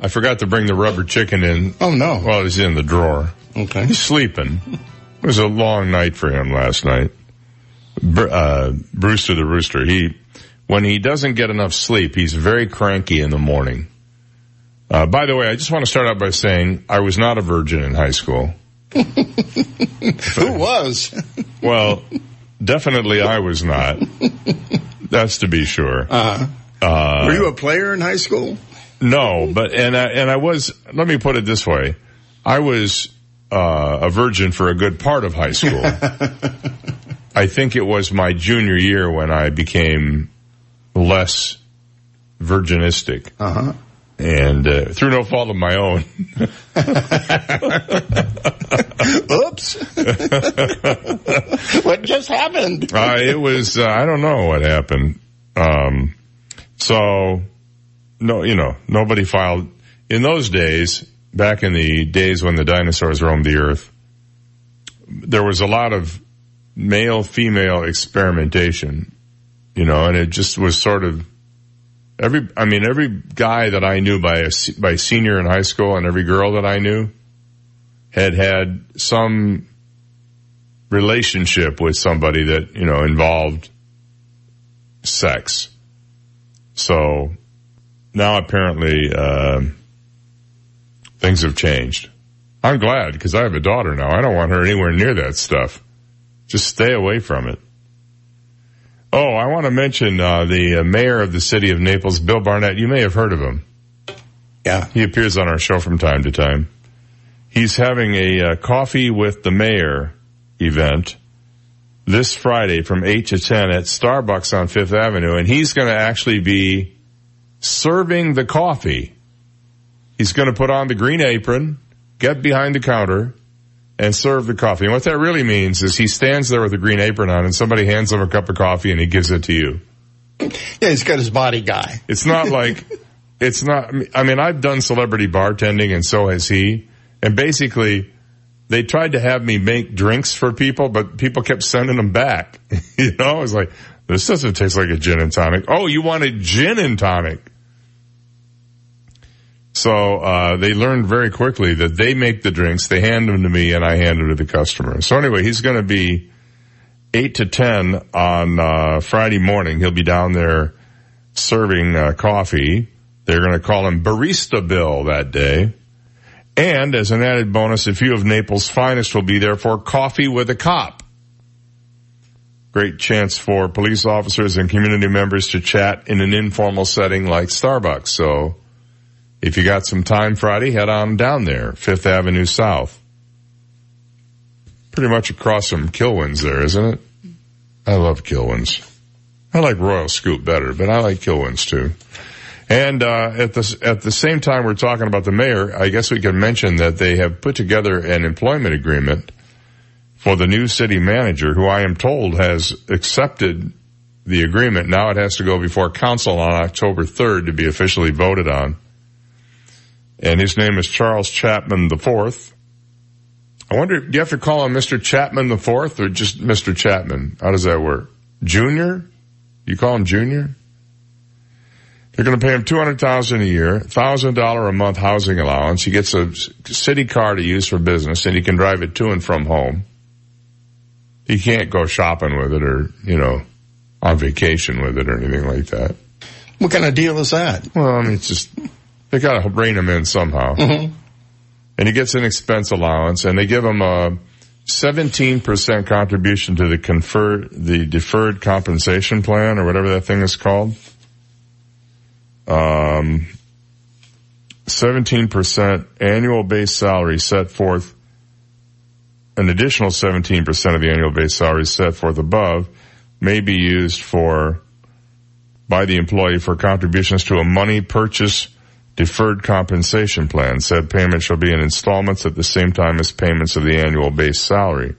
I forgot to bring the rubber chicken in. Oh no. Well, he's in the drawer. Okay. He's sleeping. It was a long night for him last night. Br- uh, Brewster the rooster. He, when he doesn't get enough sleep, he's very cranky in the morning. Uh, by the way, I just want to start out by saying I was not a virgin in high school. Who was? Well, definitely I was not. That's to be sure. Uh, Uh, were you a player in high school? No, but and I, and I was. Let me put it this way: I was uh, a virgin for a good part of high school. I think it was my junior year when I became less virginistic, Uh huh. and uh, through no fault of my own. Oops. what just happened? uh, it was. Uh, I don't know what happened. Um, so no, you know, nobody filed in those days. Back in the days when the dinosaurs roamed the earth, there was a lot of male female experimentation, you know, and it just was sort of every. I mean, every guy that I knew by a, by senior in high school, and every girl that I knew had had some relationship with somebody that you know involved sex. So now apparently uh, things have changed. I'm glad because I have a daughter now. I don't want her anywhere near that stuff. Just stay away from it. Oh, I want to mention uh, the uh, mayor of the city of Naples, Bill Barnett. You may have heard of him. Yeah. He appears on our show from time to time. He's having a uh, coffee with the mayor event this Friday from 8 to 10 at Starbucks on Fifth Avenue, and he's going to actually be serving the coffee. He's going to put on the green apron, get behind the counter, and serve the coffee. And what that really means is he stands there with a green apron on and somebody hands him a cup of coffee and he gives it to you. Yeah, he's got his body guy. It's not like, it's not, I mean, I've done celebrity bartending and so has he. And basically, they tried to have me make drinks for people, but people kept sending them back. you know, I was like, this doesn't taste like a gin and tonic. Oh, you wanted gin and tonic. So, uh, they learned very quickly that they make the drinks, they hand them to me and I hand them to the customer. So anyway, he's going to be eight to 10 on, uh, Friday morning. He'll be down there serving, uh, coffee. They're going to call him Barista Bill that day. And as an added bonus, a few of Naples' finest will be there for coffee with a cop. Great chance for police officers and community members to chat in an informal setting like Starbucks. So if you got some time Friday, head on down there, Fifth Avenue South. Pretty much across from Kilwins there, isn't it? I love Kilwins. I like Royal Scoop better, but I like Kilwins too. And uh, at the at the same time, we're talking about the mayor. I guess we can mention that they have put together an employment agreement for the new city manager, who I am told has accepted the agreement. Now it has to go before council on October third to be officially voted on. And his name is Charles Chapman the Fourth. I wonder, do you have to call him Mr. Chapman the Fourth or just Mr. Chapman? How does that work? Junior? You call him Junior? They're going to pay him two hundred thousand a year, thousand dollar a month housing allowance. He gets a city car to use for business, and he can drive it to and from home. He can't go shopping with it, or you know, on vacation with it, or anything like that. What kind of deal is that? Well, I mean, it's just they got to rein him in somehow. Mm-hmm. And he gets an expense allowance, and they give him a seventeen percent contribution to the confer the deferred compensation plan, or whatever that thing is called. Um, 17% annual base salary set forth, an additional 17% of the annual base salary set forth above may be used for, by the employee for contributions to a money purchase deferred compensation plan. Said payment shall be in installments at the same time as payments of the annual base salary.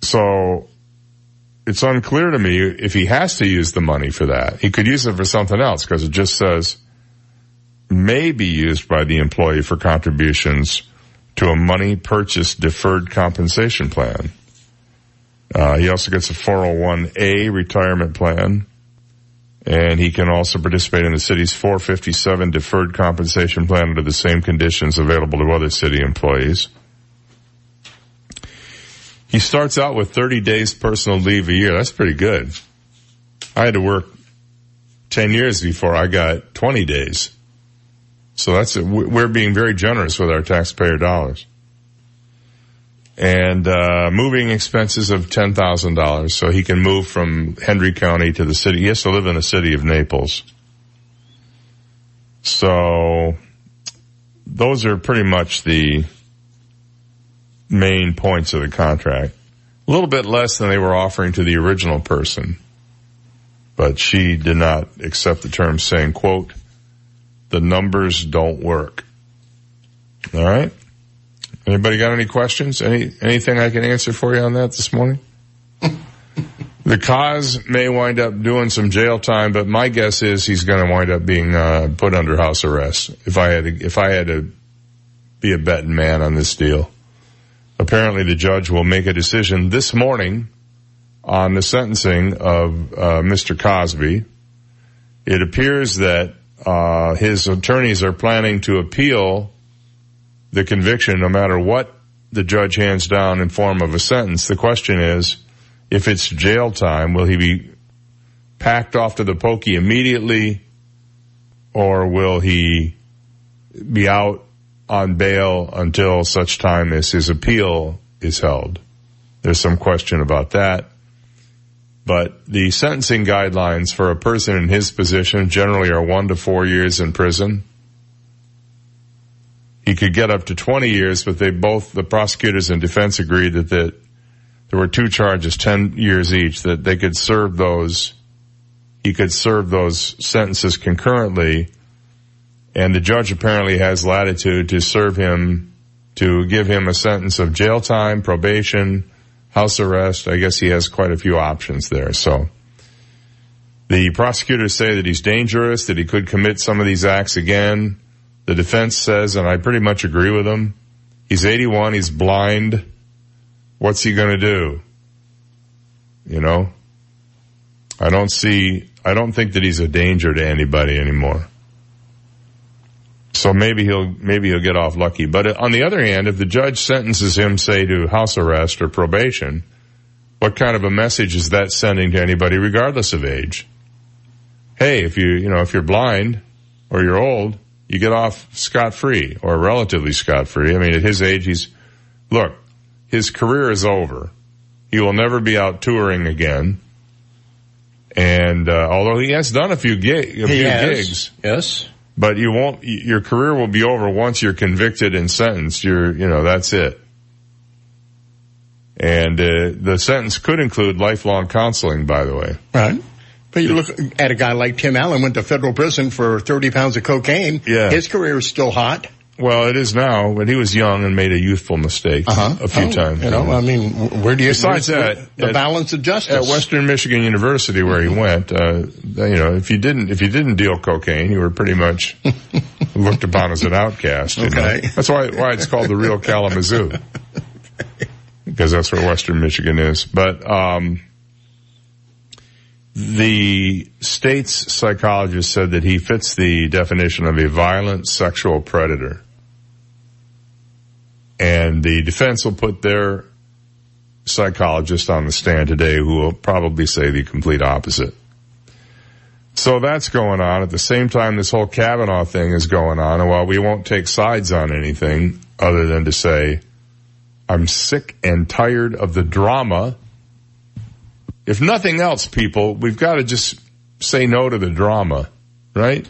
So it's unclear to me if he has to use the money for that. He could use it for something else because it just says may be used by the employee for contributions to a money purchase deferred compensation plan. Uh, he also gets a 401a retirement plan and he can also participate in the city's 457 deferred compensation plan under the same conditions available to other city employees. He starts out with 30 days personal leave a year. That's pretty good. I had to work 10 years before I got 20 days. So that's, it. we're being very generous with our taxpayer dollars. And, uh, moving expenses of $10,000. So he can move from Hendry County to the city. He has to live in the city of Naples. So those are pretty much the main points of the contract. A little bit less than they were offering to the original person. But she did not accept the terms saying, quote, the numbers don't work. All right. Anybody got any questions? Any anything I can answer for you on that this morning? the Cos may wind up doing some jail time, but my guess is he's going to wind up being uh, put under house arrest. If I had to, if I had to be a betting man on this deal, apparently the judge will make a decision this morning on the sentencing of uh, Mr. Cosby. It appears that uh, his attorneys are planning to appeal the conviction no matter what the judge hands down in form of a sentence. The question is, if it's jail time, will he be packed off to the pokey immediately or will he be out on bail until such time as his appeal is held? There's some question about that. But the sentencing guidelines for a person in his position generally are one to four years in prison. He could get up to 20 years, but they both, the prosecutors and defense agreed that, that there were two charges, 10 years each, that they could serve those, he could serve those sentences concurrently. And the judge apparently has latitude to serve him, to give him a sentence of jail time, probation, house arrest. I guess he has quite a few options there. So the prosecutors say that he's dangerous, that he could commit some of these acts again. The defense says, and I pretty much agree with him, he's 81, he's blind. What's he gonna do? You know? I don't see, I don't think that he's a danger to anybody anymore. So maybe he'll, maybe he'll get off lucky. But on the other hand, if the judge sentences him, say, to house arrest or probation, what kind of a message is that sending to anybody regardless of age? Hey, if you, you know, if you're blind or you're old, you get off scot free or relatively scot free. I mean, at his age, he's, look, his career is over. He will never be out touring again. And, uh, although he has done a few, gig, a few has. gigs, Yes. But you won't, your career will be over once you're convicted and sentenced. You're, you know, that's it. And, uh, the sentence could include lifelong counseling, by the way. Right. But you look at a guy like Tim Allen went to federal prison for 30 pounds of cocaine. Yeah. His career is still hot. Well, it is now, but he was young and made a youthful mistake a few Oh, times. You know, I mean, where do you, Besides that, the at- balance of justice? at Western Michigan University where he went, uh, you know, if you didn't, if you didn't deal cocaine, you were pretty much looked upon as an outcast. you know. Okay. That's why, why it's called the real Kalamazoo. Because that's where Western Michigan is. But, um, the state's psychologist said that he fits the definition of a violent sexual predator. And the defense will put their psychologist on the stand today who will probably say the complete opposite. So that's going on. At the same time, this whole Kavanaugh thing is going on. And while we won't take sides on anything other than to say, I'm sick and tired of the drama. If nothing else, people, we've got to just say no to the drama, right?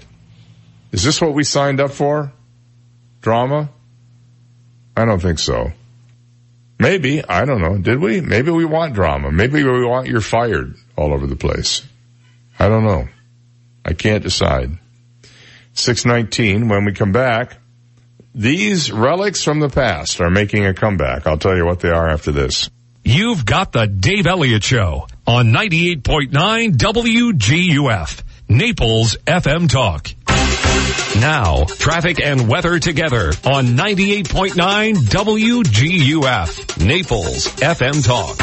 Is this what we signed up for? Drama? I don't think so. Maybe, I don't know. Did we? Maybe we want drama. Maybe we want you're fired all over the place. I don't know. I can't decide. 619. When we come back, these relics from the past are making a comeback. I'll tell you what they are after this. You've got the Dave Elliott Show on 98.9 WGUF, Naples FM Talk. Now, traffic and weather together on 98.9 WGUF, Naples FM Talk.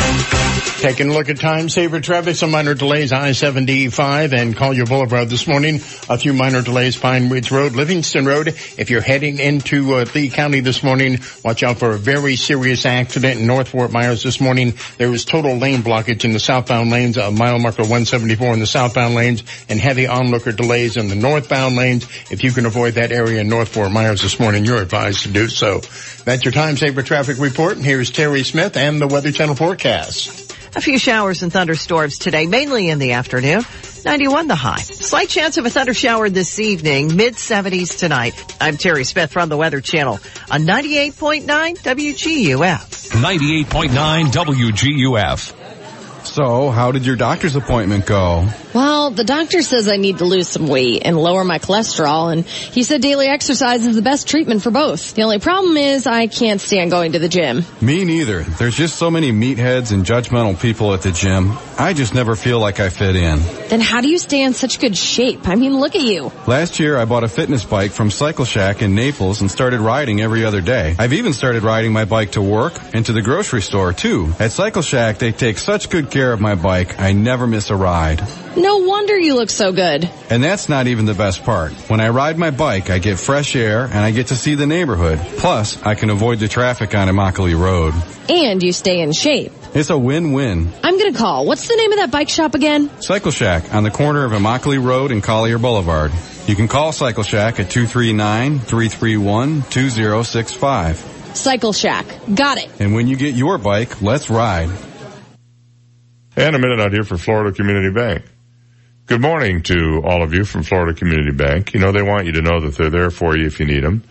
Taking a look at time saver traffic, some minor delays I-75 and Collier Boulevard this morning. A few minor delays Pine Ridge Road, Livingston Road. If you're heading into uh, Lee County this morning, watch out for a very serious accident in North Fort Myers this morning. There was total lane blockage in the southbound lanes, a mile marker 174 in the southbound lanes, and heavy onlooker delays in the northbound lanes. If you can avoid that area in North Fort Myers this morning, you're advised to do so. That's your time saver traffic report. And here's Terry Smith and the Weather Channel forecast. A few showers and thunderstorms today, mainly in the afternoon. 91 the high. Slight chance of a thunder shower this evening, mid 70s tonight. I'm Terry Smith from the Weather Channel on 98.9 WGUF. 98.9 WGUF. So, how did your doctor's appointment go? Well, the doctor says I need to lose some weight and lower my cholesterol, and he said daily exercise is the best treatment for both. The only problem is I can't stand going to the gym. Me neither. There's just so many meatheads and judgmental people at the gym. I just never feel like I fit in. Then how do you stay in such good shape? I mean, look at you. Last year, I bought a fitness bike from Cycle Shack in Naples and started riding every other day. I've even started riding my bike to work and to the grocery store too. At Cycle Shack, they take such good care of my bike, I never miss a ride. No wonder you look so good. And that's not even the best part. When I ride my bike, I get fresh air and I get to see the neighborhood. Plus, I can avoid the traffic on Immokalee Road. And you stay in shape. It's a win-win. I'm gonna call. What's the name of that bike shop again? Cycle Shack on the corner of Immokalee Road and Collier Boulevard. You can call Cycle Shack at 239-331-2065. Cycle Shack. Got it. And when you get your bike, let's ride. And a minute out here for Florida Community Bank. Good morning to all of you from Florida Community Bank. You know, they want you to know that they're there for you if you need them.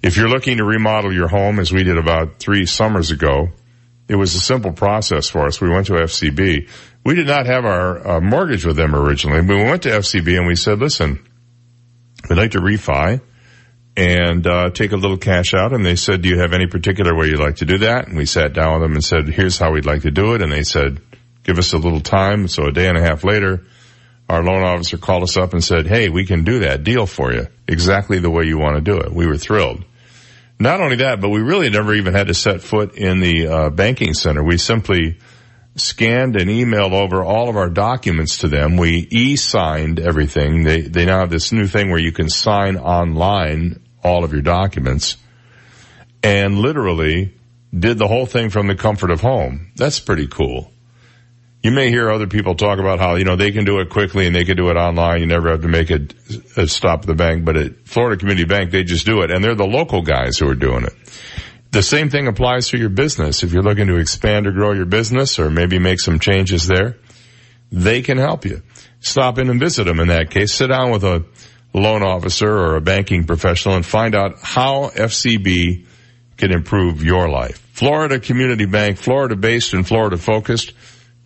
If you're looking to remodel your home as we did about three summers ago, it was a simple process for us. We went to FCB. We did not have our uh, mortgage with them originally, we went to FCB and we said, listen, we'd like to refi and uh, take a little cash out. And they said, do you have any particular way you'd like to do that? And we sat down with them and said, here's how we'd like to do it. And they said, give us a little time. So a day and a half later, our loan officer called us up and said, hey, we can do that deal for you exactly the way you want to do it. We were thrilled. Not only that, but we really never even had to set foot in the uh, banking center. We simply scanned and emailed over all of our documents to them. We e-signed everything. They, they now have this new thing where you can sign online all of your documents and literally did the whole thing from the comfort of home. That's pretty cool. You may hear other people talk about how, you know, they can do it quickly and they can do it online. You never have to make a, a stop at the bank, but at Florida Community Bank, they just do it and they're the local guys who are doing it. The same thing applies to your business. If you're looking to expand or grow your business or maybe make some changes there, they can help you. Stop in and visit them in that case. Sit down with a loan officer or a banking professional and find out how FCB can improve your life. Florida Community Bank, Florida based and Florida focused,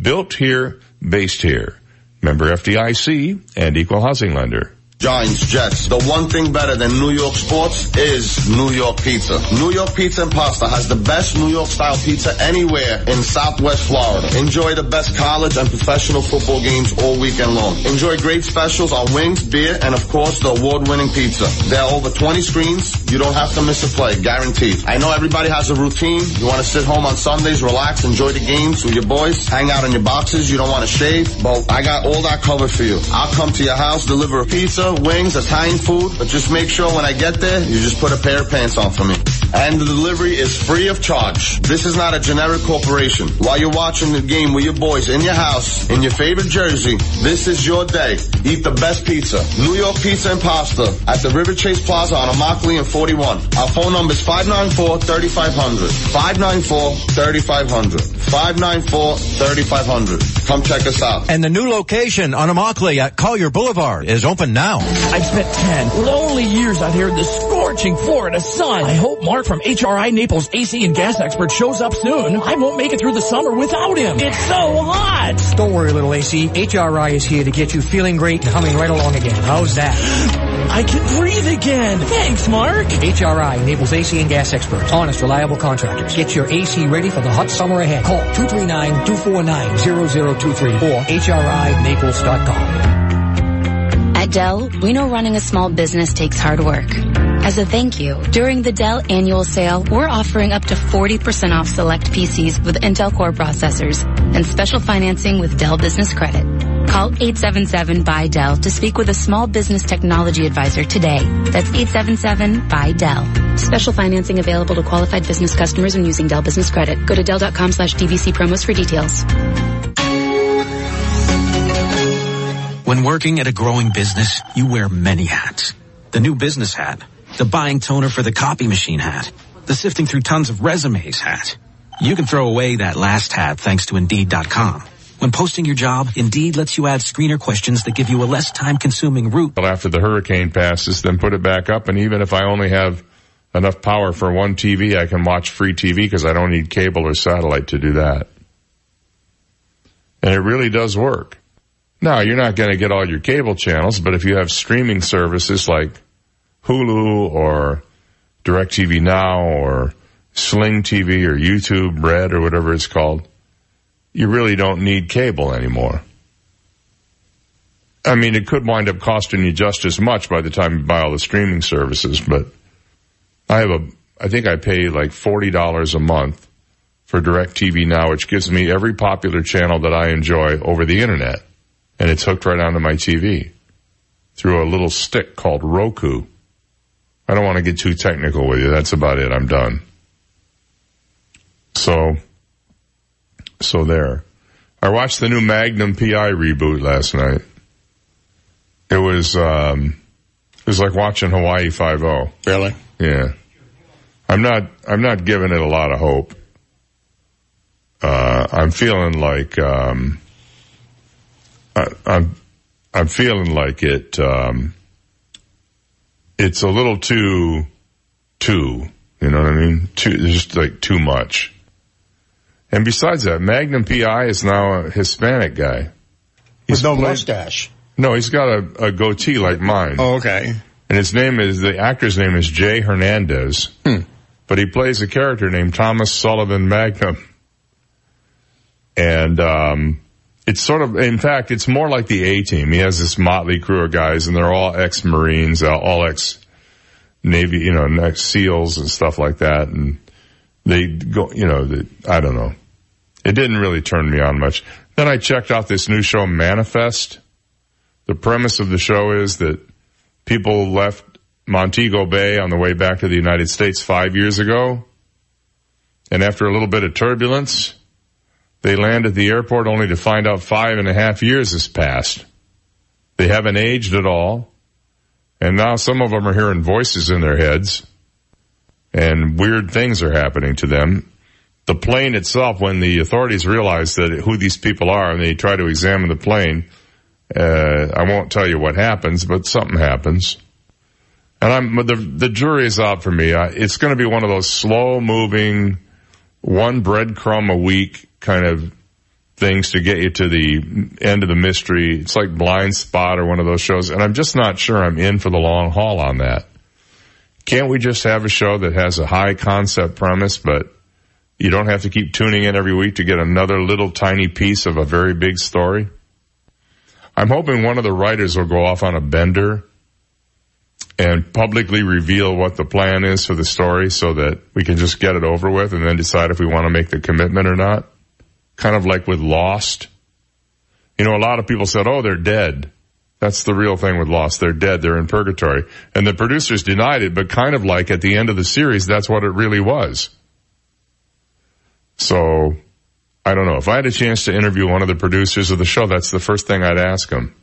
built here, based here. Member FDIC and equal housing lender. Giants, Jets. The one thing better than New York sports is New York pizza. New York Pizza and Pasta has the best New York style pizza anywhere in Southwest Florida. Enjoy the best college and professional football games all weekend long. Enjoy great specials on wings, beer, and of course the award-winning pizza. There are over 20 screens. You don't have to miss a play, guaranteed. I know everybody has a routine. You want to sit home on Sundays, relax, enjoy the games with your boys, hang out in your boxes. You don't want to shave. But I got all that covered for you. I'll come to your house, deliver a pizza, wings, Italian food, but just make sure when I get there, you just put a pair of pants on for me. And the delivery is free of charge. This is not a generic corporation. While you're watching the game with your boys in your house, in your favorite jersey, this is your day. Eat the best pizza. New York Pizza and Pasta at the River Chase Plaza on Immokalee and 41. Our phone number is 594-3500. 594-3500. 594-3500. Come check us out. And the new location on Immokalee at Collier Boulevard is open now. I've spent 10 lonely years out here in the scorching scorching Florida sun. I hope Mark from HRI Naples AC and gas expert shows up soon. I won't make it through the summer without him. It's so hot. Don't worry, little AC. HRI is here to get you feeling great and humming right along again. How's that? I can breathe again. Thanks, Mark. HRI, Naples AC and gas experts. Honest, reliable contractors. Get your AC ready for the hot summer ahead. Call 239-249-0023 or HRINaples.com. At Dell, we know running a small business takes hard work. As a thank you, during the Dell annual sale, we're offering up to 40% off select PCs with Intel Core processors and special financing with Dell Business Credit. Call 877-BUY-DELL to speak with a small business technology advisor today. That's 877-BUY-DELL. Special financing available to qualified business customers when using Dell Business Credit. Go to Dell.com slash DBC promos for details. When working at a growing business, you wear many hats. The new business hat, the buying toner for the copy machine hat, the sifting through tons of resumes hat. You can throw away that last hat thanks to Indeed.com. When posting your job, Indeed lets you add screener questions that give you a less time consuming route. After the hurricane passes, then put it back up. And even if I only have enough power for one TV, I can watch free TV because I don't need cable or satellite to do that. And it really does work. Now, you're not going to get all your cable channels, but if you have streaming services like Hulu or DirecTV Now or Sling TV or YouTube Red or whatever it's called, you really don't need cable anymore. I mean, it could wind up costing you just as much by the time you buy all the streaming services, but I have a, I think I pay like $40 a month for DirecTV Now, which gives me every popular channel that I enjoy over the internet. And it's hooked right onto my TV through a little stick called Roku. I don't want to get too technical with you. That's about it. I'm done. So, so there. I watched the new Magnum PI reboot last night. It was, um, it was like watching Hawaii Five-O. Really? Yeah. I'm not, I'm not giving it a lot of hope. Uh, I'm feeling like, um, I, I'm, I'm feeling like it, um, it's a little too, too, you know what I mean? Too, just like too much. And besides that, Magnum PI is now a Hispanic guy. With no played- mustache. No, he's got a, a goatee like mine. Oh, okay. And his name is, the actor's name is Jay Hernandez. But he plays a character named Thomas Sullivan Magnum. And, um, it's sort of, in fact, it's more like the A-team. He has this motley crew of guys and they're all ex-Marines, uh, all ex-Navy, you know, ex-SEALs and stuff like that. And they go, you know, I don't know. It didn't really turn me on much. Then I checked out this new show, Manifest. The premise of the show is that people left Montego Bay on the way back to the United States five years ago. And after a little bit of turbulence, they land at the airport only to find out five and a half years has passed. They haven't aged at all. And now some of them are hearing voices in their heads and weird things are happening to them. The plane itself, when the authorities realize that who these people are and they try to examine the plane, uh, I won't tell you what happens, but something happens. And I'm, the, the jury is out for me. I, it's going to be one of those slow moving, one breadcrumb a week kind of things to get you to the end of the mystery. It's like Blind Spot or one of those shows. And I'm just not sure I'm in for the long haul on that. Can't we just have a show that has a high concept premise, but you don't have to keep tuning in every week to get another little tiny piece of a very big story? I'm hoping one of the writers will go off on a bender and publicly reveal what the plan is for the story so that we can just get it over with and then decide if we want to make the commitment or not. Kind of like with Lost. You know, a lot of people said, oh, they're dead. That's the real thing with Lost. They're dead. They're in purgatory. And the producers denied it, but kind of like at the end of the series, that's what it really was. So, I don't know. If I had a chance to interview one of the producers of the show, that's the first thing I'd ask them.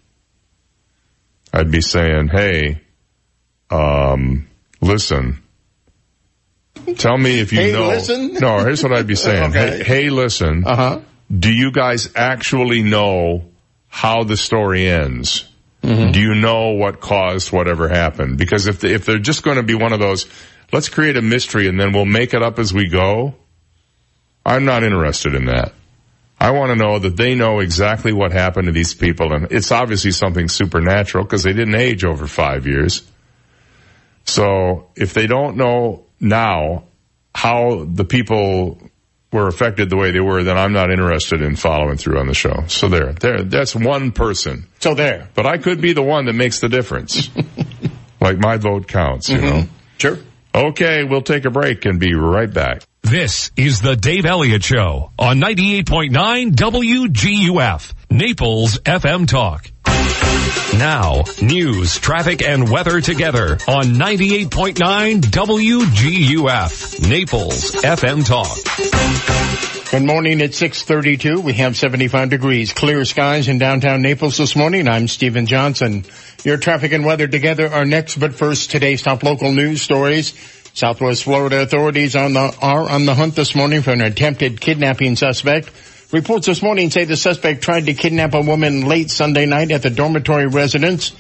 I'd be saying, hey, um, listen, tell me if you Hey, know. listen? No, here's what I'd be saying. Okay. hey, hey, listen. Uh huh. Do you guys actually know how the story ends? Do you know what caused whatever happened? Because if, if they're just going to be one of those, let's create a mystery and then we'll make it up as we go, I'm not interested in that. I want to know that they know exactly what happened to these people and it's obviously something supernatural because they didn't age over five years. So if they don't know now how the people were affected the way they were, then I'm not interested in following through on the show. So there, there, that's one person. So there. But I could be the one that makes the difference. like my vote counts, you mm-hmm. know? Sure. Okay, we'll take a break and be right back. This is the Dave Elliott Show on 98.9 WGUF, Naples FM Talk. Now, news, traffic, and weather together on 98.9 WGUF, Naples FM Talk. Good morning at 632. We have 75 degrees. Clear skies in downtown Naples this morning. I'm Stephen Johnson. Your traffic and weather together are next, but first today's top local news stories. Southwest Florida authorities on the, are on the hunt this morning for an attempted kidnapping suspect. Reports this morning say the suspect tried to kidnap a woman late Sunday night at the dormitory residence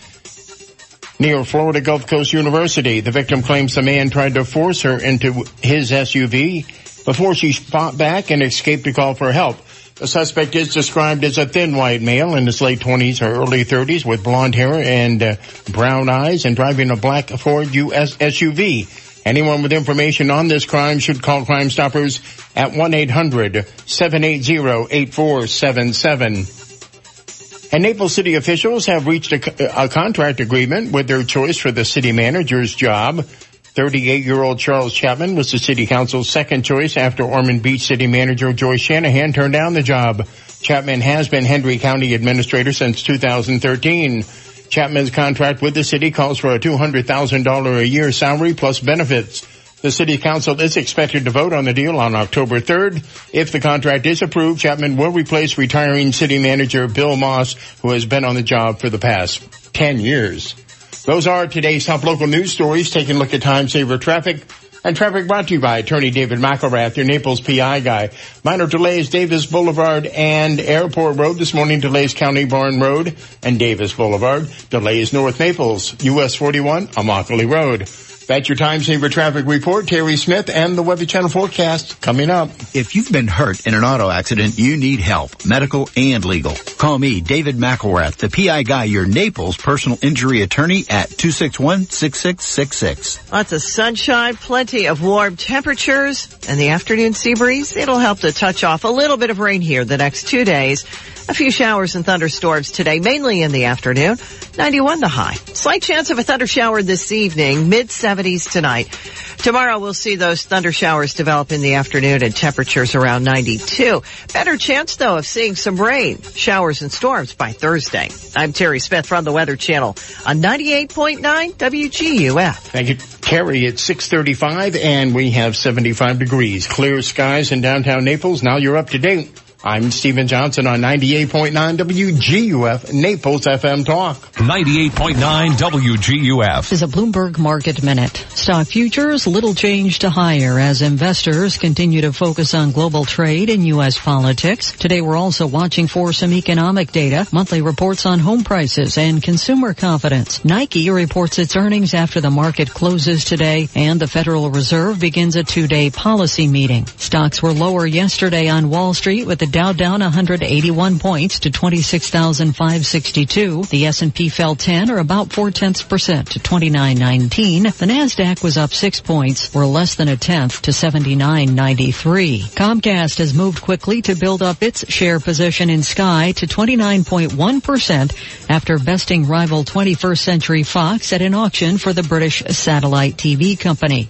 near Florida Gulf Coast University. The victim claims the man tried to force her into his SUV before she fought back and escaped to call for help. The suspect is described as a thin white male in his late 20s or early 30s with blonde hair and uh, brown eyes and driving a black Ford US SUV. Anyone with information on this crime should call Crime Stoppers at 1-800-780-8477. And Naples City officials have reached a, a contract agreement with their choice for the city manager's job. 38-year-old Charles Chapman was the city council's second choice after Ormond Beach city manager Joyce Shanahan turned down the job. Chapman has been Hendry County administrator since 2013. Chapman's contract with the city calls for a $200,000 a year salary plus benefits. The city council is expected to vote on the deal on October 3rd. If the contract is approved, Chapman will replace retiring city manager Bill Moss, who has been on the job for the past 10 years. Those are today's top local news stories. Taking a look at time saver traffic. And traffic brought to you by Attorney David McElrath, your Naples PI guy. Minor delays Davis Boulevard and Airport Road this morning. Delays County Barn Road and Davis Boulevard. Delays North Naples, US 41, Immokalee Road. That's your time saver traffic report. Terry Smith and the Weather Channel forecast coming up. If you've been hurt in an auto accident, you need help, medical and legal. Call me, David McElrath, the PI guy, your Naples personal injury attorney at 261-6666. Lots of sunshine, plenty of warm temperatures, and the afternoon sea breeze. It'll help to touch off a little bit of rain here the next two days. A few showers and thunderstorms today, mainly in the afternoon. 91 the high. Slight chance of a thunder shower this evening, mid 70s tonight. Tomorrow we'll see those thunder showers develop in the afternoon and temperatures around 92. Better chance though of seeing some rain, showers and storms by Thursday. I'm Terry Smith from the Weather Channel on 98.9 WGUF. Thank you, Terry. It's 635 and we have 75 degrees. Clear skies in downtown Naples. Now you're up to date. I'm Stephen Johnson on 98.9 WGUF Naples FM Talk. 98.9 WGUF. Is a Bloomberg Market Minute. Stock futures little change to higher as investors continue to focus on global trade and U.S. politics. Today we're also watching for some economic data, monthly reports on home prices and consumer confidence. Nike reports its earnings after the market closes today and the Federal Reserve begins a two-day policy meeting. Stocks were lower yesterday on Wall Street with the Dow down 181 points to 26,562. The S&P fell 10 or about 4 tenths percent to 2919. The Nasdaq was up 6 points or less than a tenth to 7993. Comcast has moved quickly to build up its share position in Sky to 29.1% after besting rival 21st Century Fox at an auction for the British satellite TV company.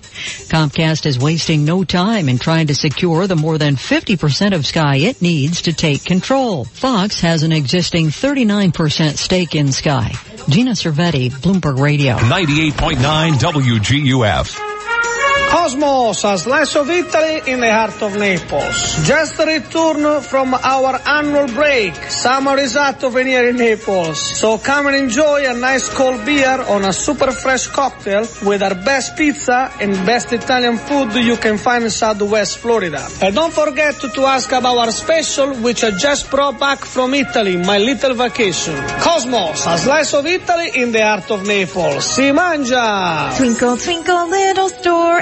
Comcast is wasting no time in trying to secure the more than 50% of Sky it needs to take control. Fox has an existing 39% stake in Sky. Gina Cervetti, Bloomberg Radio. 98.9 WGUF. Cosmos, a slice of Italy in the heart of Naples. Just returned from our annual break. Summer is out over here in Naples. So come and enjoy a nice cold beer on a super fresh cocktail with our best pizza and best Italian food you can find in Southwest Florida. And don't forget to ask about our special, which I just brought back from Italy, my little vacation. Cosmos, a slice of Italy in the heart of Naples. Si mangia! Twinkle, twinkle, little store,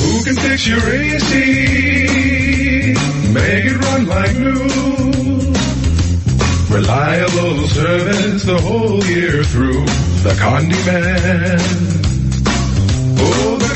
Who can fix your AC? Make it run like new. Reliable service the whole year through. The Condi Man.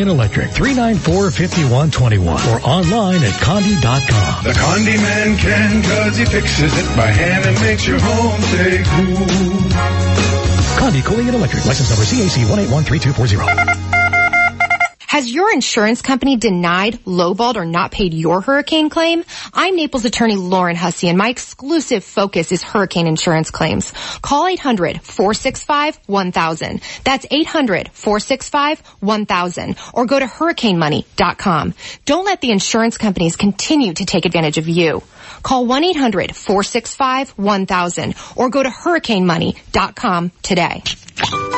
and Electric 394-5121 or online at condi.com. The Condi Man can cause he fixes it by hand and makes your home stay cool. Condi Cooling and Electric, license number CAC 1813240. Has your insurance company denied, lowballed, or not paid your hurricane claim? I'm Naples attorney Lauren Hussey and my exclusive focus is hurricane insurance claims. Call 800-465-1000. That's 800-465-1000 or go to hurricanemoney.com. Don't let the insurance companies continue to take advantage of you. Call 1-800-465-1000 or go to hurricanemoney.com today.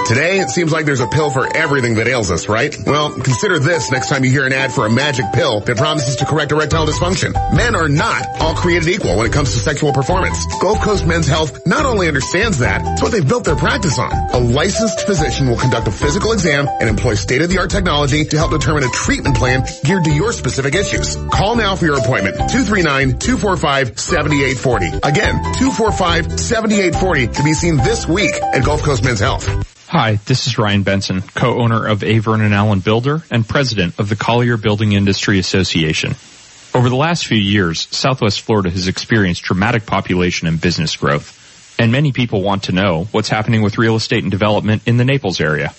Today, it seems like there's a pill for everything that ails us, right? Well, consider this next time you hear an ad for a magic pill that promises to correct erectile dysfunction. Men are not all created equal when it comes to sexual performance. Gulf Coast Men's Health not only understands that, it's what they've built their practice on. A licensed physician will conduct a physical exam and employ state-of-the-art technology to help determine a treatment plan geared to your specific issues. Call now for your appointment, 239-245-7840. Again, 245-7840 to be seen this week at Gulf Coast Men's Health. Hi, this is Ryan Benson, co-owner of A. Vernon Allen Builder and president of the Collier Building Industry Association. Over the last few years, Southwest Florida has experienced dramatic population and business growth, and many people want to know what's happening with real estate and development in the Naples area.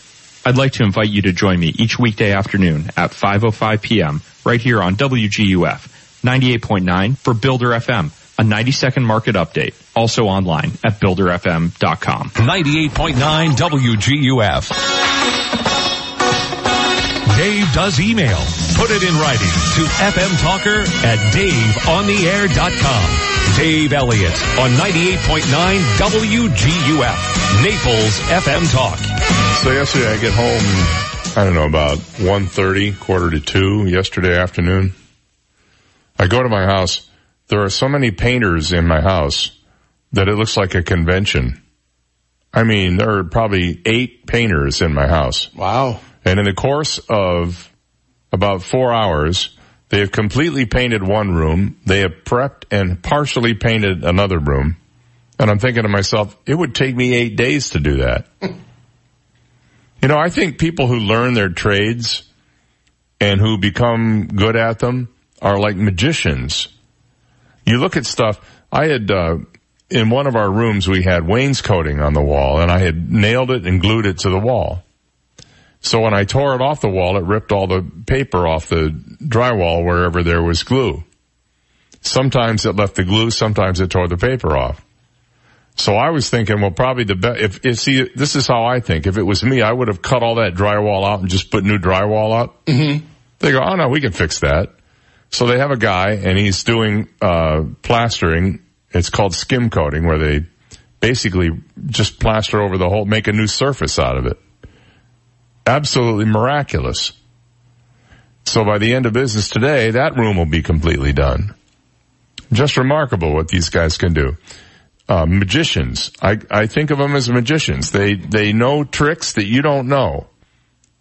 I'd like to invite you to join me each weekday afternoon at 5.05 p.m. right here on WGUF 98.9 for Builder FM a 90 second market update. Also online at builderfm.com. 98.9 WGUF. Dave does email. Put it in writing to FM Talker at daveontheair.com. Dave Elliott on 98.9 WGUF. Naples FM Talk. So yesterday I get home, I don't know, about 1.30, quarter to 2 yesterday afternoon. I go to my house. There are so many painters in my house that it looks like a convention. I mean, there are probably eight painters in my house. Wow. And in the course of about four hours, they have completely painted one room. They have prepped and partially painted another room. And I'm thinking to myself, it would take me eight days to do that. you know, I think people who learn their trades and who become good at them are like magicians. You look at stuff, I had, uh, in one of our rooms, we had wainscoting on the wall and I had nailed it and glued it to the wall. So when I tore it off the wall, it ripped all the paper off the drywall wherever there was glue. Sometimes it left the glue, sometimes it tore the paper off. So I was thinking, well, probably the best, if, if, see, this is how I think. If it was me, I would have cut all that drywall out and just put new drywall up. Mm-hmm. They go, oh no, we can fix that. So they have a guy and he's doing, uh, plastering. It's called skim coating where they basically just plaster over the whole, make a new surface out of it absolutely miraculous. So by the end of business today, that room will be completely done. Just remarkable what these guys can do. Uh, magicians. I, I think of them as magicians. They, they know tricks that you don't know.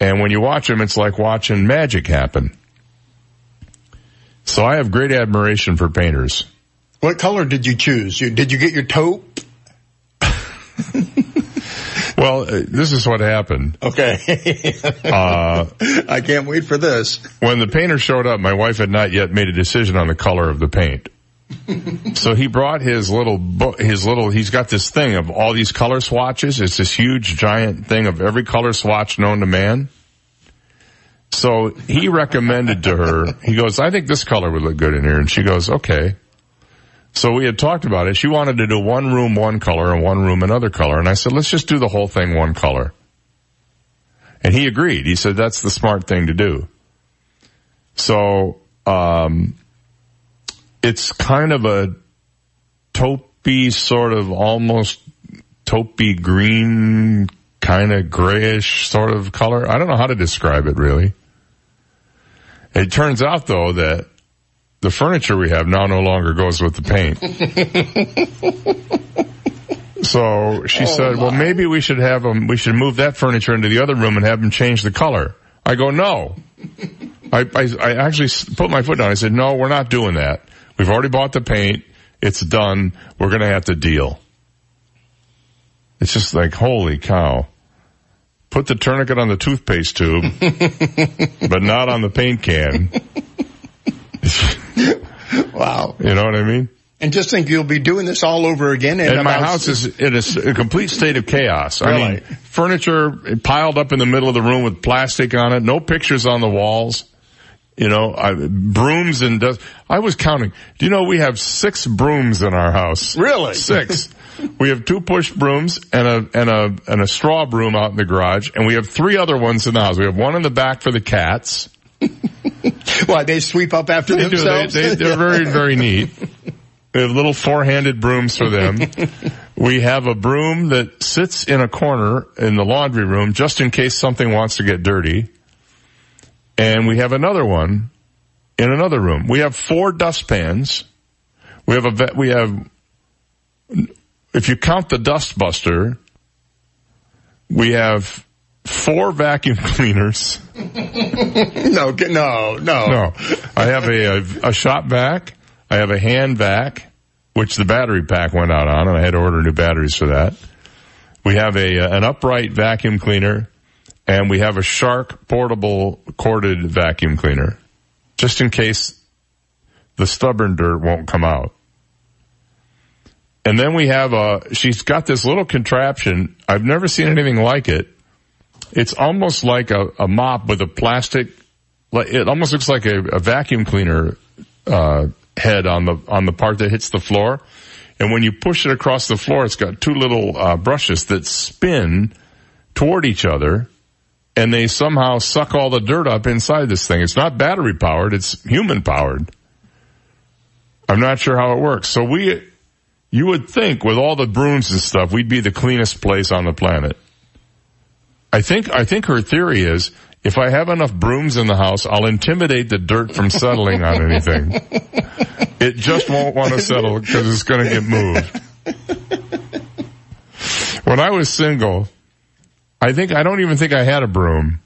And when you watch them, it's like watching magic happen. So I have great admiration for painters. What color did you choose? You, did you get your taupe? Well, uh, this is what happened. Okay. Uh, I can't wait for this. when the painter showed up, my wife had not yet made a decision on the color of the paint. so he brought his little book, his little, he's got this thing of all these color swatches. It's this huge giant thing of every color swatch known to man. So he recommended to her, he goes, I think this color would look good in here. And she goes, okay. So we had talked about it. She wanted to do one room one color and one room another color. And I said, let's just do the whole thing one color. And he agreed. He said, that's the smart thing to do. So, um, it's kind of a taupey sort of almost taupey green kind of grayish sort of color. I don't know how to describe it really. It turns out though that the furniture we have now no longer goes with the paint. so she Oh, said, well maybe we should have them, we should move that furniture into the other room and have them change the color. I go, no. I, I, I actually put my foot down. I said, no, we're not doing that. We've already bought the paint. It's done. We're going to have to deal. It's just like, holy cow. Put the tourniquet on the toothpaste tube, but not on the paint can. Wow. You know what I mean? And just think you'll be doing this all over again. And my house is in a complete state of chaos. I Really? mean, furniture piled up in the middle of the room with plastic on it, no pictures on the walls. You know, I, brooms and dust. I was counting. Do you know we have six brooms in our house? Really? Six. we have two push brooms and a and a and a straw broom out in the garage, and we have three other ones in the house. We have one in the back for the cats. Why they sweep up after They do. They, they, they're very, very neat. We have little four-handed brooms for them. we have a broom that sits in a corner in the laundry room just in case something wants to get dirty. And we have another one in another room. We have four dustpans. We have a, ve- we have, if you count the dust buster, we have four vacuum cleaners. no, no, no. No. I have a, a, a shop vac. I have a hand vac, which the battery pack went out on, and I had to order new batteries for that. We have a uh, an upright vacuum cleaner, and we have a Shark portable corded vacuum cleaner, just in case the stubborn dirt won't come out. And then we have a, she's got this little contraption. I've never seen anything like it. It's almost like a, a mop with a plastic, it almost looks like a, a vacuum cleaner, uh, head on the, on the part that hits the floor. And when you push it across the floor, it's got two little, uh, brushes that spin toward each other and they somehow suck all the dirt up inside this thing. It's not battery powered, it's human powered. I'm not sure how it works. So we, you would think with all the brooms and stuff, we'd be the cleanest place on the planet. I think, I think her theory is if I have enough brooms in the house, I'll intimidate the dirt from settling on anything. It just won't want to settle because it's going to get moved. When I was single, I think, I don't even think I had a broom.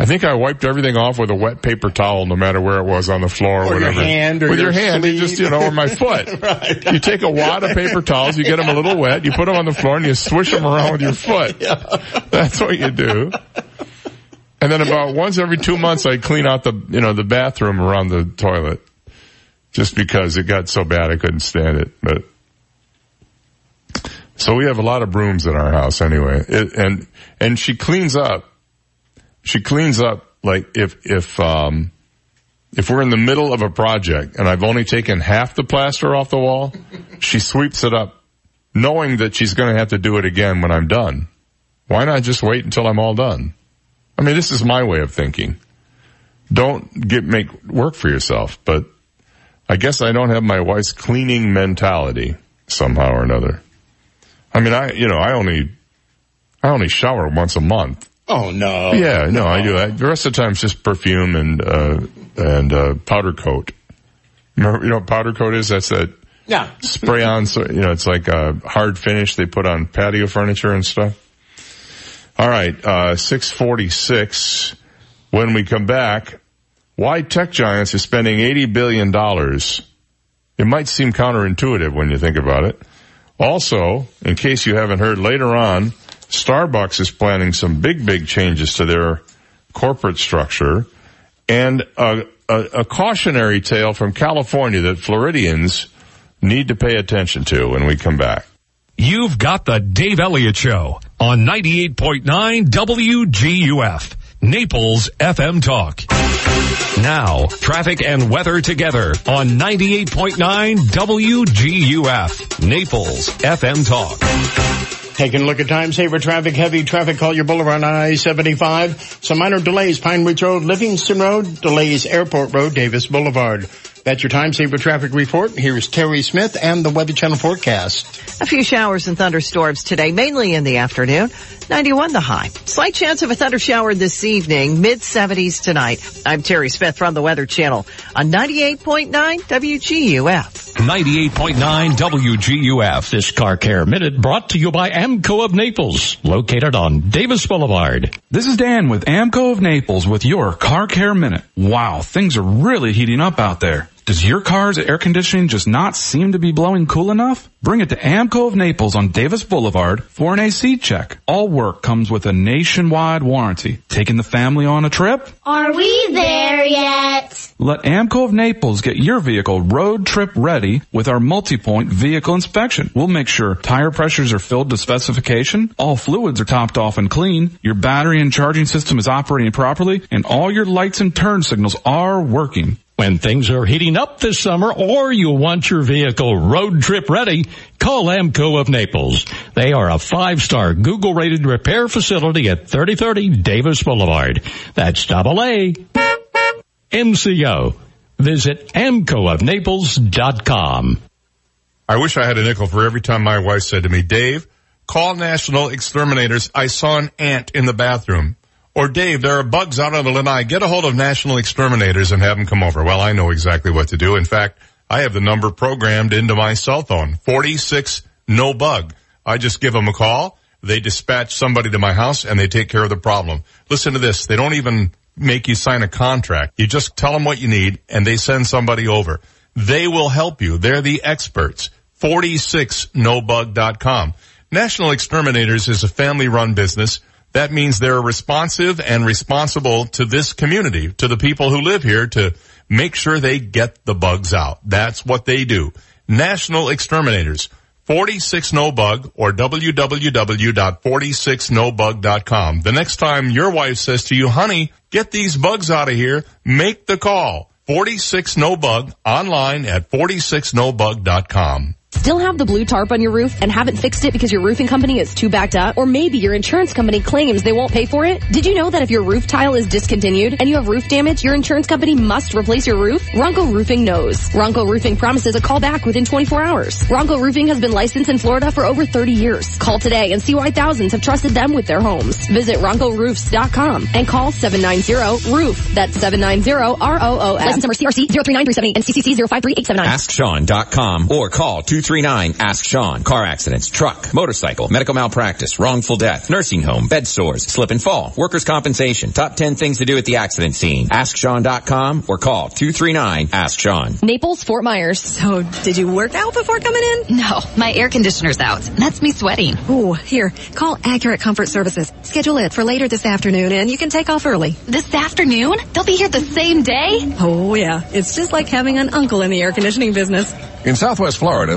I think I wiped everything off with a wet paper towel no matter where it was on the floor or, Or your whatever. hand or with your your hand, you just, you know, or my foot. Right. You take a wad of paper towels, you get them a little wet, you put them on the floor and you swish them around with your foot. Yeah. That's what you do. And then about once every two months I clean out the, you know, the bathroom around the toilet. Just because it got so bad I couldn't stand it, but. So we have a lot of brooms in our house anyway. It, and, and she cleans up. She cleans up like if, if, um, if we're in the middle of a project and I've only taken half the plaster off the wall, she sweeps it up knowing that she's going to have to do it again when I'm done. Why not just wait until I'm all done? I mean, this is my way of thinking. Don't get, make work for yourself, but I guess I don't have my wife's cleaning mentality somehow or another. I mean, I, you know, I only, I only shower once a month Oh no. Yeah, no, I do. I, the rest of the time it's just perfume and uh, and uh, powder coat. Remember, you know what powder coat is? That's that Yeah. spray on. So you know, it's like a hard finish they put on patio furniture and stuff. All right, uh, six forty six. When we come back, why tech giants are spending eighty billion dollars? It might seem counterintuitive when you think about it. Also, in case you haven't heard, later on, Starbucks is planning some big, big changes to their corporate structure and a, a, a cautionary tale from California that Floridians need to pay attention to when we come back. You've got the Dave Elliott Show on 98.9 WGUF, Naples FM Talk. Now, traffic and weather together on 98.9 WGUF, Naples FM Talk. Taking a look at time saver traffic, heavy traffic, Collier Boulevard on I-75. Some minor delays, Pine Ridge Road, Livingston Road, delays Airport Road, Davis Boulevard. That's your time saver traffic report. Here's Terry Smith and the Weather Channel forecast. A few showers and thunderstorms today, mainly in the afternoon. 91 the high. Slight chance of a thunder shower this evening, mid 70s tonight. I'm Terry Smith from the Weather Channel on 98.9 WGUF. 98.9 WGUF. This Car Care Minute brought to you by AAMCO of Naples, located on Davis Boulevard. This is Dan with AAMCO of Naples with your Car Care Minute. Wow, things are really heating up out there. Does your car's air conditioning just not seem to be blowing cool enough? Bring it to AAMCO of Naples on Davis Boulevard for an AC check. All work comes with a nationwide warranty. Taking the family on a trip? Are we there yet? Let AAMCO of Naples get your vehicle road trip ready with our multi-point vehicle inspection. We'll make sure tire pressures are filled to specification, all fluids are topped off and clean, your battery and charging system is operating properly, and all your lights and turn signals are working. When things are heating up this summer or you want your vehicle road trip ready, call AAMCO of Naples. They are a five-star Google rated repair facility at 3030 Davis Boulevard. That's double A. MCO. Visit amcoofnaples.com. I wish I had a nickel for every time my wife said to me, Dave, call National Exterminators. I saw an ant in the bathroom. Or Dave, there are bugs out on the lanai. Get a hold of National Exterminators and have them come over. Well, I know exactly what to do. In fact, I have the number programmed into my cell phone. 46 no bug. I just give them a call. They dispatch somebody to my house and they take care of the problem. Listen to this. They don't even make you sign a contract. You just tell them what you need and they send somebody over. They will help you. They're the experts. 46nobug.com. National Exterminators is a family run business. That means they're responsive and responsible to this community, to the people who live here to make sure they get the bugs out. That's what they do. National Exterminators. 46 no bug or www.46nobug.com. The next time your wife says to you, honey, get these bugs out of here, make the call. 46 no bug online at 46nobug.com. Still have the blue tarp on your roof and haven't fixed it because your roofing company is too backed up? Or maybe your insurance company claims they won't pay for it? Did you know that if your roof tile is discontinued and you have roof damage, your insurance company must replace your roof? Ronco Roofing knows. Ronco Roofing promises a call back within 24 hours. Ronco Roofing has been licensed in Florida for over 30 years. Call today and see why thousands have trusted them with their homes. Visit RoncoRoofs.com and call 790-ROOF. That's 790-R-O-O-F. License number CRC 039378 and CCC 053879. AskSean.com or call 239 Ask Sean. Car accidents, truck, motorcycle, medical malpractice, wrongful death, nursing home, bed sores, slip and fall, workers' compensation. Top 10 things to do at the accident scene. AskSean.com or call 239 Ask Sean. Naples, Fort Myers. So, did you work out before coming in? No, my air conditioner's out. That's me sweating. Ooh, here, call Accurate Comfort Services. Schedule it for later this afternoon and you can take off early. This afternoon? They'll be here the same day? Oh yeah, it's just like having an uncle in the air conditioning business. In Southwest Florida,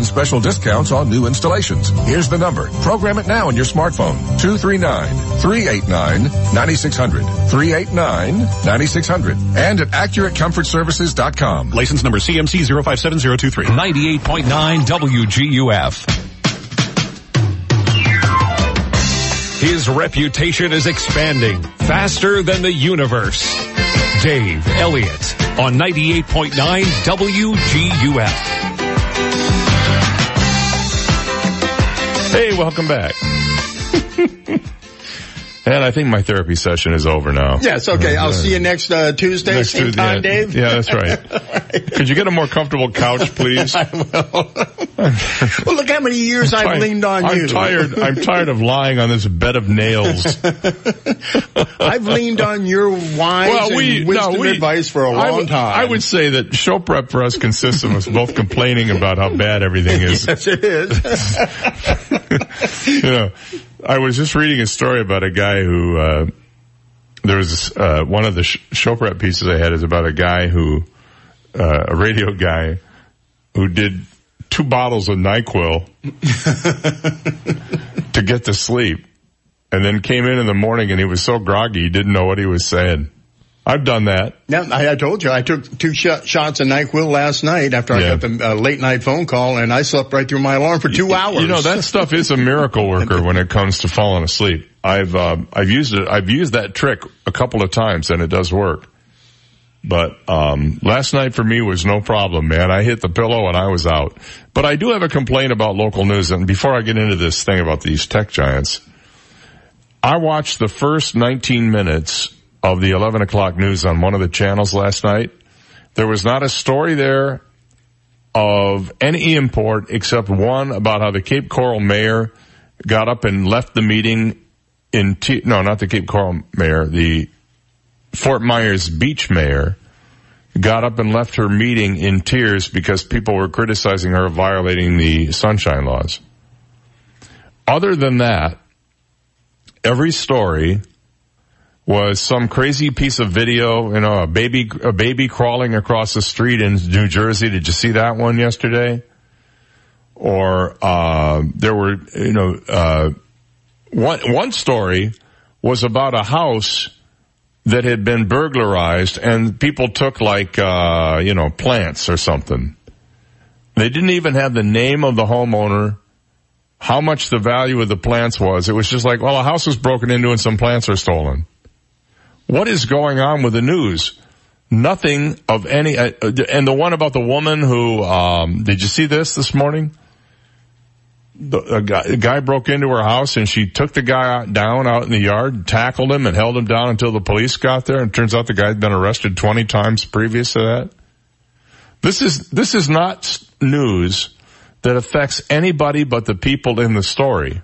and special discounts on new installations. Here's the number. Program it now on your smartphone. 239-389-9600. 389-9600. And at AccurateComfortServices.com. License number CMC 057023. 98.9 WGUF. His reputation is expanding faster than the universe. Dave Elliott on 98.9 WGUF. Hey, welcome back. And I think my therapy session is over now. Yes, okay. I'll see you next uh, Tuesday, Next same Tuesday, time, yeah. Dave. Yeah, that's right. Could you get a more comfortable couch, please? I will. well, look how many years I've tired- leaned on I'm you. tired. I'm tired of lying on this bed of nails. I've leaned on your wise and wisdom advice for a long I would, time. I would say that show prep for us consists of us both complaining about how bad everything is. yes, it is. you know, I was just reading a story about a guy who, uh, there was, uh, one of the sh- show prep pieces I had is about a guy who, uh, a radio guy who did two bottles of NyQuil to get to sleep and then came in in the morning and he was so groggy he didn't know what he was saying. I've done that. Yeah, I, I told you I took two sh- shots of Nyquil last night after I got the uh, late night phone call, and I slept right through my alarm for two hours. You know that stuff is a miracle worker when it comes to falling asleep. I've uh, I've used it. I've used that trick a couple of times and it does work. But um, last night for me was no problem, man. I hit the pillow and I was out. But I do have a complaint about local news. And before I get into this thing about these tech giants, I watched the first 19 minutes of the 11 o'clock news on one of the channels last night. There was not a story there of any import except one about how the Cape Coral mayor got up and left the meeting in T- no, not the Cape Coral mayor, the Fort Myers Beach mayor got up and left her meeting in tears because people were criticizing her violating the sunshine laws. Other than that, every story was some crazy piece of video, you know, a baby, a baby crawling across the street in New Jersey. Did you see that one yesterday? Or, uh, there were, you know, uh, one, one story was about a house that had been burglarized and people took like, uh, you know, plants or something. They didn't even have the name of the homeowner, how much the value of the plants was. It was just like, well, a house was broken into and some plants are stolen. What is going on with the news? Nothing of any, uh, and the one about the woman who, um, did you see this this morning? The, a, guy, a guy broke into her house and she took the guy out, down out in the yard, tackled him and held him down until the police got there. And turns out the guy had been arrested 20 times previous to that. This is, this is not news that affects anybody but the people in the story.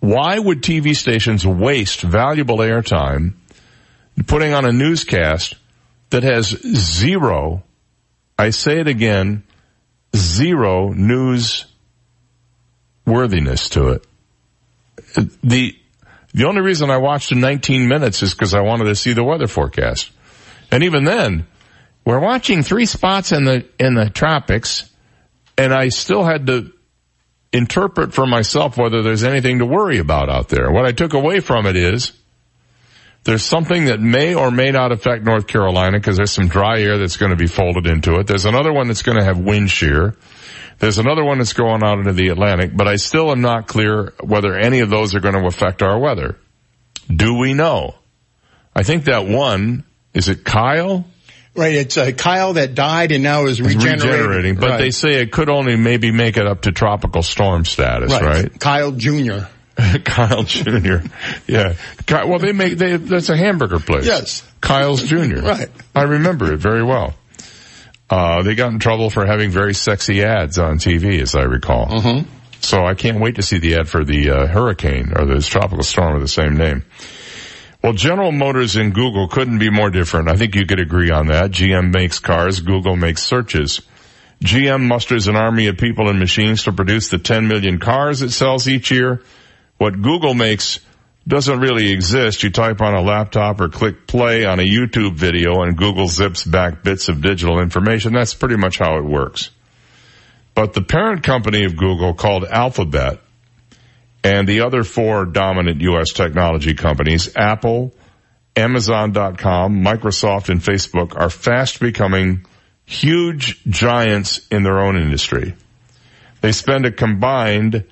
Why would TV stations waste valuable airtime putting on a newscast that has zero, I say it again, zero news worthiness to it. The, the only reason I watched in 19 minutes is because I wanted to see the weather forecast. And even then, we're watching three spots in the, in the tropics and I still had to interpret for myself whether there's anything to worry about out there. What I took away from it is there's something that may or may not affect North Carolina because there's some dry air that's going to be folded into it. There's another one that's going to have wind shear. There's another one that's going out into the Atlantic, but I still am not clear whether any of those are going to affect our weather. Do we know? I think that one, is it Kyle? Right, it's uh, Kyle that died and now is regenerating. regenerating, but Right. they say it could only maybe make it up to tropical storm status, right? Kyle Jr. Kyle Jr. Yeah. Ky- Well, they make, they, that's a hamburger place. Yes. Carl's Jr. Right. I remember it very well. Uh, they got in trouble for having very sexy ads on TV, as I recall. Mm-hmm. So I can't wait to see the ad for the uh, hurricane or this tropical storm of the same name. Well, General Motors and Google couldn't be more different. I think you could agree on that. GM makes cars, Google makes searches. GM musters an army of people and machines to produce the 10 million cars it sells each year. What Google makes doesn't really exist. You type on a laptop or click play on a YouTube video and Google zips back bits of digital information. That's pretty much how it works. But the parent company of Google called Alphabet and the other four dominant U.S. technology companies, Apple, Amazon.com, Microsoft, and Facebook are fast becoming huge giants in their own industry. They spend a combined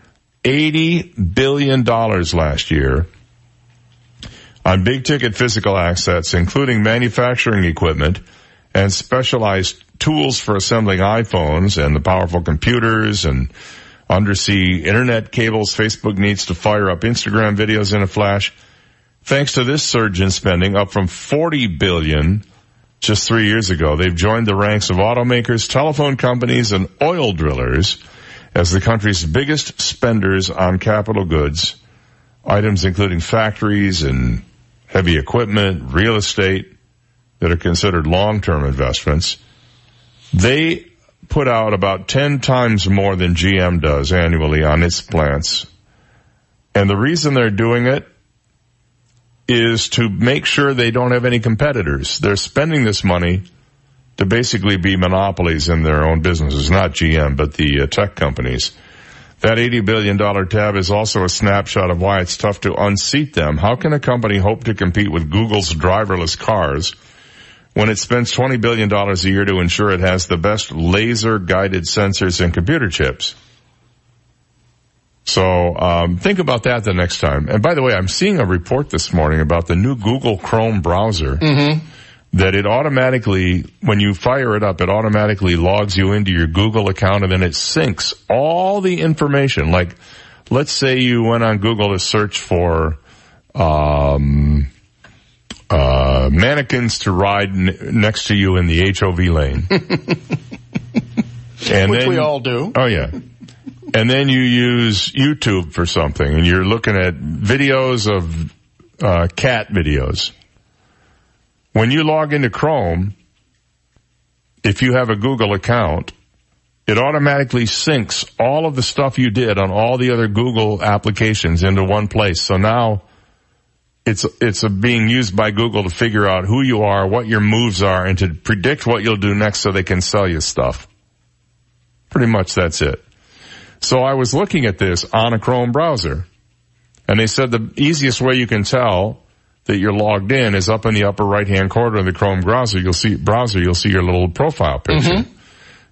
$80 billion last year on big ticket physical assets, including manufacturing equipment and specialized tools for assembling iPhones and the powerful computers and undersea internet cables Facebook needs to fire up Instagram videos in a flash. Thanks to this surge in spending, up from 40 billion just three years ago, they've joined the ranks of automakers, telephone companies, and oil drillers as the country's biggest spenders on capital goods, items including factories and heavy equipment, real estate that are considered long-term investments. They put out about 10 times more than GM does annually on its plants. And the reason they're doing it is to make sure they don't have any competitors. They're spending this money to basically be monopolies in their own businesses, not GM, but the uh, tech companies. That $80 billion tab is also a snapshot of why it's tough to unseat them. How can a company hope to compete with Google's driverless cars when it spends $20 billion a year to ensure it has the best laser guided sensors and computer chips? So um, think about that the next time. And by the way, I'm seeing a report this morning about the new Google Chrome browser. Mm-hmm. That it automatically, when you fire it up, it automatically logs you into your Google account and then it syncs all the information. Like, let's say you went on Google to search for, um, uh, mannequins to ride n- next to you in the HOV lane. and Which then, we all do. Oh yeah. And then you use YouTube for something and you're looking at videos of, uh, cat videos. When you log into Chrome, if you have a Google account, it automatically syncs all of the stuff you did on all the other Google applications into one place. So now it's, it's being used by Google to figure out who you are, what your moves are, and to predict what you'll do next so they can sell you stuff. Pretty much that's it. So I was looking at this on a Chrome browser and they said the easiest way you can tell that you're logged in is up in the upper right hand corner of the Chrome browser. You'll see browser. You'll see your little profile picture. Mm-hmm.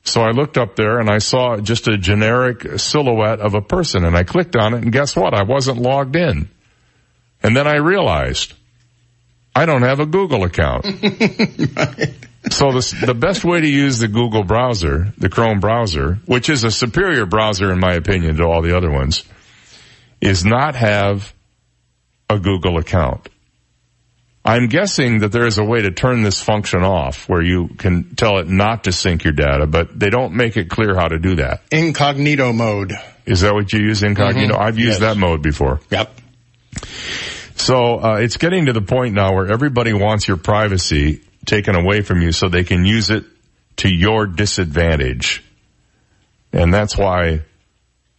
So I looked up there and I saw just a generic silhouette of a person and I clicked on it and guess what? I wasn't logged in. And then I realized I don't have a Google account. So the, the best way to use the Google browser, the Chrome browser, which is a superior browser in my opinion to all the other ones, is not have a Google account. I'm guessing that there is a way to turn this function off where you can tell it not to sync your data, but they don't make it clear how to do that. Incognito mode. Is that what you use incognito? Mhm. I've used Yes. that mode before. Yep. So uh, it's getting to the point now where everybody wants your privacy taken away from you so they can use it to your disadvantage. And that's why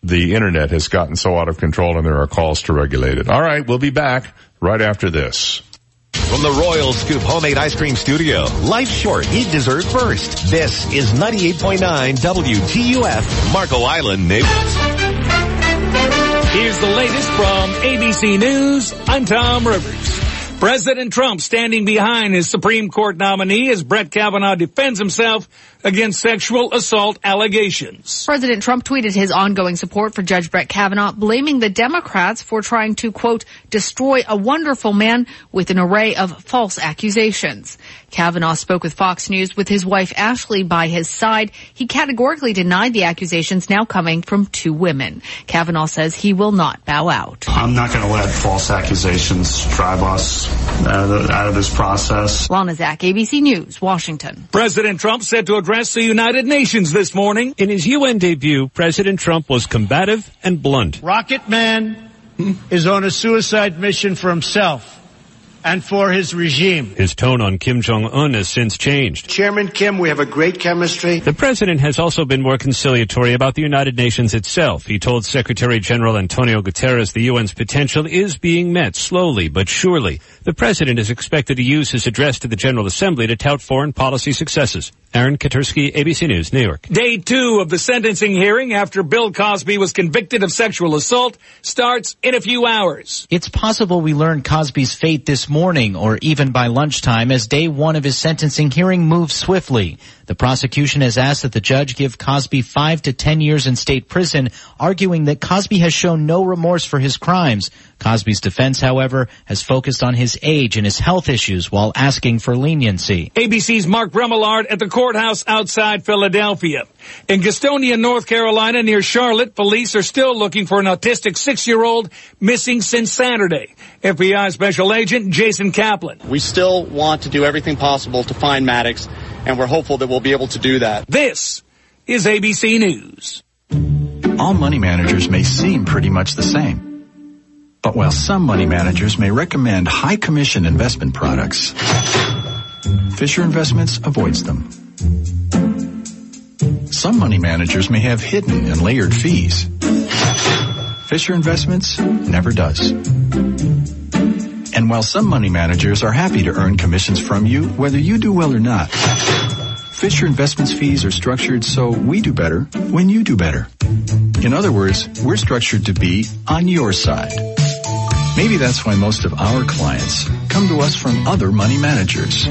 the internet has gotten so out of control and there are calls to regulate it. All right, we'll be back right after this. From the Royal Scoop Homemade Ice Cream Studio, life's short, eat dessert first. This is 98.9 WGUF, Marco Island, Naples. Here's the latest from ABC News. I'm Tom Rivers. President Trump standing behind his Supreme Court nominee as Brett Kavanaugh defends himself against sexual assault allegations. President Trump tweeted his ongoing support for Judge Brett Kavanaugh, blaming the Democrats for trying to, quote, destroy a wonderful man with an array of false accusations. Kavanaugh spoke with Fox News with his wife Ashley by his side. He categorically denied the accusations now coming from two women. Kavanaugh says he will not bow out. I'm not going to let false accusations drive us out of, out of this process. Lana Zak, ABC News, Washington. President Trump set to address the United Nations this morning. In his UN debut, President Trump was combative and blunt. Rocket Man is on a suicide mission for himself and for his regime. His tone on Kim Jong-un has since changed. Chairman Kim, we have a great chemistry. The president has also been more conciliatory about the United Nations itself. He told Secretary General Antonio Guterres the UN's potential is being met slowly but surely. The president is expected to use his address to the General Assembly to tout foreign policy successes. Aaron Katersky, ABC News, New York. Day two of the sentencing hearing after Bill Cosby was convicted of sexual assault starts in a few hours. It's possible we learn Cosby's fate this morning or even by lunchtime as day one of his sentencing hearing moves swiftly. The prosecution has asked that the judge give Cosby five to ten years in state prison, arguing that Cosby has shown no remorse for his crimes. Cosby's defense, however, has focused on his age and his health issues while asking for leniency. ABC's Mark Remillard at the courthouse outside Philadelphia. In Gastonia, North Carolina, near Charlotte, police are still looking for an autistic six-year-old missing since Saturday. FBI Special Agent Jason Kaplan. We still want to do everything possible to find Maddox, and we're hopeful that we'll be able to do that. This is ABC News. All money managers may seem pretty much the same. But while some money managers may recommend high commission investment products, Fisher Investments avoids them. Some money managers may have hidden and layered fees. Fisher Investments never does. And while some money managers are happy to earn commissions from you, whether you do well or not, Fisher Investments fees are structured so we do better when you do better. In other words, we're structured to be on your side. Maybe that's why most of our clients come to us from other money managers.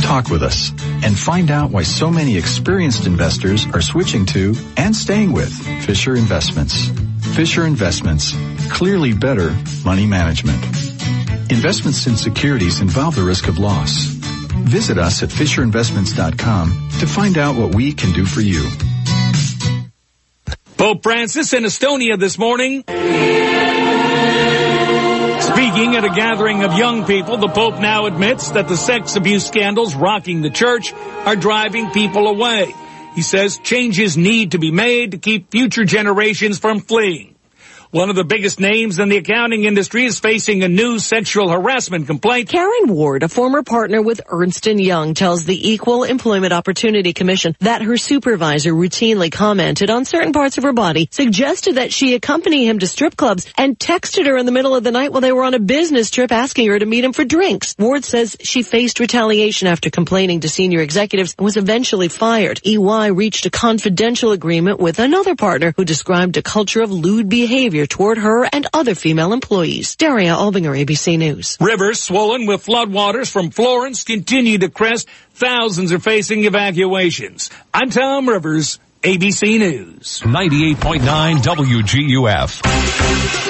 Talk with us and find out why so many experienced investors are switching to and staying with Fisher Investments. Fisher Investments, clearly better money management. Investments in securities involve the risk of loss. Visit us at FisherInvestments.com to find out what we can do for you. Pope Francis in Estonia this morning. Speaking at a gathering of young people, the Pope now admits that the sex abuse scandals rocking the church are driving people away. He says changes need to be made to keep future generations from fleeing. One of the biggest names in the accounting industry is facing a new sexual harassment complaint. Karen Ward, a former partner with Ernst & Young, tells the Equal Employment Opportunity Commission that her supervisor routinely commented on certain parts of her body, suggested that she accompany him to strip clubs, and texted her in the middle of the night while they were on a business trip asking her to meet him for drinks. Ward says she faced retaliation after complaining to senior executives and was eventually fired. EY reached a confidential agreement with another partner who described a culture of lewd behavior toward her and other female employees. Daria Albinger, ABC News. Rivers swollen with floodwaters from Florence continue to crest. Thousands are facing evacuations. I'm Tom Rivers. ABC News. 98.9 WGUF.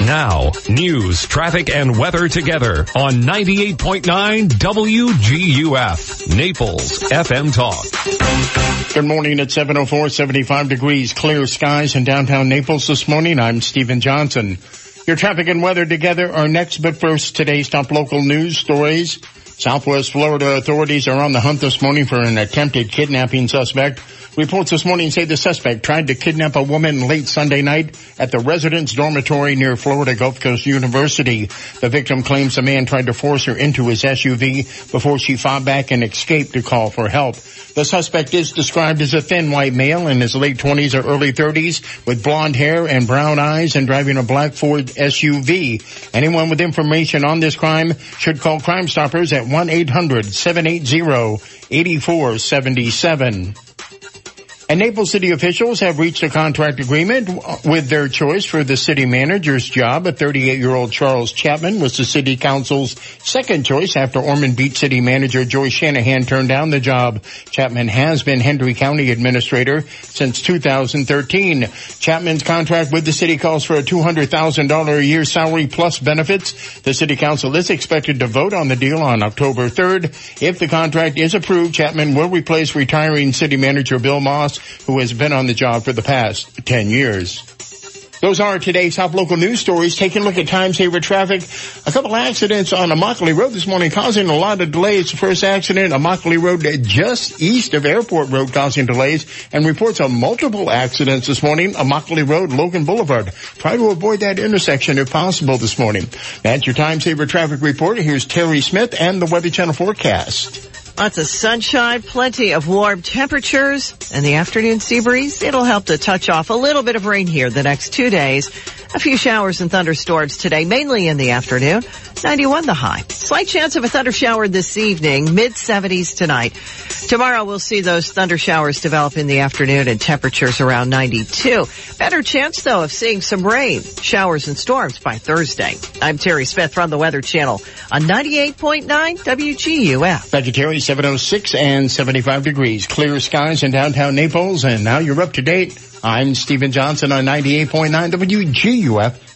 Now, news, traffic, and weather together on 98.9 WGUF. Naples FM Talk. Good morning at 704, 75 degrees, clear skies in downtown Naples this morning. I'm Stephen Johnson. Your traffic and weather together are next, but first, today's top local news stories. Southwest Florida authorities are on the hunt this morning for an attempted kidnapping suspect. Reports this morning say the suspect tried to kidnap a woman late Sunday night at the residence dormitory near Florida Gulf Coast University. The victim claims the man tried to force her into his SUV before she fought back and escaped to call for help. The suspect is described as a thin white male in his late 20s or early 30s with blonde hair and brown eyes and driving a black Ford SUV. Anyone with information on this crime should call Crime Stoppers at 1-800-780-8477. And Naples City officials have reached a contract agreement with their choice for the city manager's job. A 38-year-old Charles Chapman was the city council's second choice after Ormond Beach City Manager Joy Shanahan turned down the job. Chapman has been Hendry County Administrator since 2013. Chapman's contract with the city calls for a $200,000 a year salary plus benefits. The city council is expected to vote on the deal on October 3rd. If the contract is approved, Chapman will replace retiring city manager Bill Moss who has been on the job for the past 10 years. Those are today's top local news stories. Taking a look at time saver traffic. A couple accidents on Immokalee Road this morning causing a lot of delays. The first accident, Immokalee Road just east of Airport Road causing delays and reports of multiple accidents this morning. Immokalee Road, Logan Boulevard. Try to avoid that intersection if possible this morning. That's your time saver traffic report. Here's Terry Smith and the Weather Channel forecast. Lots of sunshine, plenty of warm temperatures, and the afternoon sea breeze. It'll help to touch off a little bit of rain here the next two days. A few showers and thunderstorms today, mainly in the afternoon. 91 the high. Slight chance of a thunder shower this evening, mid 70s tonight. Tomorrow we'll see those thunder showers develop in the afternoon and temperatures around 92. Better chance though of seeing some rain, showers and storms by Thursday. I'm Terry Smith from the Weather Channel on 98.9 WGUF. Thank you, Terry. 706 and 75 degrees. Clear skies in downtown Naples. And now you're up to date. I'm Stephen Johnson on 98.9 WGUF.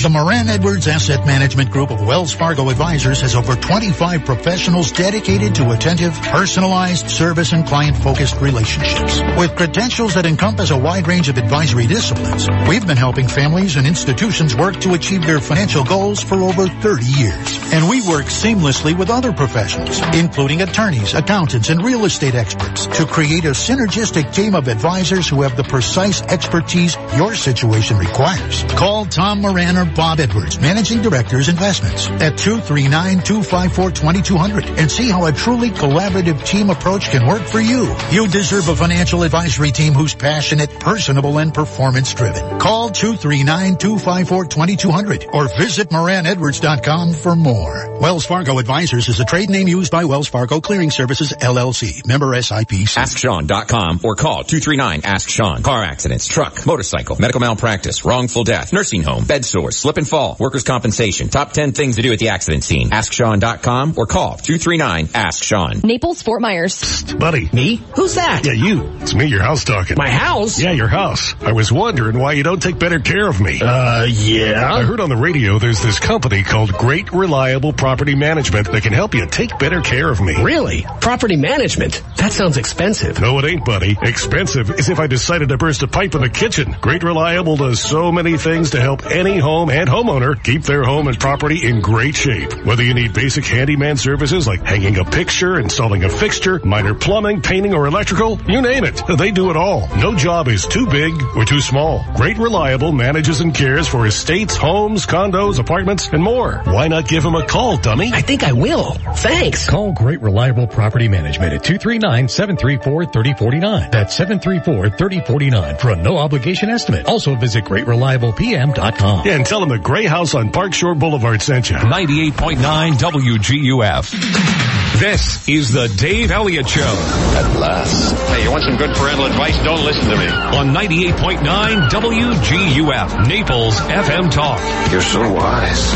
The Moran Edwards Asset Management Group of Wells Fargo Advisors has over 25 professionals dedicated to attentive, personalized service and client-focused relationships. With credentials that encompass a wide range of advisory disciplines, we've been helping families and institutions work to achieve their financial goals for over 30 years. And we work seamlessly with other professionals, including attorneys, accountants, and real estate experts to create a synergistic team of advisors who have the precise expertise your situation requires. Call Tom Moran or Bob Edwards, Managing Directors Investments at 239-254-2200 and see how a truly collaborative team approach can work for you. You deserve a financial advisory team who's passionate, personable, and performance driven. Call 239-254-2200 or visit moranedwards.com for more. Wells Fargo Advisors is a trade name used by Wells Fargo Clearing Services LLC, member SIPC. AskSean.com or call 239-ASK-SEAN. Car accidents, truck, motorcycle, medical malpractice, wrongful death, nursing home, bed sores, slip and fall, workers' compensation. Top 10 things to do at the accident scene. AskSean.com or call 239-ASK-SEAN. Naples, Fort Myers. Buddy. Me? Who's that? Yeah, you. It's me, your house talking. My house? Yeah, your house. I was wondering why you don't take better care of me. Uh, yeah? I heard on the radio there's this company called Great Reliable Property Management that can help you take better care of me. Really? Property management? That sounds expensive. No, it ain't, buddy. Expensive is if I decided to burst a pipe in the kitchen. Great Reliable does so many things to help any home and homeowner keep their home and property in great shape. Whether you need basic handyman services like hanging a picture, installing a fixture, minor plumbing, painting, or electrical, you name it. They do it all. No job is too big or too small. Great Reliable manages and cares for estates, homes, condos, apartments, and more. Why not give them a call, dummy? I think I will. Thanks. Call Great Reliable Property Management at 239-734-3049. That's 734-3049 for a no obligation estimate. Also visit greatreliablepm.com. Yeah, and tell them the Gray House on Park Shore Boulevard sent you. 98.9 WGUF. This is the Dave Elliott Show. At last. Hey, you want some good parental advice? Don't listen to me. On 98.9 WGUF, Naples FM Talk. You're so wise.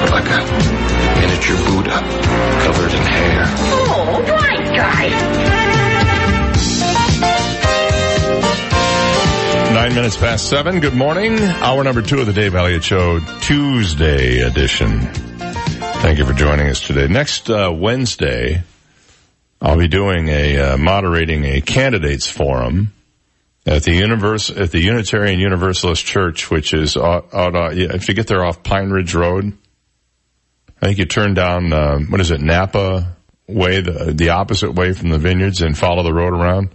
But like a miniature Buddha covered in hair. Oh, right, guys. Nine minutes past seven. Good morning. Hour number two of the Dave Elliott Show, Tuesday edition. Thank you for joining us today. Next uh, Wednesday, I'll be doing a uh, moderating a candidates forum at the universe at the Unitarian Universalist Church, which is out, out uh, if you get there off Pine Ridge Road. I think you turn down uh, what is it Napa way, the the opposite way from the vineyards, and follow the road around.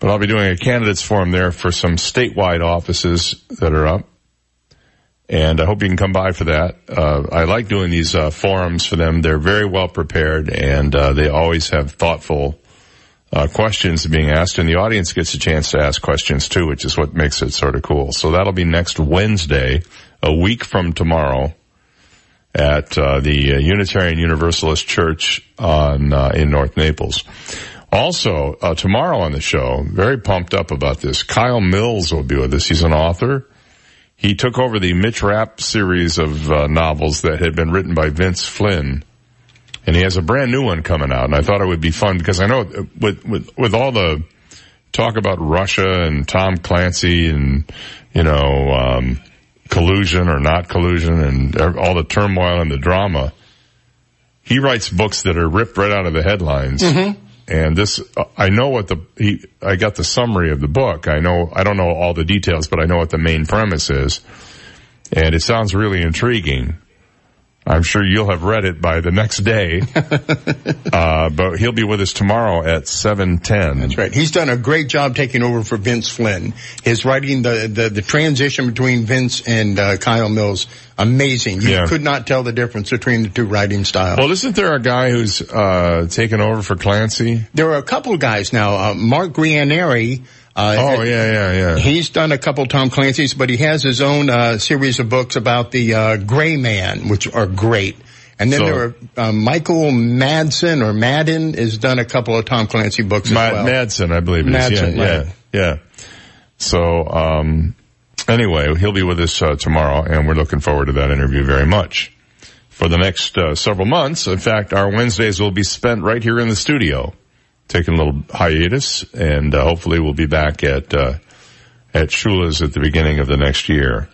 But I'll be doing a candidates forum there for some statewide offices that are up. And I hope you can come by for that. Uh, I like doing these uh, forums for them. They're very well prepared and uh, they always have thoughtful uh, questions being asked and the audience gets a chance to ask questions too, which is what makes it sort of cool. So that'll be next Wednesday, a week from tomorrow at uh, the uh, Unitarian Universalist Church on in North Naples. Also, uh, tomorrow on the show, very pumped up about this. Kyle Mills will be with us. He's an author. He took over the Mitch Rapp series of uh, novels that had been written by Vince Flynn. And he has a brand new one coming out. And I thought it would be fun because I know with, with, with all the talk about Russia and Tom Clancy and, you know, um, collusion or not collusion and all the turmoil and the drama, he writes books that are ripped right out of the headlines. Mm-hmm and this, I know what the, he, I got the summary of the book. I know, I don't know all the details, but I know what the main premise is. And it sounds really intriguing. I'm sure you'll have read it by the next day. uh, but he'll be with us tomorrow at 710. That's right. He's done a great job taking over for Vince Flynn. His writing, the, the, the transition between Vince and uh, Kyle Mills, amazing. You Yeah. could not tell the difference between the two writing styles. Well, isn't there a guy who's, uh, taken over for Clancy? There are a couple of guys now. Uh, Mark Greaney. Uh, Oh, yeah, yeah, yeah. He's done a couple Tom Clancy's, but he has his own uh, series of books about the uh, Gray Man, which are great. And then So- there are uh, Michael Madsen or Madden has done a couple of Tom Clancy books as well. Madsen, I believe it. Madsen, yeah, right. yeah, yeah. So, um, anyway, he'll be with us uh, tomorrow, and we're looking forward to that interview very much. For the next uh, several months, in fact, our Wednesdays will be spent right here in the studio, taking a little hiatus, and uh, hopefully we'll be back at uh, at Shula's at the beginning of the next year.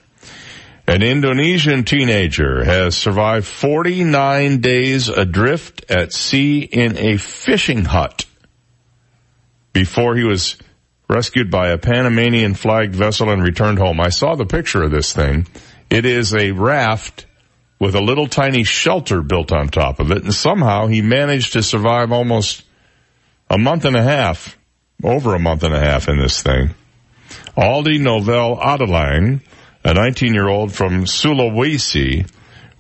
An Indonesian teenager has survived 49 days adrift at sea in a fishing hut before he was rescued by a Panamanian flagged vessel and returned home. I saw the picture of this thing. It is a raft with a little tiny shelter built on top of it, and somehow he managed to survive almost a month and a half, over a month and a half in this thing. Aldi Novel Adilang, a 19-year-old from Sulawesi,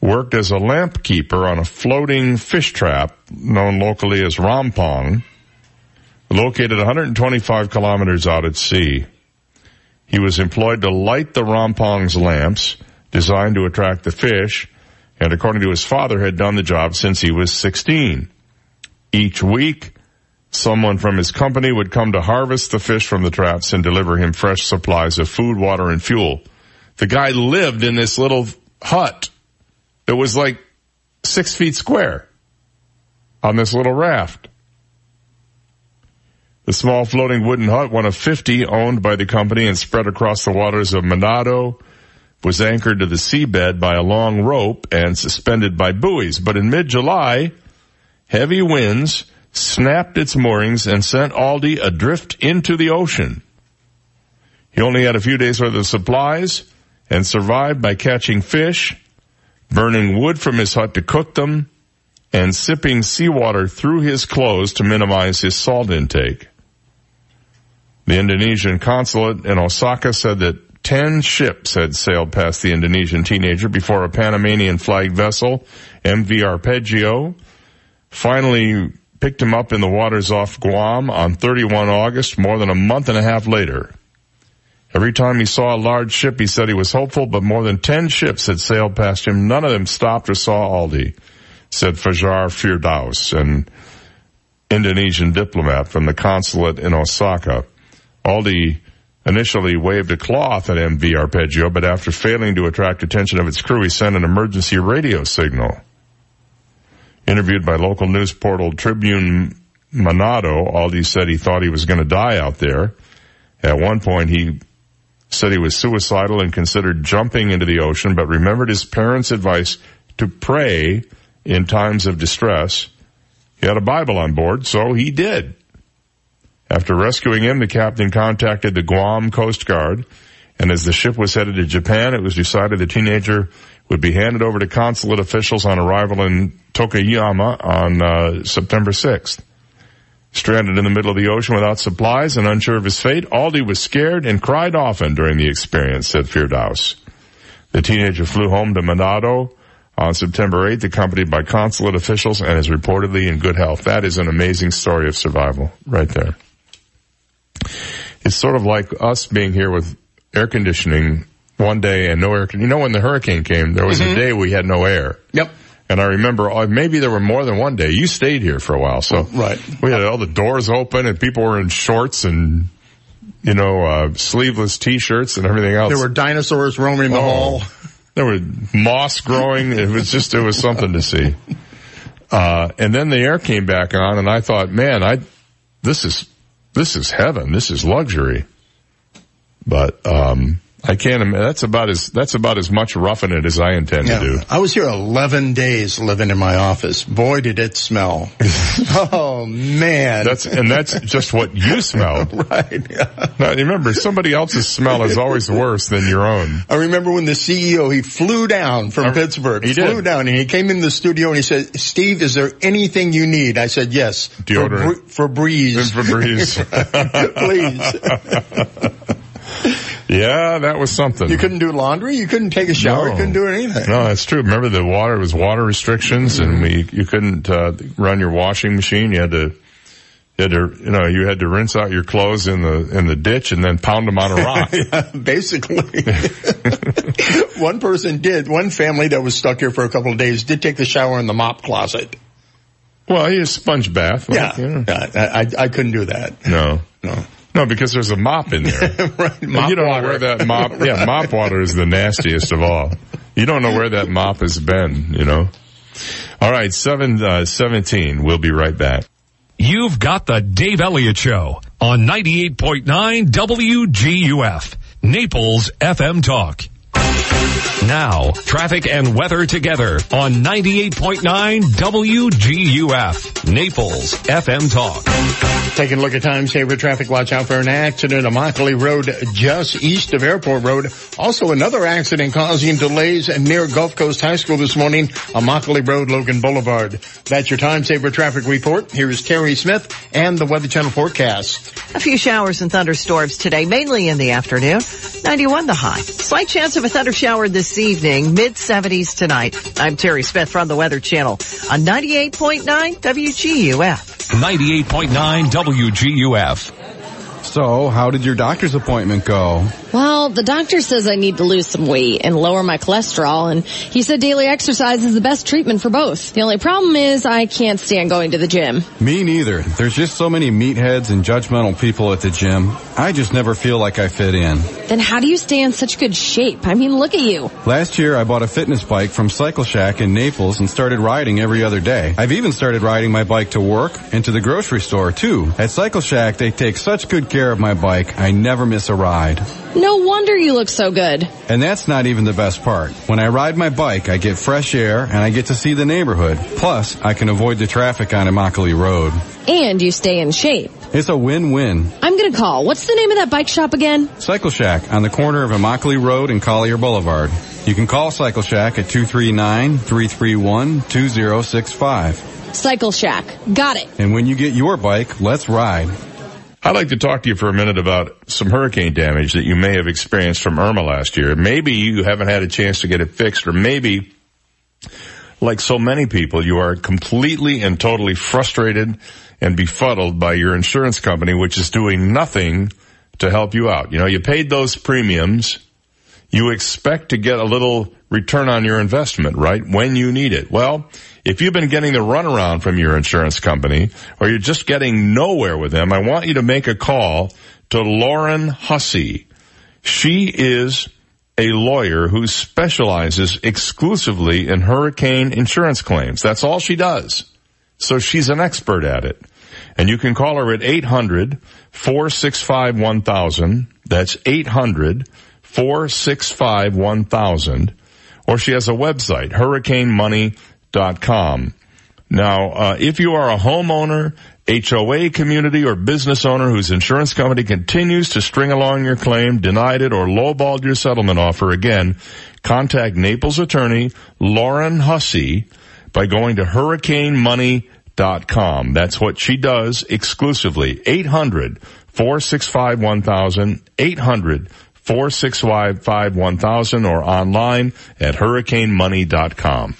worked as a lamp keeper on a floating fish trap known locally as Rompong, located 125 kilometers out at sea. He was employed to light the Rompong's lamps, designed to attract the fish, and according to his father, had done the job since he was 16. Each week, someone from his company would come to harvest the fish from the traps and deliver him fresh supplies of food, water, and fuel. The guy lived in this little hut that was like six feet square on this little raft. The small floating wooden hut, one of 50 owned by the company and spread across the waters of Manado, was anchored to the seabed by a long rope and suspended by buoys. But in mid-July, heavy winds snapped its moorings and sent Aldi adrift into the ocean. He only had a few days worth of supplies and survived by catching fish, burning wood from his hut to cook them, and sipping seawater through his clothes to minimize his salt intake. The Indonesian consulate in Osaka said that 10 ships had sailed past the Indonesian teenager before a Panamanian flagged vessel, MV Arpeggio, finally picked him up in the waters off Guam on 31 August, more than a month and a half later. Every time he saw a large ship, he said he was hopeful, but more than 10 ships had sailed past him. None of them stopped or saw Aldi, said Fajar Firdaus, an Indonesian diplomat from the consulate in Osaka. Aldi initially waved a cloth at MV Arpeggio, but after failing to attract attention of its crew, he sent an emergency radio signal. Interviewed by local news portal Tribun Manado, Aldi said he thought he was going to die out there. At one point, he said he was suicidal and considered jumping into the ocean, but remembered his parents' advice to pray in times of distress. He had a Bible on board, so he did. After rescuing him, the captain contacted the Guam Coast Guard, and as the ship was headed to Japan, it was decided the teenager would be handed over to consulate officials on arrival in Tokuyama on uh, September 6th. Stranded in the middle of the ocean without supplies and unsure of his fate, Aldi was scared and cried often during the experience, said Firdaus. The teenager flew home to Manado on September 8th, accompanied by consulate officials and is reportedly in good health. That is an amazing story of survival right there. It's sort of like us being here with air conditioning one day and no air. You know, when the hurricane came, there was a day we had no air. Yep. And I remember, uh, maybe there were more than one day. You stayed here for a while, so Right. we had all the doors open and people were in shorts and you know uh, sleeveless t-shirts and everything else. There were dinosaurs roaming the Oh. hall. There was moss growing. It was just, it was something to see. Uh, and then the air came back on and I thought, man, I, this is, this is heaven. This is luxury. But, um, I can't. im- That's about as that's about as much roughing it as I intend Yeah. to do. I was here 11 days living in my office. Boy, did it smell. oh man. That's and that's just what you smell. right. Now, remember, somebody else's smell is always worse than your own. I remember when the CEO, he flew down from Pittsburgh. he flew did. down and he came in the studio and he said, Steve, is there anything you need? I said, yes. Deodorant. For, Bree- for Breeze. For Breeze. Please. Yeah, that was something. You couldn't do laundry. You couldn't take a shower. No. You couldn't do anything. No, that's true. Remember the water was water restrictions, and we you couldn't uh, run your washing machine. You had to. You had to, you know, you had to rinse out your clothes in the in the ditch and then pound them on a rock. yeah, basically. one person did. One family that was stuck here for a couple of days did take the shower in the mop closet. Well, you sponge bath. Yeah, like, know. yeah, I, I I couldn't do that. No, no, no, because there's a mop in there. right, mop you don't water. know where that mop. Yeah, mop water is the nastiest of all. You don't know where that mop has been. You know. All right, seven uh, seventeen. We'll be right back. You've got the Dave Elliott Show on 98.9 WGUF, Naples FM Talk. Now, traffic and weather together on 98.9 WGUF, Naples FM Talk. Taking a look at time saver traffic. Watch out for an accident on Immokalee Road just east of Airport Road. Also another accident causing delays near Gulf Coast High School this morning on Immokalee Road, Logan Boulevard. That's your time saver traffic report. Here is Terry Smith and the Weather Channel forecast. A few showers and thunderstorms today, mainly in the afternoon. 91 the high. Slight chance of a thunder shower this evening, mid 70s tonight. I'm Terry Smith from the Weather Channel on 98.9 WGUF. 98.9 WGUF. So, how did your doctor's appointment go? Well, the doctor says I need to lose some weight and lower my cholesterol, and he said daily exercise is the best treatment for both. The only problem is I can't stand going to the gym. Me neither. There's just so many meatheads and judgmental people at the gym. I just never feel like I fit in. Then how do you stay in such good shape? I mean, look at you. Last year I bought a fitness bike from Cycle Shack in Naples and started riding every other day. I've even started riding my bike to work and to the grocery store too. At Cycle Shack they take such good care of my bike, I never miss a ride. No wonder you look so good. And that's not even the best part. When I ride my bike, I get fresh air and I get to see the neighborhood. Plus, I can avoid the traffic on Immokalee Road. And you stay in shape. It's a win-win. I'm gonna call. What's the name of that bike shop again? Cycle Shack on the corner of Immokalee Road and Collier Boulevard. You can call Cycle Shack at 239-331-2065. Cycle Shack. Got it. And when you get your bike, let's ride. I'd like to talk to you for a minute about some hurricane damage that you may have experienced from Irma last year. Maybe you haven't had a chance to get it fixed, or maybe, like so many people, you are completely and totally frustrated and befuddled by your insurance company, which is doing nothing to help you out. You know, you paid those premiums. You expect to get a little return on your investment, right? When you need it. Well, if you've been getting the runaround from your insurance company or you're just getting nowhere with them, I want you to make a call to Lauren Hussey. She is a lawyer who specializes exclusively in hurricane insurance claims. That's all she does. So she's an expert at it. And you can call her at 800 465 1000. That's 800 465 1000. Or she has a website, hurricanemoney.com. Now, uh, if you are a homeowner, HOA community or business owner whose insurance company continues to string along your claim, denied it, or lowballed your settlement offer, again, contact Naples attorney Lauren Hussey by going to hurricanemoney.com. That's what she does exclusively. 800 465 1000, 800 465 1000 or online at hurricanemoney.com.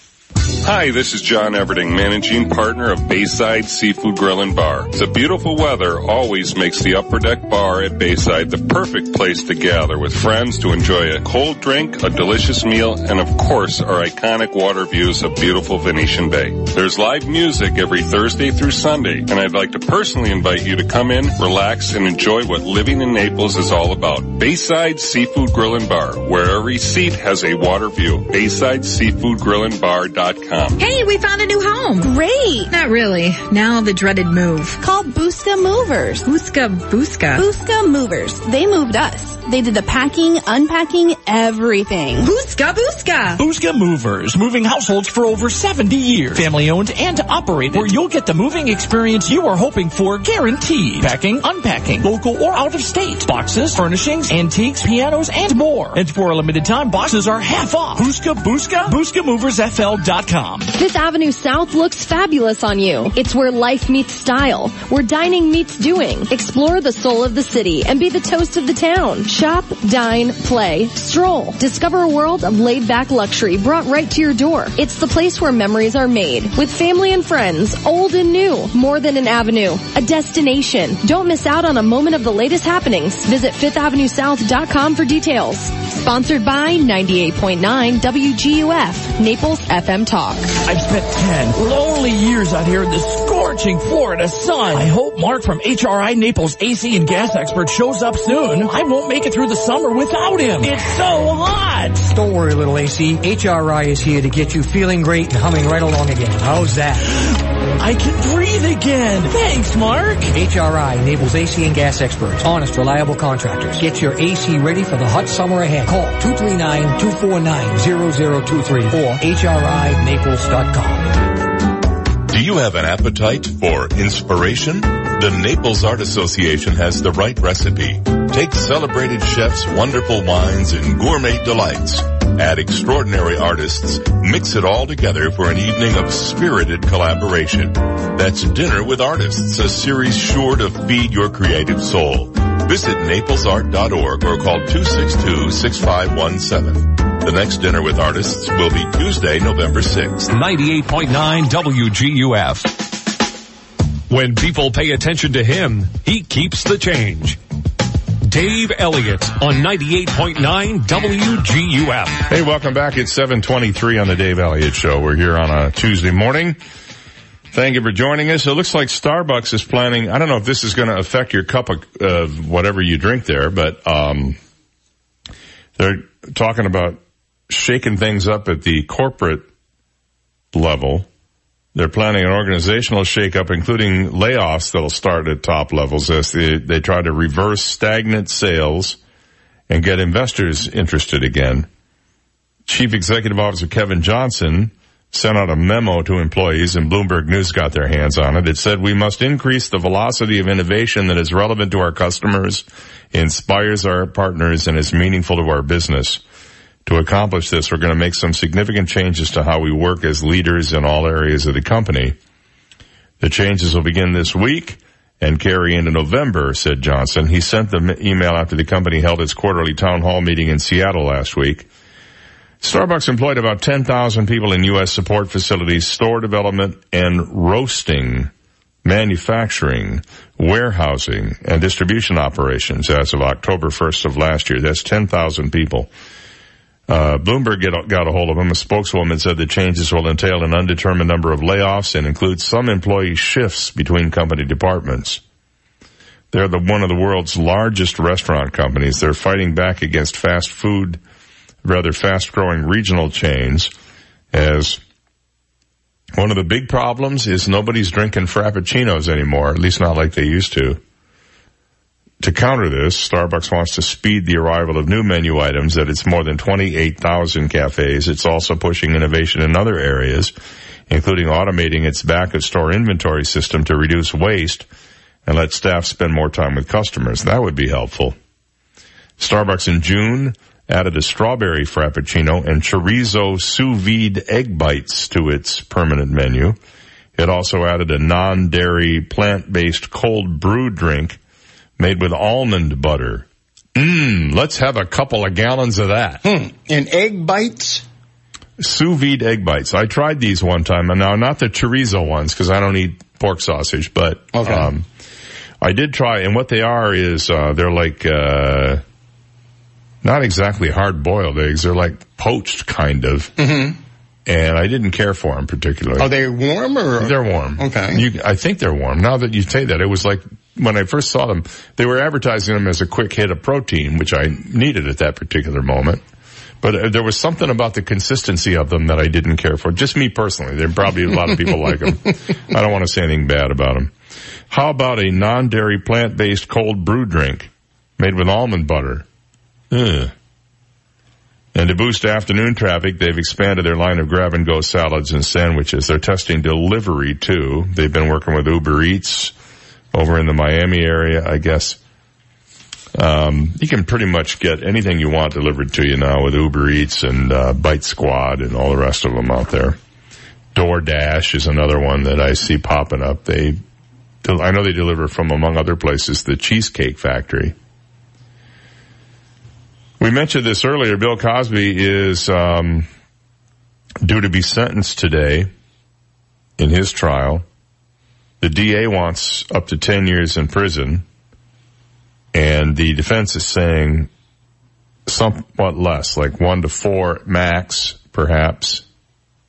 Hi, this is John Everding, managing partner of Bayside Seafood Grill and Bar. The beautiful weather always makes the Upper Deck Bar at Bayside the perfect place to gather with friends to enjoy a cold drink, a delicious meal, and of course our iconic water views of beautiful Venetian Bay. There's live music every Thursday through Sunday, and I'd like to personally invite you to come in, relax, and enjoy what living in Naples is all about. Bayside Seafood Grill and Bar, where every seat has a water view. Bayside Seafood Grill and Bar.com. Hey, we found a new home. Great. Not really. Now the dreaded move. Call Busca Movers. Busca, Busca. Busca Movers. They moved us. They did the packing, unpacking, everything. Booska Booska. Booska Movers, moving households for over 70 years. Family owned and operated, where you'll get the moving experience you are hoping for guaranteed. Packing, unpacking, local or out of state. Boxes, furnishings, antiques, pianos, and more. And for a limited time, boxes are half off. Booska Booska, Fifth Avenue South looks fabulous on you. It's where life meets style, where dining meets doing. Explore the soul of the city and be the toast of the town. Shop, dine, play, stroll. Discover a world of laid back luxury brought right to your door. It's the place where memories are made with family and friends, old and new. More than an avenue, a destination. Don't miss out on a moment of the latest happenings. Visit fifthavenuesouth.com for details. Sponsored by 98.9 WGUF, Naples FM Talk. I've spent 10 lonely years out here in the scorching Florida sun. I hope Mark from HRI Naples AC and gas expert shows up soon. I won't make it through the summer without him. It's so hot. Don't worry, little AC. HRI is here to get you feeling great and humming right along again. How's that? I can breathe again. Thanks, Mark. HRI Naples AC and gas experts, honest, reliable contractors. Get your AC ready for the hot summer ahead. Call 239-249-0023 or HRINaples.com. Do you have an appetite for inspiration? The Naples Art Association has the right recipe. Take celebrated chefs, wonderful wines, and gourmet delights. Add extraordinary artists. Mix it all together for an evening of spirited collaboration. That's Dinner with Artists, a series sure to feed your creative soul. Visit naplesart.org or call 262-6517. The next Dinner with Artists will be Tuesday, November 6th. 98.9 WGUF. When people pay attention to him, he keeps the change. Dave Elliott on 98.9 WGUF. Hey, welcome back. It's 723 on the Dave Elliott Show. We're here on a Tuesday morning. Thank you for joining us. It looks like Starbucks is planning, I don't know if this is going to affect your cup of uh, whatever you drink there, but um, they're talking about shaking things up at the corporate level. They're planning an organizational shakeup, including layoffs that'll start at top levels as they, they try to reverse stagnant sales and get investors interested again. Chief Executive Officer Kevin Johnson sent out a memo to employees and Bloomberg News got their hands on it. It said we must increase the velocity of innovation that is relevant to our customers, inspires our partners, and is meaningful to our business. To accomplish this, we're going to make some significant changes to how we work as leaders in all areas of the company. The changes will begin this week and carry into November, said Johnson. He sent the email after the company held its quarterly town hall meeting in Seattle last week. Starbucks employed about 10,000 people in U.S. support facilities, store development, and roasting, manufacturing, warehousing, and distribution operations as of October 1st of last year. That's 10,000 people. Uh, Bloomberg get, got a hold of him. A spokeswoman said the changes will entail an undetermined number of layoffs and include some employee shifts between company departments. They're the, one of the world's largest restaurant companies. They're fighting back against fast food, rather fast growing regional chains as one of the big problems is nobody's drinking frappuccinos anymore, at least not like they used to. To counter this, Starbucks wants to speed the arrival of new menu items at its more than 28,000 cafes. It's also pushing innovation in other areas, including automating its back of store inventory system to reduce waste and let staff spend more time with customers. That would be helpful. Starbucks in June added a strawberry frappuccino and chorizo sous vide egg bites to its permanent menu. It also added a non-dairy plant-based cold brew drink made with almond butter. Mmm, let's have a couple of gallons of that. Hmm. And egg bites? Sous vide egg bites. I tried these one time, and now not the chorizo ones because I don't eat pork sausage, but okay. um, I did try. And what they are is uh, they're like uh, not exactly hard boiled eggs. They're like poached, kind of. Mm-hmm. And I didn't care for them particularly. Are they warm or? They're warm. Okay. You, I think they're warm. Now that you say that, it was like when I first saw them, they were advertising them as a quick hit of protein, which I needed at that particular moment. But uh, there was something about the consistency of them that I didn't care for. Just me personally. There probably a lot of people like them. I don't want to say anything bad about them. How about a non-dairy plant-based cold brew drink made with almond butter? Ugh. And to boost afternoon traffic, they've expanded their line of grab and go salads and sandwiches. They're testing delivery too. They've been working with Uber Eats over in the Miami area, I guess. Um, you can pretty much get anything you want delivered to you now with Uber Eats and uh, Bite Squad and all the rest of them out there. DoorDash is another one that I see popping up. They, I know they deliver from among other places the Cheesecake Factory. We mentioned this earlier. Bill Cosby is um, due to be sentenced today in his trial. The DA wants up to 10 years in prison, and the defense is saying somewhat less, like one to four max, perhaps.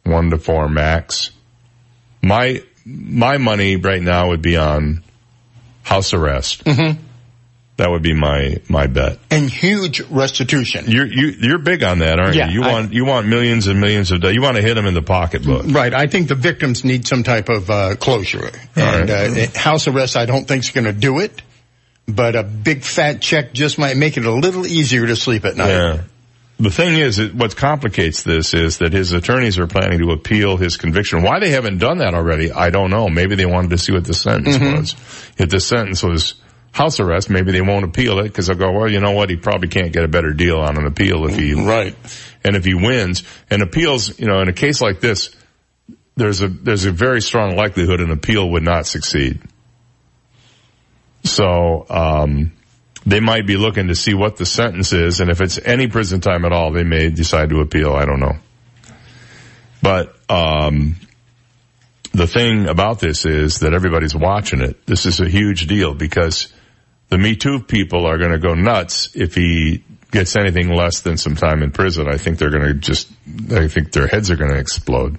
One to four max. My, my money right now would be on house arrest. Mm-hmm. That would be my my bet. And huge restitution. You're you, you're big on that, aren't Yeah, you? You I- want you want millions and millions of dollars. You want to hit them in the pocketbook. Right. I think the victims need some type of uh, closure. And uh, house arrest, I don't think is going to do it. But a big fat check just might make it a little easier to sleep at night. Yeah. The thing is, what complicates this is that his attorneys are planning to appeal his conviction. Why they haven't done that already, I don't know. Maybe they wanted to see what the sentence Mhm. was. If the sentence was house arrest, maybe they won't appeal it because they'll go, well, you know what? He probably can't get a better deal on an appeal if he, right. And if he wins and appeals, you know, in a case like this, there's a, there's a very strong likelihood an appeal would not succeed. So, um, they might be looking to see what the sentence is, and if it's any prison time at all, they may decide to appeal. I don't know. But, um, the thing about this is that everybody's watching it. This is a huge deal because the Me Too people are going to go nuts if he gets anything less than some time in prison. I think they're going to just, I think their heads are going to explode.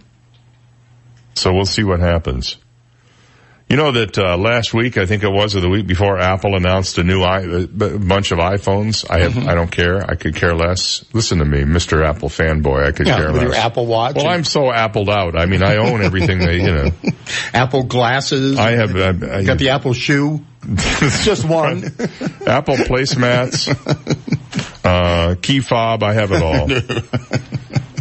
So we'll see what happens. You know that uh, last week, I think it was, or the week before, Apple announced a new i- a b- bunch of iPhones. I have, I don't care. I could care less. Listen to me, Mr. Apple fanboy. I could Yeah, care with less. your Apple Watch Well, and- I'm so appled out. I mean, I own everything that you know. Apple glasses. I have. I, I, Got the Apple shoe. It's just one. Apple placemats, uh, key fob. I have it all.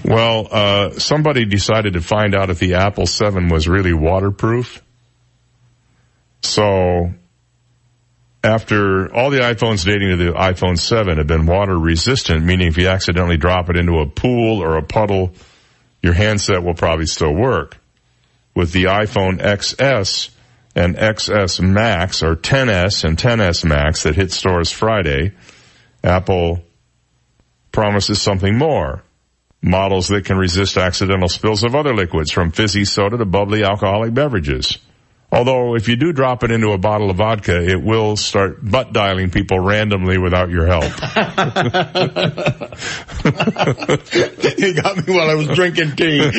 well, uh, somebody decided to find out if the Apple 7 was really waterproof. So after all the iPhones dating to the iPhone 7 have been water resistant, meaning if you accidentally drop it into a pool or a puddle, your handset will probably still work. With the iPhone XS and XS Max or 10s and 10s Max that hit stores Friday, Apple promises something more. Models that can resist accidental spills of other liquids from fizzy soda to bubbly alcoholic beverages. Although if you do drop it into a bottle of vodka, it will start butt dialing people randomly without your help. you got me while I was drinking tea.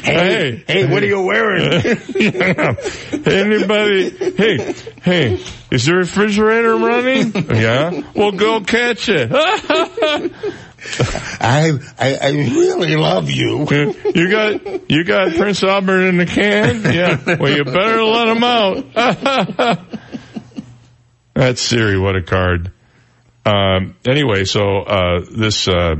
hey, hey, what are you wearing? Anybody? Hey, hey, is the refrigerator running? yeah. Well, go catch it. I, I I really love you. You got you got Prince Albert in the can? Yeah. Well, you better let him out. That's Siri. What a card. Um, anyway, so uh, this uh,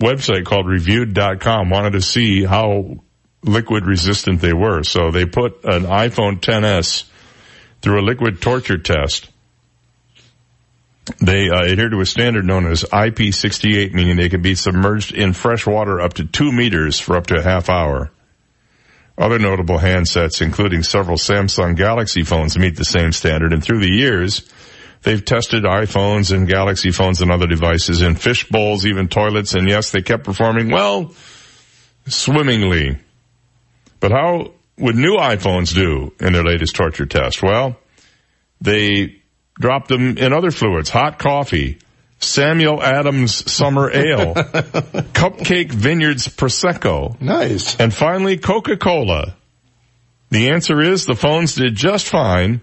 website called Reviewed.com wanted to see how liquid resistant they were. So they put an iPhone 10s through a liquid torture test. They uh, adhere to a standard known as IP68, meaning they can be submerged in fresh water up to two meters for up to a half hour. Other notable handsets, including several Samsung Galaxy phones, meet the same standard, and through the years, they've tested iPhones and Galaxy phones and other devices in fish bowls, even toilets, and yes, they kept performing well, swimmingly. But how would new iPhones do in their latest torture test? Well, they dropped them in other fluids, hot coffee, Samuel Adams Summer Ale, Cupcake Vineyards Prosecco. Nice. And finally, Coca-Cola. The answer is the phones did just fine,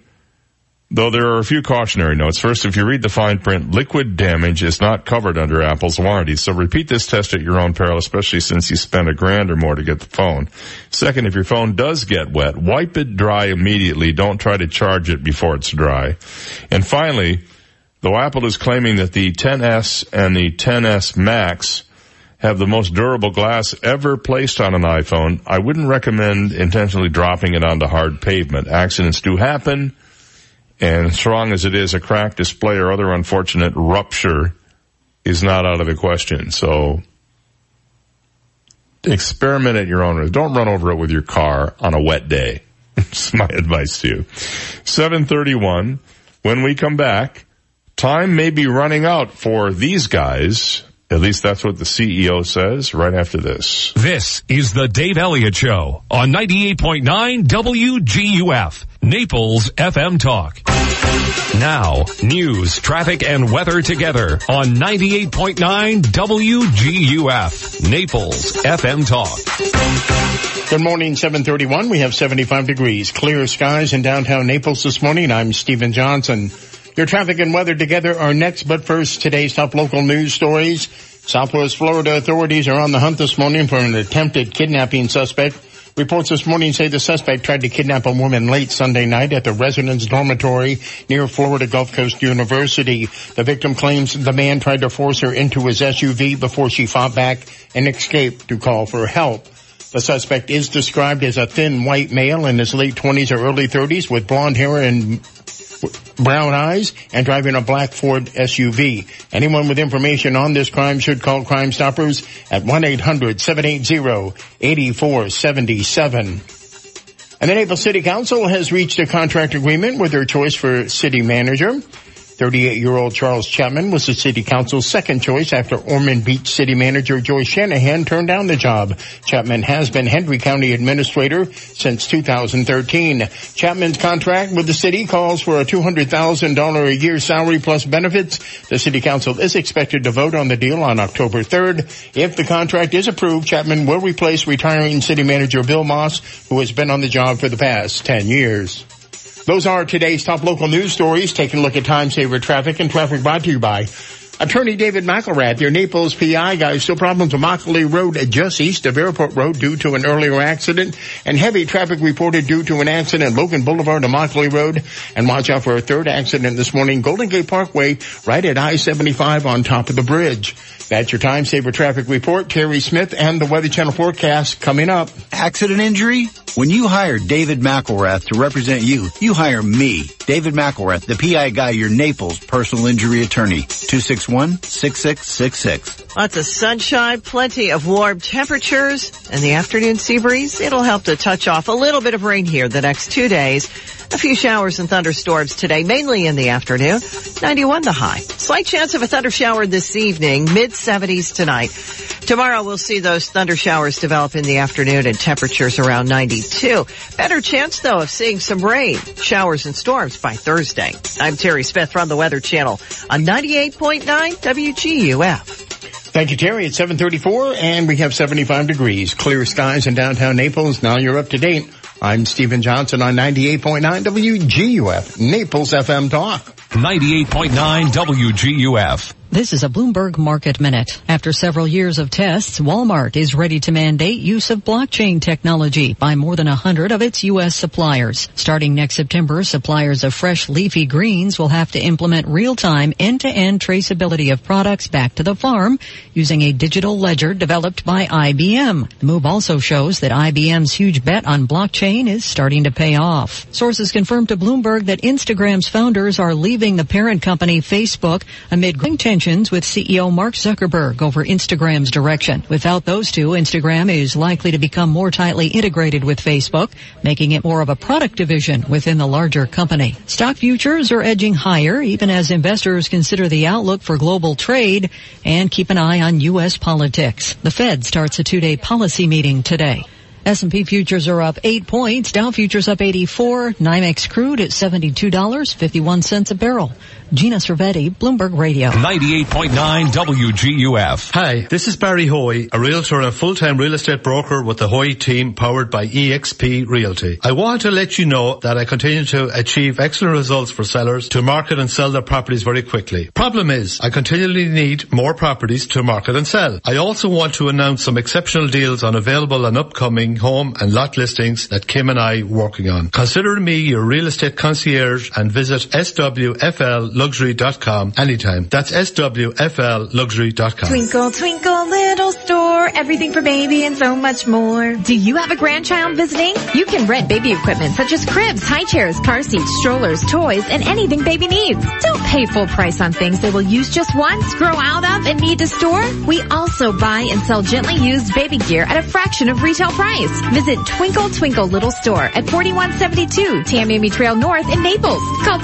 though there are a few cautionary notes. First, if you read the fine print, liquid damage is not covered under Apple's warranty, so repeat this test at your own peril, especially since you spent a grand or more to get the phone. Second, if your phone does get wet, wipe it dry immediately. Don't try to charge it before it's dry. And finally, Though Apple is claiming that the 10s and the 10s Max have the most durable glass ever placed on an iPhone, I wouldn't recommend intentionally dropping it onto hard pavement. Accidents do happen, and strong as it is, a crack display or other unfortunate rupture is not out of the question. So experiment at your own risk. Don't run over it with your car on a wet day. It's my advice to you. 731. When we come back, time may be running out for these guys. At least that's what the CEO says right after this. This is the Dave Elliott Show on 98.9 WGUF, Naples FM Talk. Now, news, traffic, and weather together on 98.9 WGUF, Naples FM Talk. Good morning, 731. We have 75 degrees. Clear skies in downtown Naples this morning. I'm Stephen Johnson. Your traffic and weather together are next, but first, today's top local news stories. Southwest Florida authorities are on the hunt this morning for an attempted kidnapping suspect. Reports this morning say the suspect tried to kidnap a woman late Sunday night at the residence dormitory near Florida Gulf Coast University. The victim claims the man tried to force her into his SUV before she fought back and escaped to call for help. The suspect is described as a thin white male in his late 20s or early 30s with blonde hair and brown eyes and driving a black Ford SUV. Anyone with information on this crime should call Crime Stoppers at 1-800-780-8477. And the Naples City Council has reached a contract agreement with their choice for city manager. 38-year-old Charles Chapman was the city council's second choice after Ormond Beach city manager Joyce Shanahan turned down the job. Chapman has been Hendry County administrator since 2013. Chapman's contract with the city calls for a $200,000 a year salary plus benefits. The city council is expected to vote on the deal on October 3rd. If the contract is approved, Chapman will replace retiring city manager Bill Moss, who has been on the job for the past 10 years. Those are today's top local news stories. Taking a look at time saver traffic and traffic brought to you by Attorney David McElrath, your Naples PI guy. Still problems on Immokalee Road just east of Airport Road due to an earlier accident and heavy traffic reported due to an accident Logan Boulevard to Immokalee Road. And watch out for a third accident this morning, Golden Gate Parkway right at I-75 on top of the bridge. That's your time saver traffic report. Terry Smith and the Weather Channel forecast coming up. Accident injury? When you hire David McElrath to represent you, you hire me, David McElrath, the PI guy, your Naples personal injury attorney. 261-6666. Lots of sunshine, plenty of warm temperatures, and the afternoon sea breeze. It'll help to touch off a little bit of rain here the next two days. A few showers and thunderstorms today, mainly in the afternoon. 91 the high. Slight chance of a thunder shower this evening, mid 70s tonight. Tomorrow we'll see those thunder showers develop in the afternoon and temperatures around 92. Better chance though of seeing some rain, showers and storms by Thursday. I'm Terry Smith from the Weather Channel on 98.9 WGUF. Thank you, Terry. It's 734 and we have 75 degrees. Clear skies in downtown Naples. Now you're up to date. I'm Stephen Johnson on 98.9 WGUF, Naples FM Talk. 98.9 WGUF. This is a Bloomberg Market Minute. After several years of tests, Walmart is ready to mandate use of blockchain technology by more than 100 of its U.S. suppliers. Starting next September, suppliers of fresh leafy greens will have to implement real-time end-to-end traceability of products back to the farm using a digital ledger developed by IBM. The move also shows that IBM's huge bet on blockchain is starting to pay off. Sources confirmed to Bloomberg that Instagram's founders are leaving the parent company Facebook amid growing with CEO Mark Zuckerberg over Instagram's direction. Without those two, Instagram is likely to become more tightly integrated with Facebook, making it more of a product division within the larger company. Stock futures are edging higher even as investors consider the outlook for global trade and keep an eye on U.S. politics. The Fed starts a two-day policy meeting today. S&P futures are up 8 points, Dow futures up 84, NYMEX crude at $72.51 a barrel. Gina Cervetti, Bloomberg Radio. 98.9 WGUF. Hi, this is Barry Hoy, a realtor and a full-time real estate broker with the Hoy team powered by EXP Realty. I want to let you know that I continue to achieve excellent results for sellers to market and sell their properties very quickly. Problem is, I continually need more properties to market and sell. I also want to announce some exceptional deals on available and upcoming home and lot listings that Kim and I are working on. Consider me your real estate concierge and visit swflluxury.com anytime. That's swflluxury.com. Twinkle, twinkle, little store, everything for baby and so much more. Do you have a grandchild visiting? You can rent baby equipment such as cribs, high chairs, car seats, strollers, toys, and anything baby needs. Don't pay full price on things they will use just once, grow out of, and need to store. We also buy and sell gently used baby gear at a fraction of retail price. Visit Twinkle Twinkle Little Store at 4172 Tamiami Trail North in Naples. Call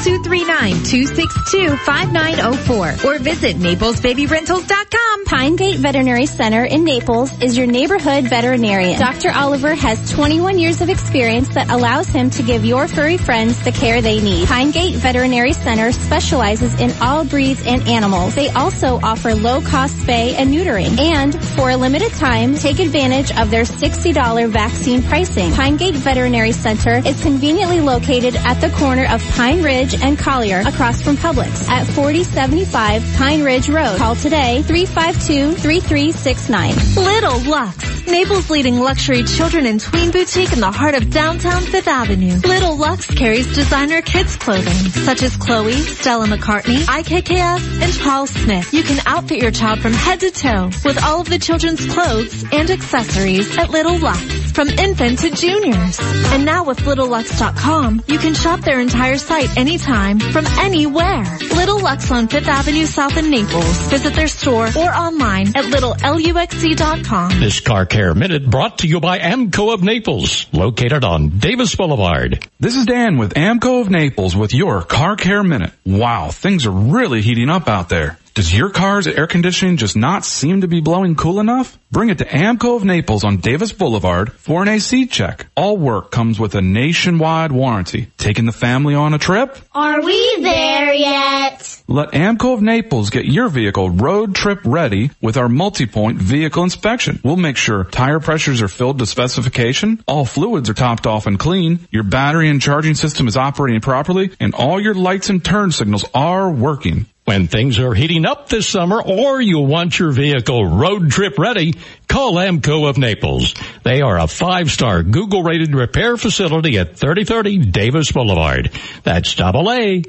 239-262-5904 or visit naplesbabyrentals.com. Pine Gate Veterinary Center in Naples is your neighborhood veterinarian. Dr. Oliver has 21 years of experience that allows him to give your furry friends the care they need. Pine Gate Veterinary Center specializes in all breeds and animals. They also offer low-cost spay and neutering. And for a limited time, take advantage of their $60 vaccine pricing. Pine Gate Veterinary Center is conveniently located at the corner of Pine Ridge and Collier across from Publix at 4075 Pine Ridge Road. Call today 352-3369. Little Lux, Naples' leading luxury children and tween boutique in the heart of downtown Fifth Avenue. Little Lux carries designer kids clothing such as Chloe, Stella McCartney, IKKF, and Paul Smith. You can outfit your child from head to toe with all of the children's clothes and accessories at Little Lux, from infant to juniors. And now with LittleLux.com, you can shop their entire site anytime, from anywhere. Little Lux on Fifth Avenue South in Naples. Visit their store or online at littleluxc.com. This Car Care Minute brought to you by AAMCO of Naples, located on Davis Boulevard. This is Dan with AAMCO of Naples with your Car Care Minute. Wow, things are really heating up out there. Does your car's air conditioning just not seem to be blowing cool enough? Bring it to AAMCO of Naples on Davis Boulevard for an AC check. All work comes with a nationwide warranty. Taking the family on a trip? Are we there yet? Let AAMCO of Naples get your vehicle road trip ready with our multi-point vehicle inspection. We'll make sure tire pressures are filled to specification, all fluids are topped off and clean, your battery and charging system is operating properly, and all your lights and turn signals are working. When things are heating up this summer or you want your vehicle road trip ready, call AAMCO of Naples. They are a five-star Google rated repair facility at 3030 Davis Boulevard. That's double A.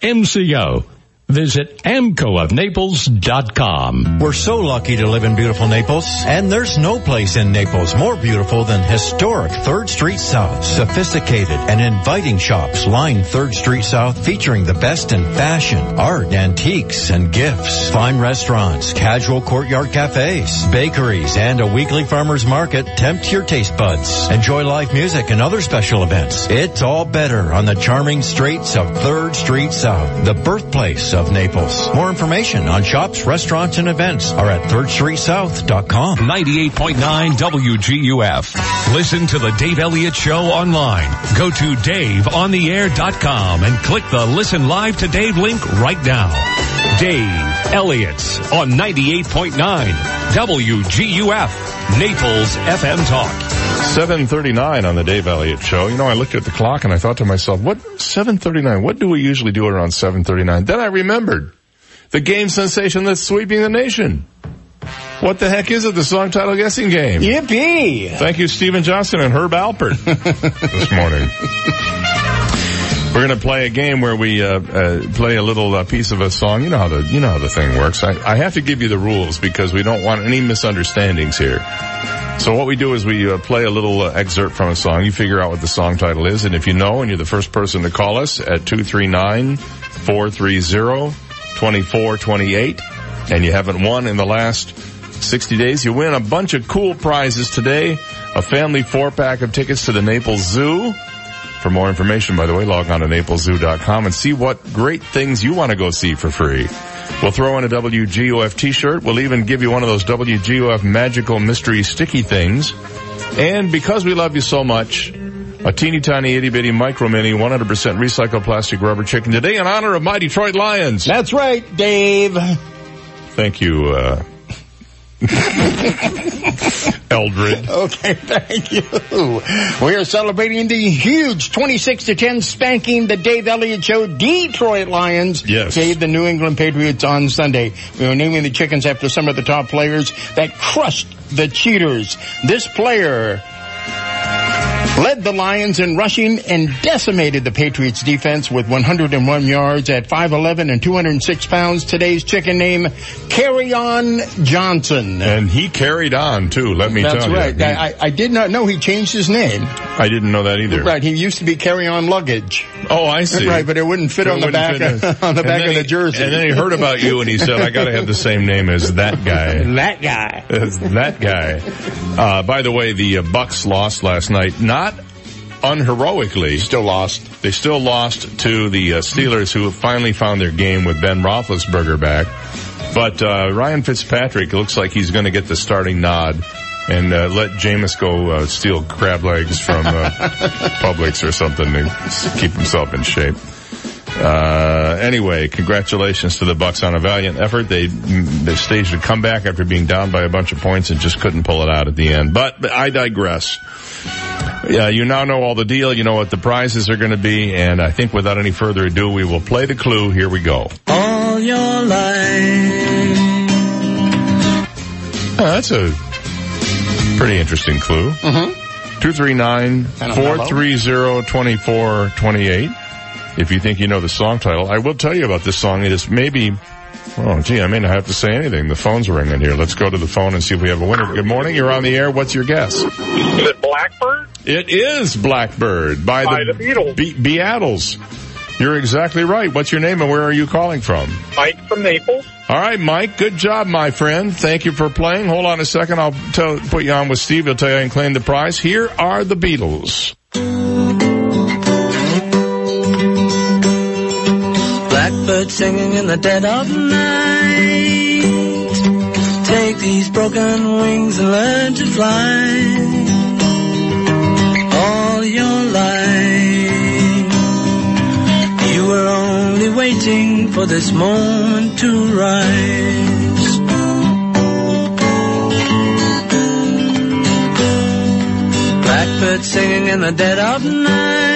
MCO. Visit AmcoofNaples.com. We're so lucky to live in beautiful Naples, and there's no place in Naples more beautiful than historic 3rd Street South. Sophisticated and inviting shops line 3rd Street South featuring the best in fashion, art, antiques, and gifts. Fine restaurants, casual courtyard cafes, bakeries, and a weekly farmer's market tempt your taste buds. Enjoy live music and other special events. It's all better on the charming streets of 3rd Street South, the birthplace of Naples. More information on shops, restaurants, and events are at 3rdstreetsouth.com. 98.9 WGUF. Listen to the Dave Elliott Show online. Go to DaveOnTheAir.com and click the Listen Live to Dave link right now. Dave Elliott on 98.9 WGUF. Naples FM Talk. 739 on the Dave Elliott Show. You know, I looked at the clock and I thought to myself, what, 739, what do we usually do around 739? Then I remembered the game sensation that's sweeping the nation. What the heck is it? The song title guessing game. Yippee! Thank you, Stephen Johnson and Herb Alpert this morning. We're going to play a game where we uh, uh, play a little uh, piece of a song. You know how the you know how the thing works. I, I have to give you the rules because we don't want any misunderstandings here. So what we do is we uh, play a little uh, excerpt from a song. You figure out what the song title is, and if you know, and you're the first person to call us at two three nine four three zero twenty four twenty eight, and you haven't won in the last 60 days, you win a bunch of cool prizes today. A family four pack of tickets to the Naples Zoo. For more information, by the way, log on to napleszoo.com and see what great things you want to go see for free. We'll throw in a WGUF t-shirt. We'll even give you one of those WGUF magical mystery sticky things. And because we love you so much, a teeny tiny itty bitty micro mini 100% recycled plastic rubber chicken today in honor of my Detroit Lions. That's right, Dave. Thank you, uh, Eldred. Okay, thank you. We are celebrating the huge 26 to 10 spanking the Dave Elliott Show Detroit Lions. Yes. Gave the New England Patriots on Sunday. We are naming the chickens after some of the top players that crushed the Cheaters. This player led the Lions in rushing and decimated the Patriots defense with 101 yards at 5'11 and 206 pounds. Today's chicken name, Kerryon Johnson. And he carried on too, let me That's tell right. you. He- I, I did not know he changed his name. I didn't know that either. Right, he used to be Carry On Luggage. Oh, I see. Right, but it wouldn't fit It on the wouldn't back fit of, on the And back of the jersey. And then he heard about you and he said, I gotta have the same name as that guy. that guy. That guy. Uh, by the way, the uh, Bucs lost last night. Not unheroically. Still lost. They still lost to the uh, Steelers, who finally found their game with Ben Roethlisberger back. But uh, Ryan Fitzpatrick looks like he's going to get the starting nod and uh, let Jameis go uh, steal crab legs from uh, Publix or something to keep himself in shape. Uh, anyway, congratulations to the Bucs on a valiant effort. They they staged a comeback after being down by a bunch of points and just couldn't pull it out at the end. But, but I digress. Yeah, you now know all the deal. You know what the prizes are going to be, and I think without any further ado, we will play the clue. Here we go. all your life. Oh, that's a pretty interesting clue. Mm-hmm. 239-430-2428. If you think you know the song title, I will tell you about this song. It is maybe, oh gee, I may not have to say anything. The phone's ringing here. Let's go to the phone and see if we have a winner. Good morning. You're on the air. What's your guess? Is it Blackbird? It is Blackbird by, By the, the Beatles. Be- Beatles. You're exactly right. What's your name and where are you calling from? Mike from Naples. All right, Mike. Good job, my friend. Thank you for playing. Hold on a second. I'll tell, put you on with Steve. He'll tell you I can claim the prize. Here are the Beatles. Blackbird singing in the dead of night. Take these broken wings and learn to fly. All your life, you were only waiting for this moment to rise. Blackbird singing in the dead of night.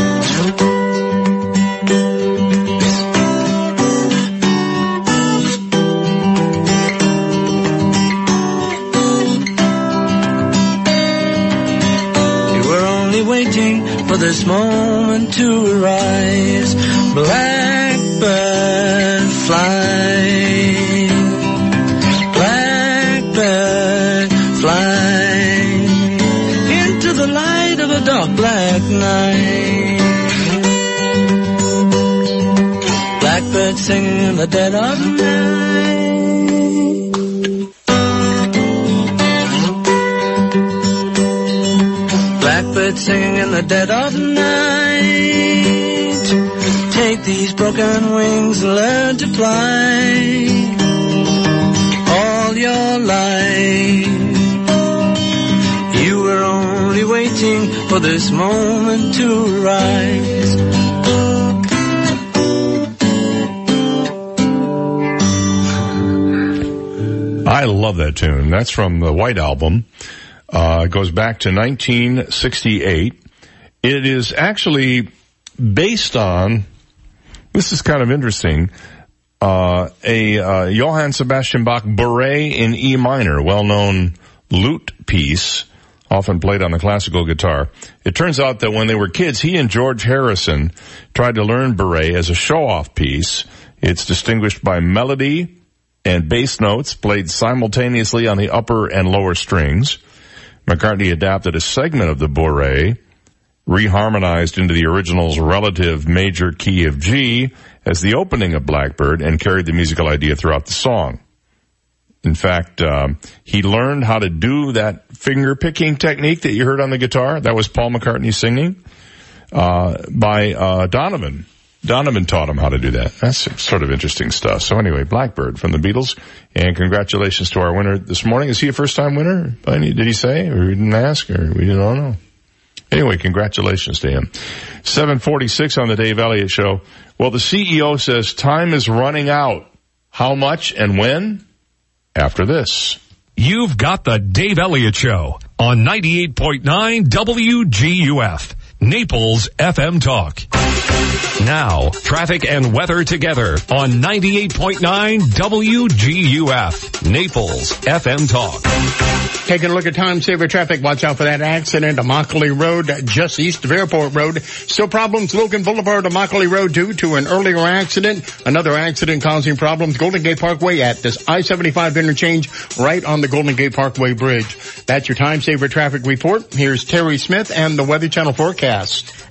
This moment to arise. Blackbird fly. Blackbird fly into the light of a dark black night. Blackbird singing in the dead of night. Blackbird singing in the dead of night. Take these broken wings and learn to fly. All your life, you were only waiting for this moment to rise. I love that tune. That's from the White Album. Uh, it goes back to 1968. It is actually based on, this is kind of interesting, uh, a uh, Johann Sebastian Bach Bourrée in E minor, well-known lute piece, often played on the classical guitar. It turns out that when they were kids, he and George Harrison tried to learn Bourrée as a show-off piece. It's distinguished by melody and bass notes played simultaneously on the upper and lower strings. McCartney adapted a segment of the Bourrée, reharmonized into the original's relative major key of G as the opening of Blackbird and carried the musical idea throughout the song. In fact, um, he learned how to do that finger picking technique that you heard on the guitar. That was Paul McCartney singing uh, by uh, Donovan. Donovan taught him how to do that. That's sort of interesting stuff. So anyway, Blackbird from the Beatles, and congratulations to our winner this morning. Is he a first time winner? Did he say, or we didn't ask, or we didn't know? Anyway, congratulations to him. 746 on the Dave Elliott Show. Well, the CEO says time is running out. How much and when? After this. You've got the Dave Elliott Show on 98.9 WGUF, Naples FM Talk. Now, traffic and weather together on 98.9 WGUF, Naples FM Talk. Taking a look at time saver traffic. Watch out for that accident. Immokalee Road, just east of Airport Road. Still problems. Logan Boulevard, Immokalee Road due to an earlier accident. Another accident causing problems. Golden Gate Parkway at this I-75 interchange right on the Golden Gate Parkway Bridge. That's your time saver traffic report. Here's Terry Smith and the Weather Channel forecast.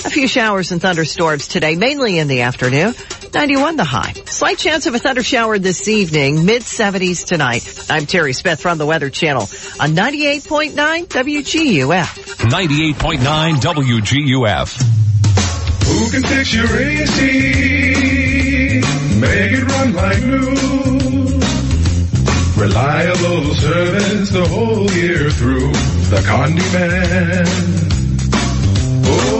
A few showers and thunderstorms today, mainly in the afternoon. 91 the high. Slight chance of a thunder shower this evening, mid 70s tonight. I'm Terry Smith from the Weather Channel on 98.9 WGUF. 98.9 WGUF. Who can fix your AC? Make it run like new. Reliable service the whole year through. The Condi Man. Oh, the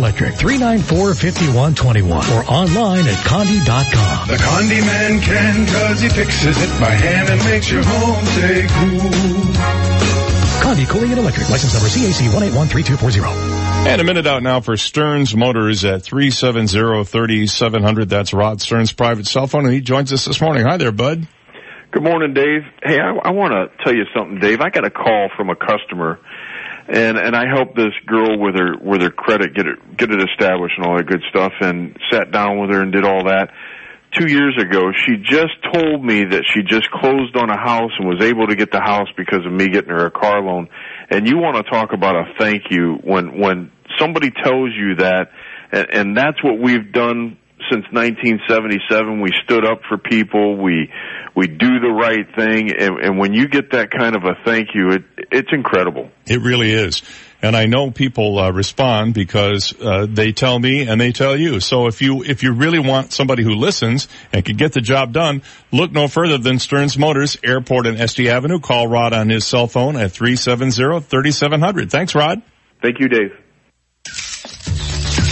394-5121 or online at condi.com. The Condi Man can cause he fixes it by hand and makes your home stay cool. Condi Cooling and Electric, license number CAC 1813240. And a minute out now for Stearns Motors at 370-3700. That's Rod Stearns' private cell phone, and he joins us this morning. Hi there, bud. Good morning, Dave. Hey, I, I want to tell you something, Dave. I got a call from a customer, and and I helped this girl with her with her credit get it get it established and all that good stuff, and sat down with her and did all that. Two years ago, she just told me that she just closed on a house and was able to get the house because of me getting her a car loan. And you want to talk about a thank you when when somebody tells you that, and, and that's what we've done since 1977. We stood up for people. We we do the right thing, and, and when you get that kind of a thank you, it it's incredible. It really is. And I know people uh, respond because uh, they tell me and they tell you. So if you if you really want somebody who listens and can get the job done, look no further than Stearns Motors, Airport and Estey Avenue. Call Rod on his cell phone at 370-3700. Thanks, Rod. Thank you, Dave.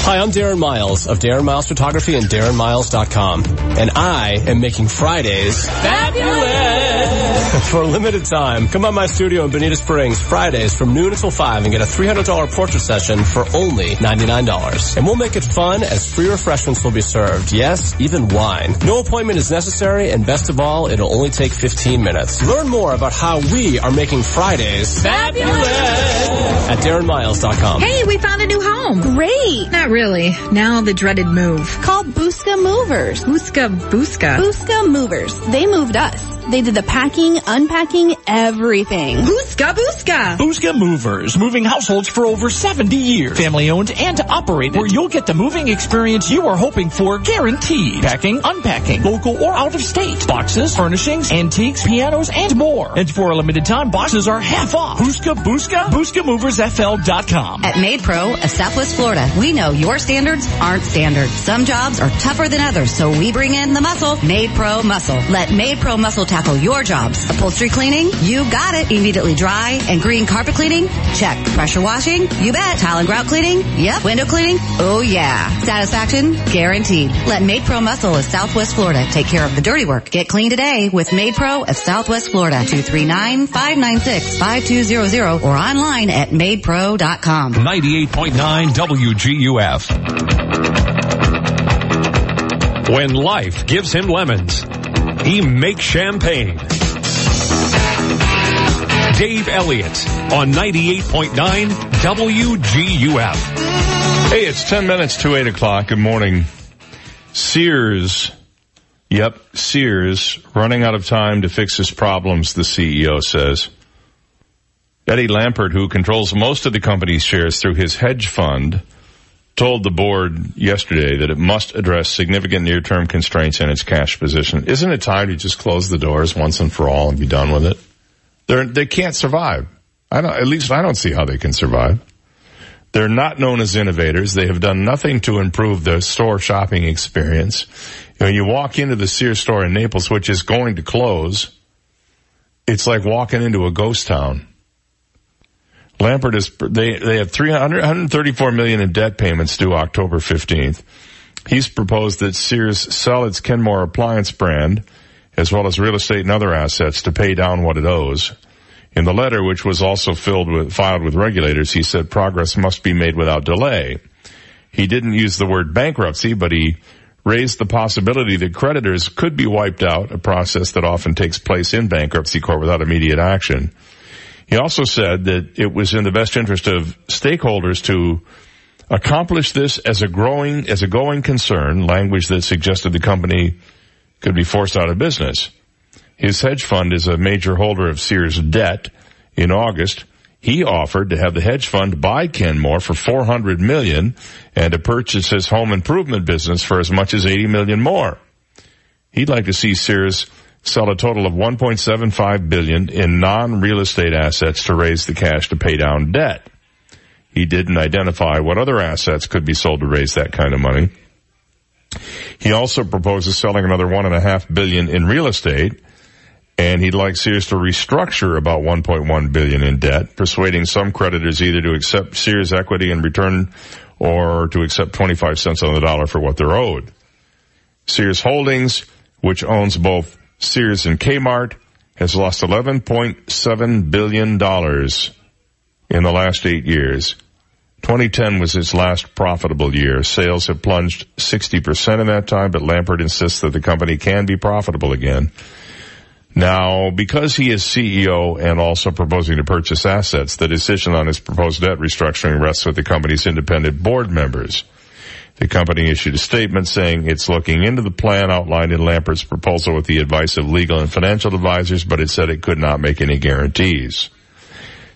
Hi, I'm Darren Miles of Darren Miles Photography and DarrenMiles.com. And I am making Fridays fabulous! For a limited time, come by my studio in Bonita Springs Fridays from noon until 5 and get a $300 portrait session for only $99. And we'll make it fun as free refreshments will be served. Yes, even wine. No appointment is necessary and best of all, it'll only take 15 minutes. Learn more about how we are making Fridays fabulous at DarrenMiles.com. Hey, we found a new home. Great. Not really. Now the dreaded move. Call Busca Movers. Busca, Busca. Busca Movers. They moved us. They did the packing, unpacking, everything. Busca, Busca. Busca Movers, moving households for over 70 years. Family owned and operated, where you'll get the moving experience you are hoping for guaranteed. Packing, unpacking, local or out of state. Boxes, furnishings, antiques, pianos, and more. And for a limited time, boxes are half off. Busca, Busca, BuscaMoversFL.com. At MaidPro of Southwest Florida, we know your standards aren't standard. Some jobs are tougher than others, so we bring in the muscle. MaidPro Muscle. Let MaidPro Muscle tackle your jobs. Upholstery cleaning? You got it. Immediately dry and green carpet cleaning? Check. Pressure washing? You bet. Tile and grout cleaning? Yep. Window cleaning? Oh yeah. Satisfaction? Guaranteed. Let MaidPro Muscle of Southwest Florida take care of the dirty work. Get clean today with MaidPro of Southwest Florida. 239-596-5200 or online at maidpro.com. 98.9 WGUF. When life gives him lemons, he makes champagne. Dave Elliott on 98.9 WGUF. Hey, it's 10 minutes to 8 o'clock. Good morning. Sears, yep, Sears, running out of time to fix his problems, the CEO says. Eddie Lampert, who controls most of the company's shares through his hedge fund, told the board yesterday that it must address significant near-term constraints in its cash position. Isn't it time to just close the doors once and for all and be done with it? They're, they can't survive. I don't, at least I don't see how they can survive. They're not known as innovators. They have done nothing to improve the store shopping experience. When you walk into the Sears store in Naples, which is going to close, it's like walking into a ghost town. Lampert is, they, they have 300, 134 million in debt payments due October 15th. He's proposed that Sears sell its Kenmore appliance brand, as well as real estate and other assets to pay down what it owes. In the letter, which was also filled with, filed with regulators, he said progress must be made without delay. He didn't use the word bankruptcy, but he raised the possibility that creditors could be wiped out, a process that often takes place in bankruptcy court without immediate action. He also said that it was in the best interest of stakeholders to accomplish this as a growing, as a going concern, language that suggested the company could be forced out of business. His hedge fund is a major holder of Sears debt. In August, he offered to have the hedge fund buy Kenmore for 400 million and to purchase his home improvement business for as much as 80 million more. He'd like to see Sears sell a total of 1.75 billion in non-real estate assets to raise the cash to pay down debt. He didn't identify what other assets could be sold to raise that kind of money. He also proposes selling another one and a half billion in real estate, and he'd like Sears to restructure about 1.1 billion in debt, persuading some creditors either to accept Sears equity in return or to accept 25 cents on the dollar for what they're owed. Sears Holdings, which owns both Sears and Kmart, has lost 11.7 billion dollars in the last eight years. 2010 was its last profitable year. Sales have plunged 60% in that time, but Lampert insists that the company can be profitable again. Now, because he is CEO and also proposing to purchase assets, the decision on his proposed debt restructuring rests with the company's independent board members. The company issued a statement saying it's looking into the plan outlined in Lampert's proposal with the advice of legal and financial advisors, but it said it could not make any guarantees.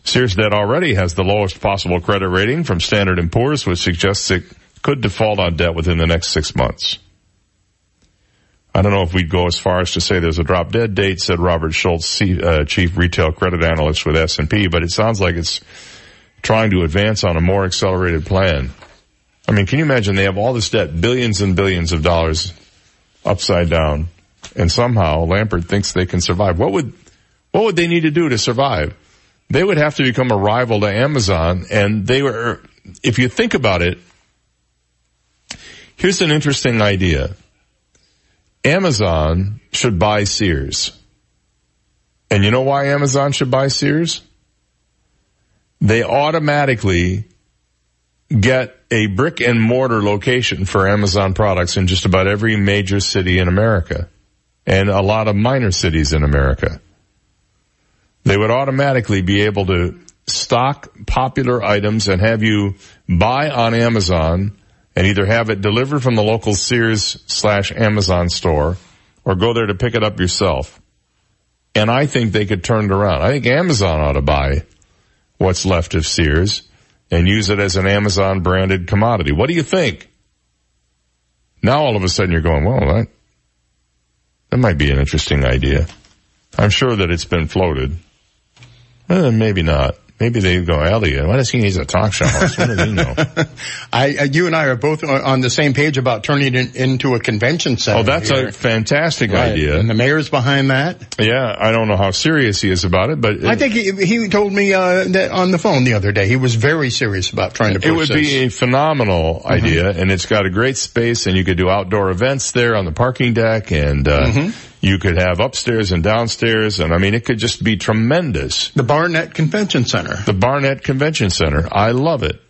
Sears debt already has the lowest possible credit rating from Standard & Poor's, which suggests it could default on debt within the next six months. I don't know if we'd go as far as to say there's a drop dead date, said Robert Schultz, uh, chief retail credit analyst with S&P, but it sounds like it's trying to advance on a more accelerated plan. I mean, can you imagine they have all this debt, billions and billions of dollars upside down, and somehow Lampert thinks they can survive. What would, what would they need to do to survive? They would have to become a rival to Amazon, and they were, if you think about it, here's an interesting idea. Amazon should buy Sears. And you know why Amazon should buy Sears? They automatically get a brick and mortar location for Amazon products in just about every major city in America and a lot of minor cities in America. They would automatically be able to stock popular items and have you buy on Amazon and either have it delivered from the local Sears slash Amazon store or go there to pick it up yourself. And I think they could turn it around. I think Amazon ought to buy what's left of Sears and use it as an Amazon branded commodity. What do you think? Now all of a sudden you're going, well, that, that might be an interesting idea. I'm sure that it's been floated. Eh, maybe not. Maybe they go, Elliot, why does he need a talk show host? What does he know? I, uh, you and I are both on the same page about turning it into a convention center. Oh, that's here. a fantastic Right. idea. And the mayor's behind that. Yeah, I don't know how serious he is about it, but I think he, he told me uh, that on the phone the other day. He was very serious about trying to it would this. be a phenomenal idea, and it's got a great space, and you could do outdoor events there on the parking deck, and uh, Mhm. You could have upstairs and downstairs, and I mean, it could just be tremendous. The Barnett Convention Center. The Barnett Convention Center. I love it.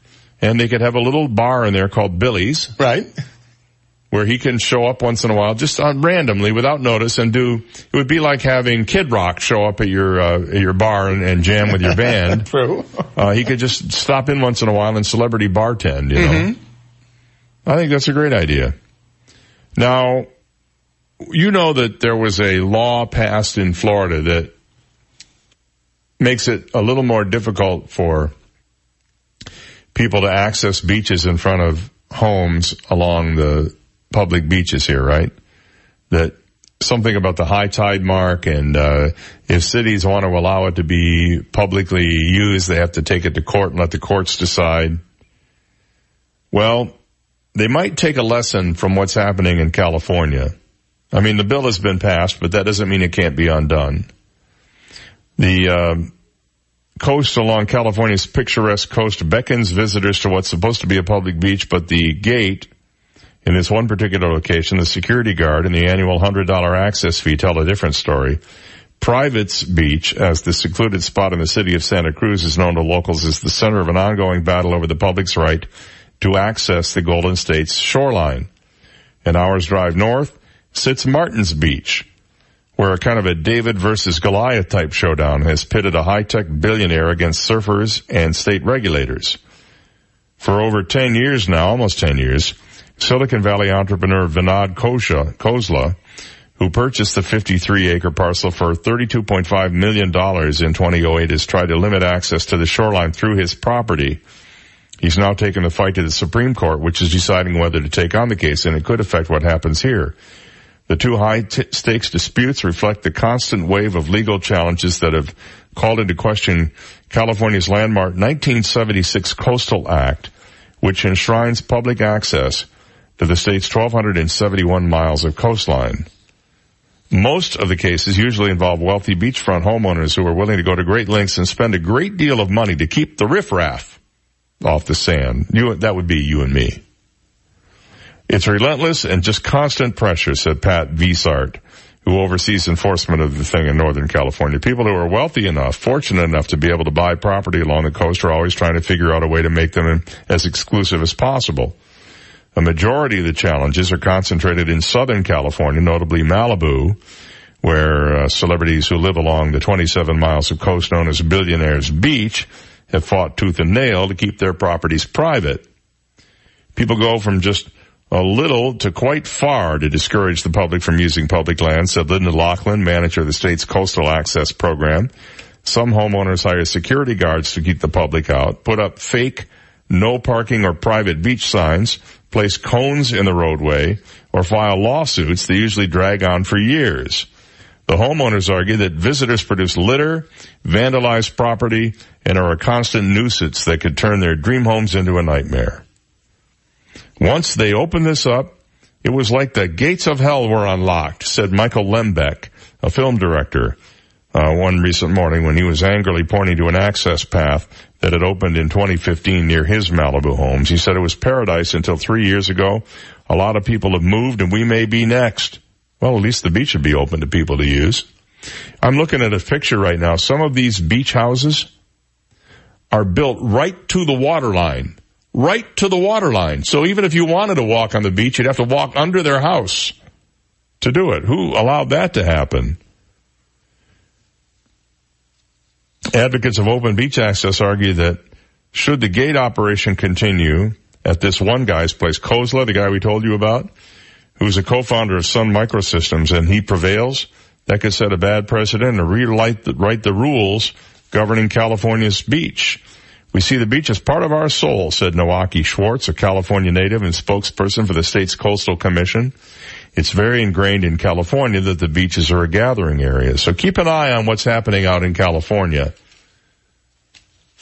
And they could have a little bar in there called Billy's. Right. Where he can show up once in a while, just on randomly, without notice, and do. It would be like having Kid Rock show up at your uh, at your bar and, and jam with your band. True. Uh, he could just stop in once in a while and celebrity bartend. You know, Mhm. I think that's a great idea. Now, you know that there was a law passed in Florida that makes it a little more difficult for people to access beaches in front of homes along the public beaches here, right? That something about the high tide mark and uh, if cities want to allow it to be publicly used, they have to take it to court and let the courts decide. Well, they might take a lesson from what's happening in California. I mean, the bill has been passed, but that doesn't mean it can't be undone. The uh, coast along California's picturesque coast beckons visitors to what's supposed to be a public beach, but the gate in this one particular location, the security guard and the annual $100 access fee tell a different story. Private's Beach, as the secluded spot in the city of Santa Cruz is known to locals as the center of an ongoing battle over the public's right to access the Golden State's shoreline. An hour's drive north sits Martin's Beach, where a kind of a David versus Goliath type showdown has pitted a high-tech billionaire against surfers and state regulators. For over 10 years now, almost 10 years, Silicon Valley entrepreneur Vinod Khosla, Khosla who purchased the 53 acre parcel for $32.5 million in 2008 has tried to limit access to the shoreline through his property. He's now taken the fight to the Supreme Court, which is deciding whether to take on the case, and it could affect what happens here. The two high t- stakes disputes reflect the constant wave of legal challenges that have called into question California's landmark 1976 Coastal Act, which enshrines public access to the state's 1,271 miles of coastline. Most of the cases usually involve wealthy beachfront homeowners who are willing to go to great lengths and spend a great deal of money to keep the riffraff off the sand. You, that would be you and me. It's relentless and just constant pressure, said Pat Veesart, who oversees enforcement of the thing in Northern California. People who are wealthy enough, fortunate enough to be able to buy property along the coast are always trying to figure out a way to make them as exclusive as possible. A majority of the challenges are concentrated in Southern California, notably Malibu, where uh, celebrities who live along the 27 miles of coast known as Billionaires Beach have fought tooth and nail to keep their properties private. People go from just a little to quite far to discourage the public from using public land, said Linda Locklin, manager of the state's coastal access program. Some homeowners hire security guards to keep the public out, put up fake no parking or private beach signs, place cones in the roadway, or file lawsuits that usually drag on for years. The homeowners argue that visitors produce litter, vandalize property, and are a constant nuisance that could turn their dream homes into a nightmare. Once they opened this up, it was like the gates of hell were unlocked, said Michael Lembeck, a film director, uh, one recent morning when he was angrily pointing to an access path that had opened in 2015 near his Malibu homes. He said it was paradise until three years ago. A lot of people have moved and we may be next. Well, at least the beach should be open to people to use. I'm looking at a picture right now. Some of these beach houses are built right to the water line. Right to the water line. So even if you wanted to walk on the beach, you'd have to walk under their house to do it. Who allowed that to happen? Advocates of open beach access argue that should the gate operation continue at this one guy's place, Khosla, the guy we told you about, who's a co-founder of Sun Microsystems, and he prevails, that could set a bad precedent and rewrite the, the rules governing California's beach. We see the beach as part of our soul, said Noaki Schwartz, a California native and spokesperson for the state's coastal commission. It's very ingrained in California that the beaches are a gathering area. So keep an eye on what's happening out in California.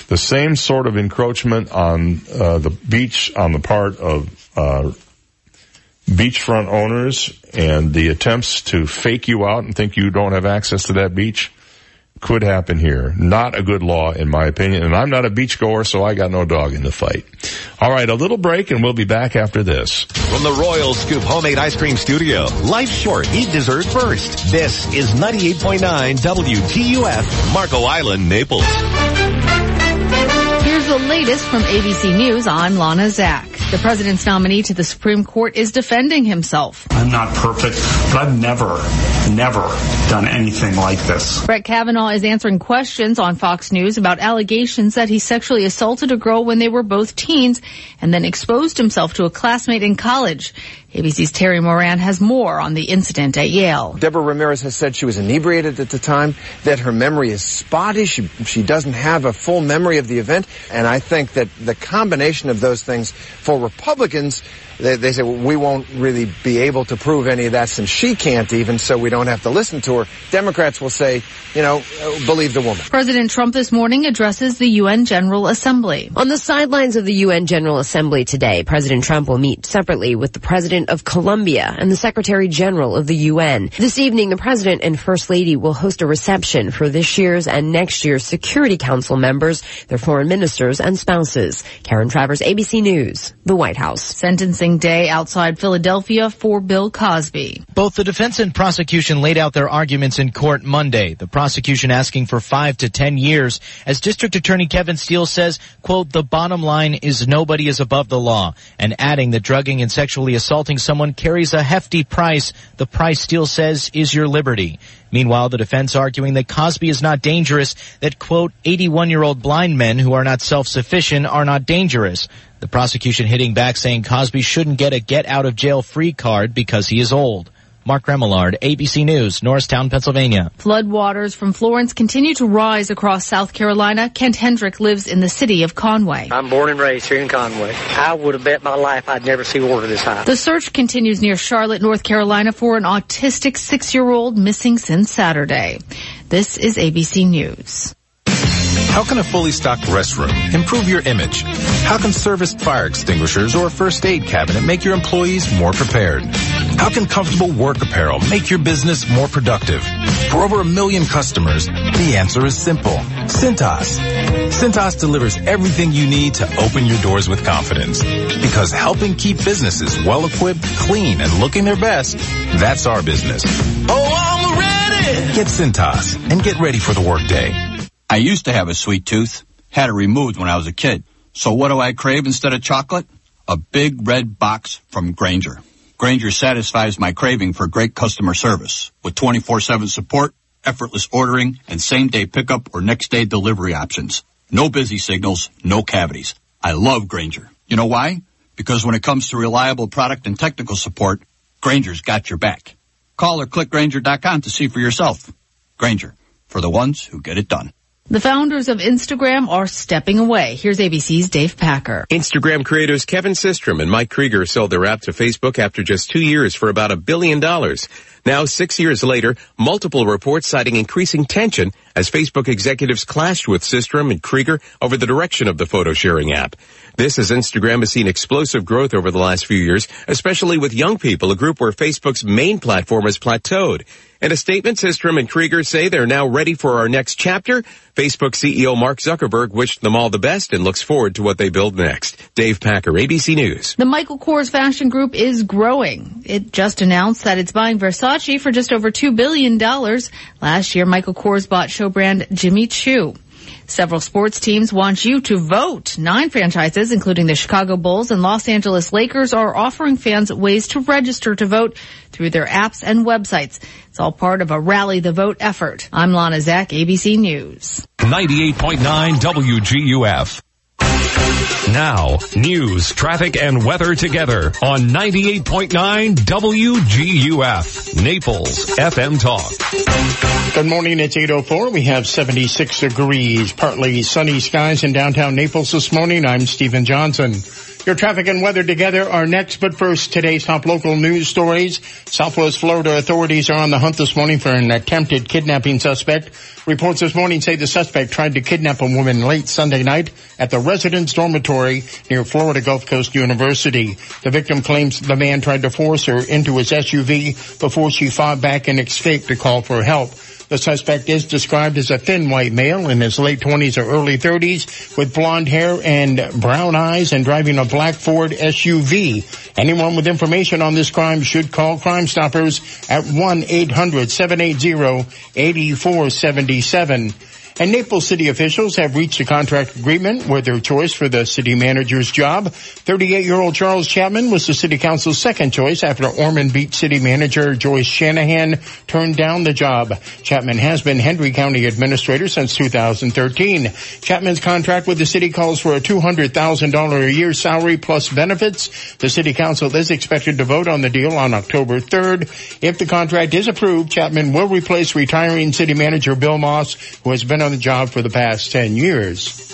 The same sort of encroachment on uh, the beach on the part of uh, beachfront owners and the attempts to fake you out and think you don't have access to that beach could happen here. Not a good law in my opinion. And I'm not a beachgoer, so I got no dog in the fight. All right, a little break and we'll be back after this. From the Royal Scoop Homemade Ice Cream Studio, life short, eat dessert first. This is 98.9 WGUF, Marco Island, Naples. The latest from ABC News. I'm Lana Zak. The president's nominee to the Supreme Court is defending himself. I'm not perfect, but I've never, never done anything like this. Brett Kavanaugh is answering questions on Fox News about allegations that he sexually assaulted a girl when they were both teens and then exposed himself to a classmate in college. ABC's Terry Moran has more on the incident at Yale. Deborah Ramirez has said she was inebriated at the time, that her memory is spotty. She, she doesn't have a full memory of the event. And I think that the combination of those things for Republicans they, they say, well, we won't really be able to prove any of that since she can't even, so we don't have to listen to her. Democrats will say, you know, uh, believe the woman. President Trump this morning addresses the UN General Assembly. On the sidelines of the UN General Assembly today, President Trump will meet separately with the President of Colombia and the Secretary General of the UN. This evening, the President and First Lady will host a reception for this year's and next year's Security Council members, their foreign ministers and spouses. Karen Travers, ABC News, the White House. Sentencing day outside Philadelphia for Bill Cosby. Both the defense and prosecution laid out their arguments in court Monday. The prosecution asking for five to ten years. As District Attorney Kevin Steele says, quote, the bottom line is nobody is above the law. And adding that drugging and sexually assaulting someone carries a hefty price. The price Steele says is your liberty. Meanwhile, the defense arguing that Cosby is not dangerous, that quote, 81 year old blind men who are not self-sufficient are not dangerous. The prosecution hitting back saying Cosby shouldn't get a get out of jail free card because he is old. Mark Remillard, ABC News, Norristown, Pennsylvania. Floodwaters from Florence continue to rise across South Carolina. Kent Hendrick lives in the city of Conway. I'm born and raised here in Conway. I would have bet my life I'd never see water this high. The search continues near Charlotte, North Carolina for an autistic six-year-old missing since Saturday. This is ABC News. How can a fully stocked restroom improve your image? How can serviced fire extinguishers or a first aid cabinet make your employees more prepared? How can comfortable work apparel make your business more productive? For over a million customers, the answer is simple. Cintas. Cintas delivers everything you need to open your doors with confidence. Because helping keep businesses well equipped, clean, and looking their best, that's our business. Oh, I'm ready! Get Cintas and get ready for the workday. I used to have a sweet tooth, had it removed when I was a kid. So what do I crave instead of chocolate? A big red box from Grainger. Grainger satisfies my craving for great customer service with 24-7 support, effortless ordering, and same-day pickup or next-day delivery options. No busy signals, no cavities. I love Grainger. You know why? Because when it comes to reliable product and technical support, Grainger's got your back. Call or click Grainger.com to see for yourself. Grainger, for the ones who get it done. The founders of Instagram are stepping away. Here's ABC's Dave Packer. Instagram creators Kevin Systrom and Mike Krieger sold their app to Facebook after just two years for about a billion dollars. Now, six years later, multiple reports citing increasing tension as Facebook executives clashed with Systrom and Krieger over the direction of the photo sharing app. This as Instagram has seen explosive growth over the last few years, especially with young people, a group where Facebook's main platform has plateaued. In a statement, Systrom and Krieger say they're now ready for our next chapter. Facebook CEO Mark Zuckerberg wished them all the best and looks forward to what they build next. Dave Packer, ABC News. The Michael Kors fashion group is growing. It just announced that it's buying Versace for just over $2 billion. Last year, Michael Kors bought show brand Jimmy Choo. Several sports teams want you to vote. Nine franchises, including the Chicago Bulls and Los Angeles Lakers, are offering fans ways to register to vote through their apps and websites. It's all part of a rally the vote effort. I'm Lana Zak, ABC News. 98.9 WGUF. Now, news, traffic, and weather together on 98.9 WGUF, Naples FM Talk. Good morning, it's 8.04. We have 76 degrees, partly sunny skies in downtown Naples this morning. I'm Stephen Johnson. Your traffic and weather together are next, but first, today's top local news stories. Southwest Florida authorities are on the hunt this morning for an attempted kidnapping suspect. Reports this morning say the suspect tried to kidnap a woman late Sunday night at the residence dormitory near Florida Gulf Coast University. The victim claims the man tried to force her into his SUV before she fought back and escaped to call for help. The suspect is described as a thin white male in his late 20s or early 30s with blonde hair and brown eyes and driving a black Ford SUV. Anyone with information on this crime should call Crime Stoppers at 1-800-780-8477. And Naples city officials have reached a contract agreement with their choice for the city manager's job. 38-year-old Charles Chapman was the city council's second choice after Ormond Beach city manager Joyce Shanahan turned down the job. Chapman has been Hendry County administrator since 2013. Chapman's contract with the city calls for a $200,000 a year salary plus benefits. The city council is expected to vote on the deal on October 3rd. If the contract is approved, Chapman will replace retiring city manager Bill Moss, who has been on the job for the past 10 years.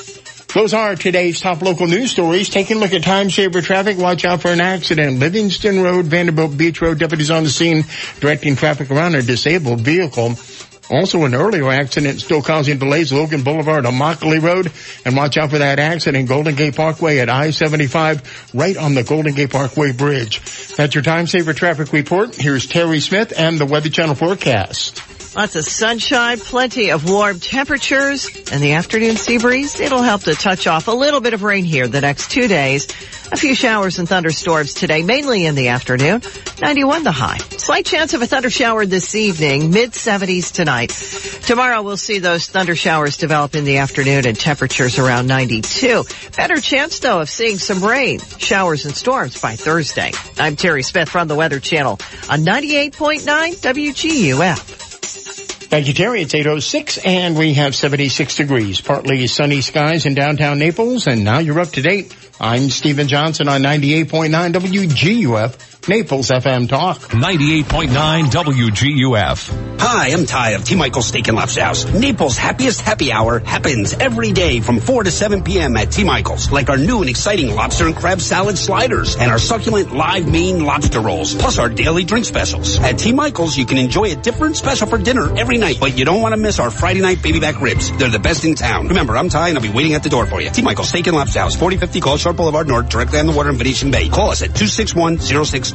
Those are today's top local news stories. Taking a look at time saver traffic. Watch out for an accident. Livingston Road, Vanderbilt Beach Road. Deputies on the scene directing traffic around a disabled vehicle. Also an earlier accident still causing delays Logan Boulevard Immokalee Road. And watch out for that accident Golden Gate Parkway at I-75 right on the Golden Gate Parkway Bridge. That's your time saver traffic report. Here's Terry Smith and the Weather Channel forecast. Lots of sunshine, plenty of warm temperatures, and the afternoon sea breeze, it'll help to touch off a little bit of rain here the next two days. A few showers and thunderstorms today, mainly in the afternoon. 91 the high. Slight chance of a thunder shower this evening, mid 70s tonight. Tomorrow we'll see those thunder showers develop in the afternoon and temperatures around 92. Better chance though of seeing some rain, showers and storms by Thursday. I'm Terry Smith from the Weather Channel on 98.9 WGUF. Thank you, Terry. It's 8.06 and we have 76 degrees. Partly sunny skies in downtown Naples and now you're up to date. I'm Stephen Johnson on 98.9 WGUF, Naples FM Talk. 98.9 WGUF. Hi, I'm Ty of T. Michael's Steak and Lobster House. Naples' happiest happy hour happens every day from 4 to 7 p.m. at T. Michael's. Like our new and exciting lobster and crab salad sliders and our succulent live Maine lobster rolls, plus our daily drink specials. At T. Michael's, you can enjoy a different special for dinner every night, but you don't want to miss our Friday night baby back ribs. They're the best in town. Remember, I'm Ty and I'll be waiting at the door for you. T. Michael's Steak and Lobster House, 4050 Gulf Shore Boulevard North, directly on the water in Venetian Bay. Call us at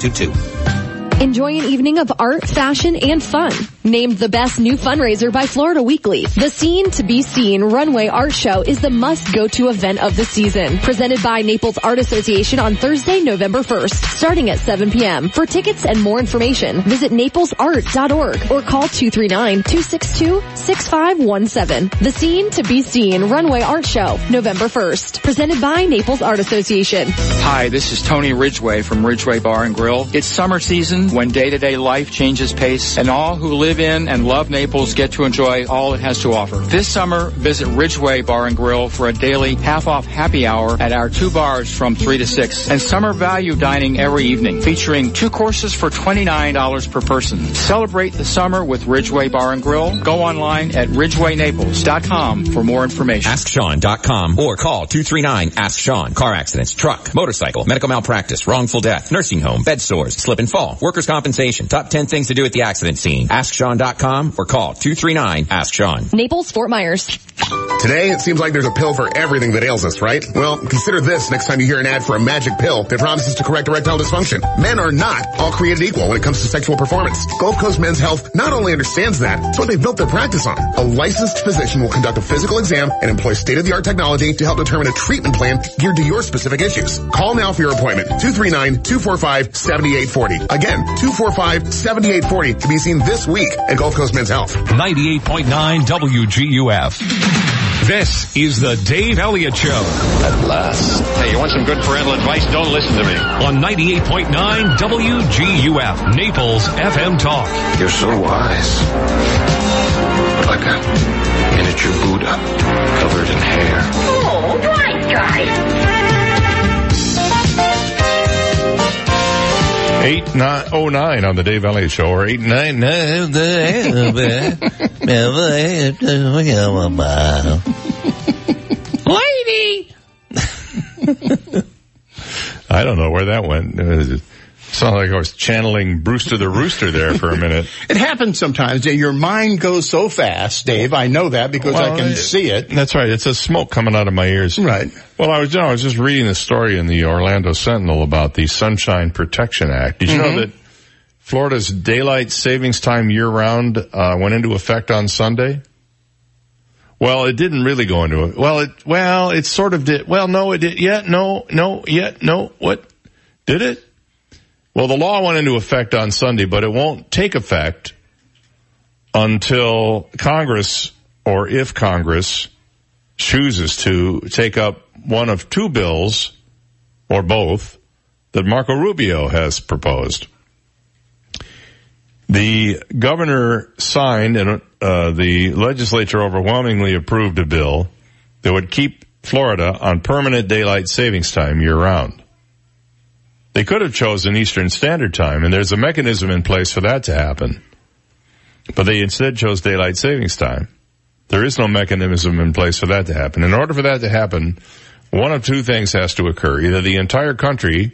261-0622. Enjoy an evening of art, fashion, and fun. Named the best new fundraiser by Florida Weekly, the Scene to Be Seen Runway Art Show is the must-go-to event of the season. Presented by Naples Art Association on Thursday, November 1st, starting at 7 p.m. For tickets and more information, visit naplesart.org or call 239-262-6517. The Scene to Be Seen Runway Art Show, November 1st. Presented by Naples Art Association. Hi, this is Tony Ridgway from Ridgway Bar and Grill. It's summer season when day-to-day life changes pace and all who live in and love Naples get to enjoy all it has to offer. This summer, visit Ridgway Bar and Grill for a daily half-off happy hour at our two bars from 3 to 6 and summer value dining every evening featuring two courses for $29 per person. Celebrate the summer with Ridgway Bar and Grill. Go online at ridgewaynaples.com for more information. AskSean.com or call 239-ASK-SEAN. Car accidents, truck, motorcycle, medical malpractice, wrongful death, nursing home, bed sores, slip and fall, workers' compensation. Top 10 things to do at the accident scene. AskSean.com or call 239-ASK-SEAN. Naples, Fort Myers. Today, it seems like there's a pill for everything that ails us, right? Well, consider this next time you hear an ad for a magic pill that promises to correct erectile dysfunction. Men are not all created equal when it comes to sexual performance. Gulf Coast Men's Health not only understands that, it's what they've built their practice on. A licensed physician will conduct a physical exam and employ state-of-the-art technology to help determine a treatment plan geared to your specific issues. Call now for your appointment. 239-245-7840. Again, 245-7840 to be seen this week at Gulf Coast Men's Health. 98.9 WGUF. This is the Dave Elliott Show. At last. Hey, you want some good parental advice? Don't listen to me. On 98.9 WGUF, Naples FM Talk. You're so wise. Like a miniature Buddha covered in hair. Oh, right guy. Eight nine oh nine on the Dave Elliott Show, or eight nine nine. Oh Lady! I don't know where that went. Uh, It sounded like I was channeling Brewster the Rooster there for a minute. It happens sometimes. Your mind goes so fast, Dave. I know that because I can see it. That's right. It's a smoke coming out of my ears. Right. Well, I was, you know, I was just reading the story in the Orlando Sentinel about the Sunshine Protection Act. Did you know Mhm. that Florida's daylight savings time year round uh, went into effect on Sunday? Well, it didn't really go into it. Well, it well, it sort of did. Well, no, it did. Yeah, no, no, yet, no. What did it? Well, the law went into effect on Sunday, but it won't take effect until Congress or if Congress chooses to take up one of two bills or both that Marco Rubio has proposed. The governor signed and uh, the legislature overwhelmingly approved a bill that would keep Florida on permanent daylight savings time year round. They could have chosen Eastern Standard Time and there's a mechanism in place for that to happen. But they instead chose daylight savings time. There is no mechanism in place for that to happen. In order for that to happen, one of two things has to occur. Either the entire country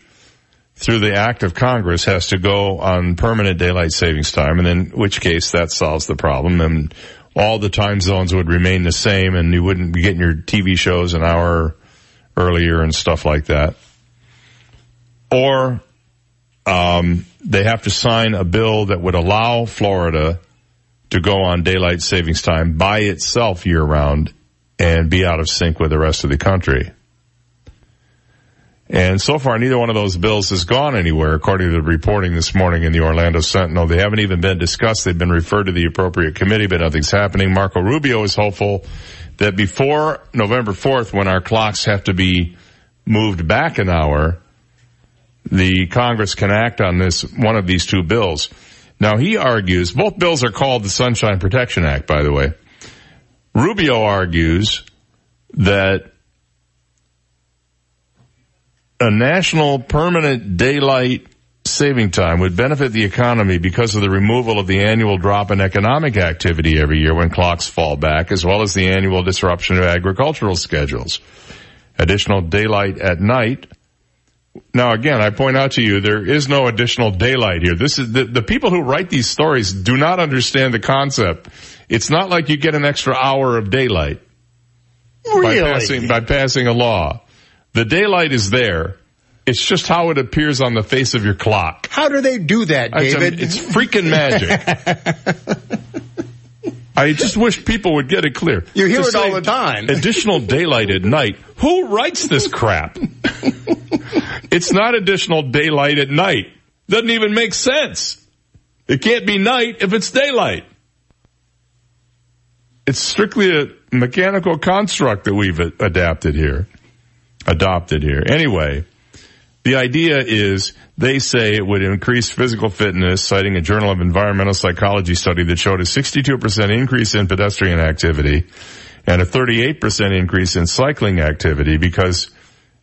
through the act of Congress has to go on permanent daylight savings time, and in which case that solves the problem, and all the time zones would remain the same, and you wouldn't be getting your TV shows an hour earlier and stuff like that. Or um, they have to sign a bill that would allow Florida to go on daylight savings time by itself year round and be out of sync with the rest of the country. And so far, neither one of those bills has gone anywhere, according to the reporting this morning in the Orlando Sentinel. They haven't even been discussed. They've been referred to the appropriate committee, but nothing's happening. Marco Rubio is hopeful that before November 4th, when our clocks have to be moved back an hour, the Congress can act on this, one of these two bills. Now he argues, both bills are called the Sunshine Protection Act, by the way. Rubio argues that a national permanent daylight saving time would benefit the economy because of the removal of the annual drop in economic activity every year when clocks fall back, as well as the annual disruption of agricultural schedules. Additional daylight at night. Now again, I point out to you, there is no additional daylight here. This is, the, the people who write these stories do not understand the concept. It's not like you get an extra hour of daylight. Really? By passing, by passing a law. The daylight is there. It's just how it appears on the face of your clock. How do they do that, It's a- David? It's freaking magic. I just wish people would get it clear. You hear To it all the time. Additional daylight at night. Who writes this crap? it's not additional daylight at night. Doesn't even make sense. It can't be night if it's daylight. It's strictly a mechanical construct that we've adapted here, adopted here. Anyway, the idea is they say it would increase physical fitness, citing a Journal of Environmental Psychology study that showed a 62% increase in pedestrian activity and a 38% increase in cycling activity because,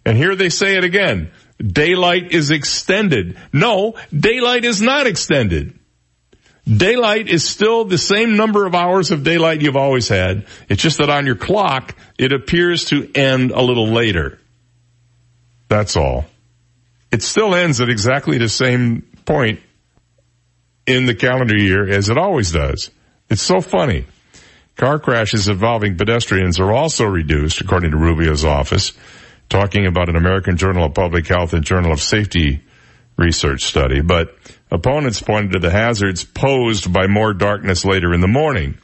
and here they say it again, daylight is extended. No, daylight is not extended. Daylight is still the same number of hours of daylight you've always had. It's just that on your clock, it appears to end a little later. That's all. It still ends at exactly the same point in the calendar year as it always does. It's so funny. Car crashes involving pedestrians are also reduced, according to Rubio's office, talking about an American Journal of Public Health and Journal of Safety research study. But opponents pointed to the hazards posed by more darkness later in the morning.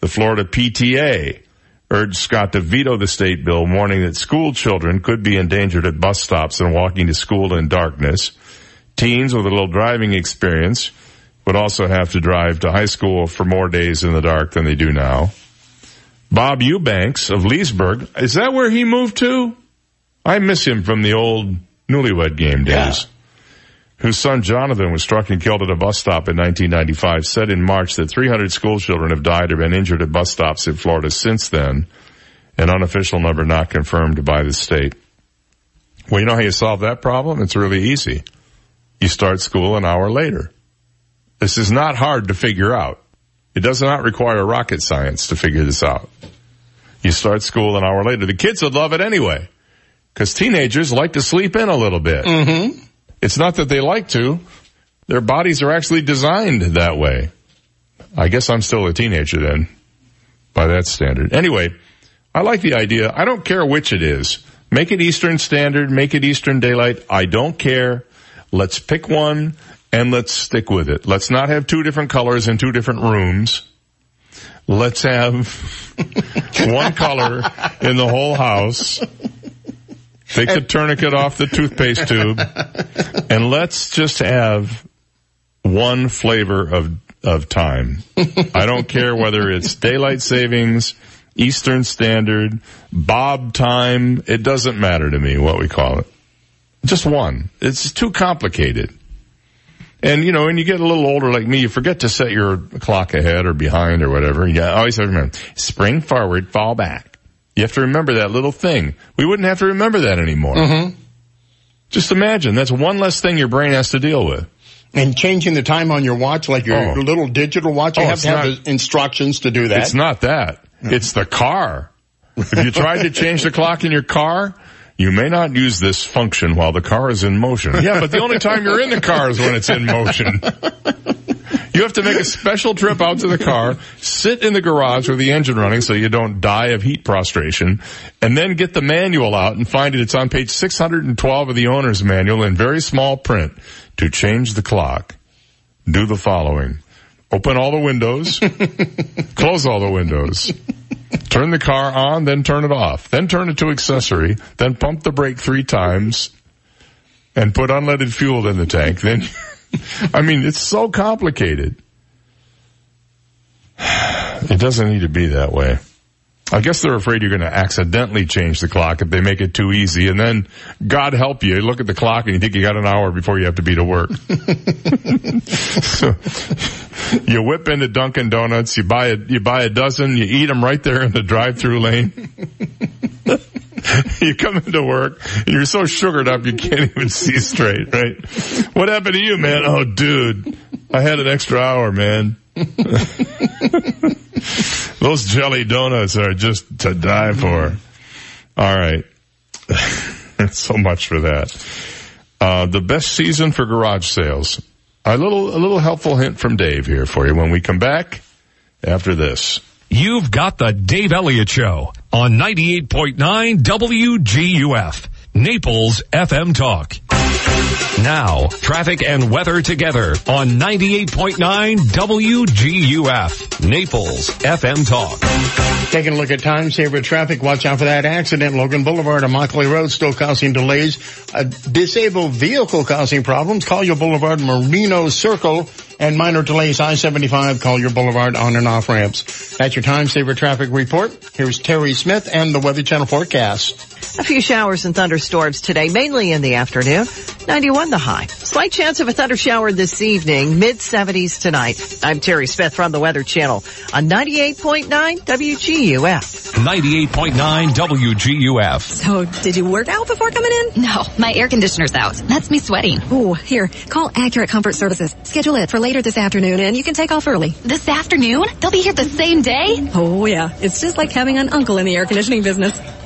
The Florida PTA urged Scott to veto the state bill, warning that school children could be endangered at bus stops and walking to school in darkness. Teens with a little driving experience would also have to drive to high school for more days in the dark than they do now. Bob Eubanks of Leesburg, is that where he moved to? I miss him from the old newlywed game days. Whose son Jonathan was struck and killed at a bus stop in 1995 said in March that 300 school children have died or been injured at bus stops in Florida since then, an unofficial number not confirmed by the state. Well, you know how you solve that problem? It's really easy. You start school an hour later. This is not hard to figure out. It does not require rocket science to figure this out. You start school an hour later. The kids would love it anyway. Cause teenagers like to sleep in a little bit. Mm-hmm. It's not that they like to. Their bodies are actually designed that way. I guess I'm still a teenager then, by that standard. Anyway, I like the idea. I don't care which it is. Make it Eastern Standard, make it Eastern Daylight. I don't care. Let's pick one and let's stick with it. Let's not have two different colors in two different rooms. Let's have one color in the whole house. Take the tourniquet off the toothpaste tube and let's just have one flavor of of time. I don't care whether it's daylight savings, Eastern Standard, Bob time. It doesn't matter to me what we call it. Just one. It's too complicated. And you know, when you get a little older like me, you forget to set your clock ahead or behind or whatever. You always have to remember, spring forward, fall back. You have to remember that little thing. We wouldn't have to remember that anymore. Mm-hmm. Just imagine, that's one less thing your brain has to deal with. And changing the time on your watch, like your Oh. little digital watch, you Oh, have to have not- the instructions to do that. It's not that. It's the car. If you tried to change the clock in your car, you may not use this function while the car is in motion. Yeah, but the only time you're in the car is when it's in motion. You have to make a special trip out to the car, sit in the garage with the engine running so you don't die of heat prostration, and then get the manual out and find it. It's on page 612 of the owner's manual in very small print. To change the clock, do the following. Open all the windows, close all the windows, turn the car on, then turn it off, then turn it to accessory, then pump the brake three times, and put unleaded fuel in the tank. Then, I mean, it's so complicated. It doesn't need to be that way. I guess they're afraid you're going to accidentally change the clock if they make it too easy. And then, God help you, you look at the clock and you think you got an hour before you have to be to work. so, you whip into Dunkin' Donuts, you buy a, you buy a dozen, you eat them right there in the drive-through lane. you come into work and you're so sugared up you can't even see straight, right? What happened to you, man? Oh, dude, I had an extra hour, man. Those jelly donuts are just to die for. All right. so much for that. Uh, the best season for garage sales. A little, a little helpful hint from Dave here for you when we come back after this. You've got the Dave Elliott Show on 98.9 WGUF, Naples FM Talk. Now, traffic and weather together on 98.9 WGUF, Naples FM Talk. Taking a look at time saver traffic. Watch out for that accident. Logan Boulevard and Immokalee Road still causing delays. A disabled vehicle causing problems. Collier Boulevard, Marino Circle, and minor delays. I-75, Collier Boulevard on and off ramps. That's your time saver traffic report. Here's Terry Smith and the Weather Channel forecast. A few showers and thunderstorms today, mainly in the afternoon. 91 the high. Slight chance of a thunder shower this evening, mid 70s tonight. I'm Terry Smith from the Weather Channel on 98.9 WGUF. 98.9 WGUF. So, did you work out before coming in? No, my air conditioner's out. That's me sweating. Ooh, here, call Accurate Comfort Services. Schedule it for later this afternoon and you can take off early. This afternoon? They'll be here the same day? Oh, yeah. It's just like having an uncle in the air conditioning business.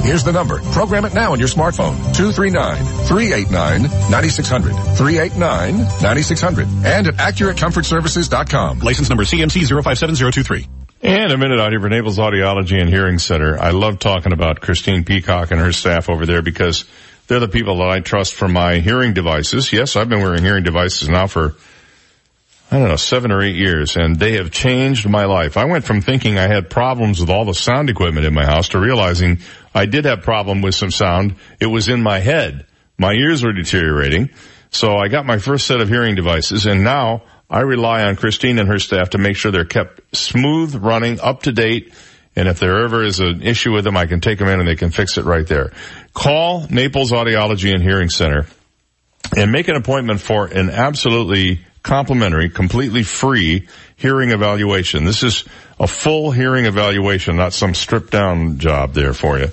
Here's the number. Program it now on your smartphone. 239-389-9600. 389-9600. And at AccurateComfortServices.com. License number CMC 057023. And a minute out here for Naples Audiology and Hearing Center. I love talking about Christine Peacock and her staff over there because they're the people that I trust for my hearing devices. Yes, I've been wearing hearing devices now for, I don't know, seven or eight years and they have changed my life. I went from thinking I had problems with all the sound equipment in my house to realizing I did have problem with some sound. It was in my head. My ears were deteriorating. So I got my first set of hearing devices and now I rely on Christine and her staff to make sure they're kept smooth, running, up to date. And if there ever is an issue with them, I can take them in and they can fix it right there. Call Naples Audiology and Hearing Center and make an appointment for an absolutely complimentary, completely free hearing evaluation. This is a full hearing evaluation, not some stripped down job there for you.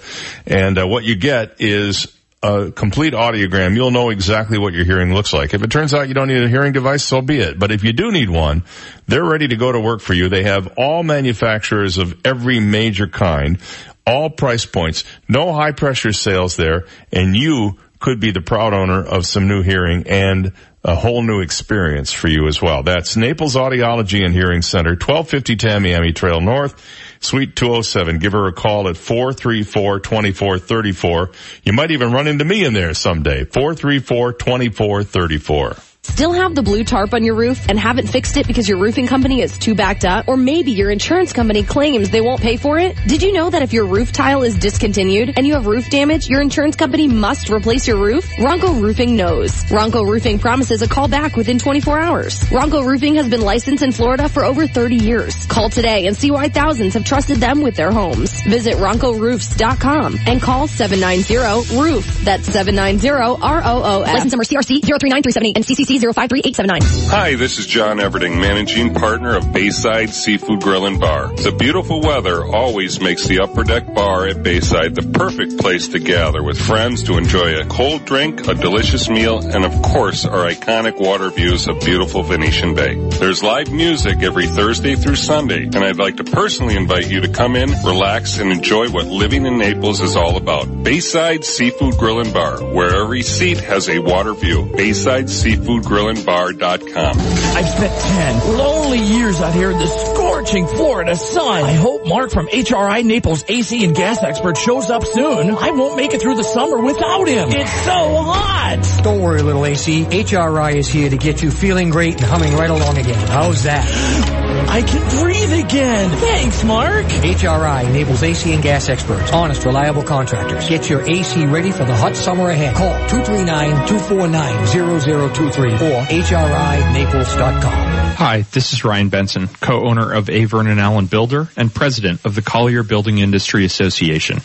And uh, what you get is a complete audiogram, you'll know exactly what your hearing looks like. If it turns out you don't need a hearing device, so be it. But if you do need one, they're ready to go to work for you. They have all manufacturers of every major kind, all price points, no high pressure sales there, and you could be the proud owner of some new hearing and a whole new experience for you as well. That's Naples Audiology and Hearing Center, 1250 Tamiami Trail North, Suite 207. Give her a call at 434-2434. You might even run into me in there someday. 434-2434. Still have the blue tarp on your roof and haven't fixed it because your roofing company is too backed up? Or maybe your insurance company claims they won't pay for it? Did you know that if your roof tile is discontinued and you have roof damage, your insurance company must replace your roof? Ronco Roofing knows. Ronco Roofing promises a call back within 24 hours. Ronco Roofing has been licensed in Florida for over 30 years. Call today and see why thousands have trusted them with their homes. Visit RoncoRoofs.com and call 790-ROOF. That's 790-R-O-O-F. License number CRC 039378 and CCC 053879. Hi, this is John Everding, managing partner of Bayside Seafood Grill and Bar. The beautiful weather always makes the Upper Deck Bar at Bayside the perfect place to gather with friends to enjoy a cold drink, a delicious meal, and of course our iconic water views of beautiful Venetian Bay. There's live music every Thursday through Sunday, and I'd like to personally invite you to come in, relax, and enjoy what living in Naples is all about. Bayside Seafood Grill and Bar, where every seat has a water view. Bayside Seafood Grill and Bar.com. I've spent 10 lonely years out here in the scorching Florida sun. I hope Mark from HRI Naples AC and gas expert shows up soon. I won't make it through the summer without him. It's so hot. Don't worry, little AC. HRI is here to get you feeling great and humming right along again. How's that? I can breathe again. Thanks, Mark. HRI Naples AC and gas experts, honest, reliable contractors. Get your AC ready for the hot summer ahead. Call 239-249-0023 or HRINaples.com. Hi, this is Ryan Benson, co-owner of Avern and Allen Builder and president of the Collier Building Industry Association.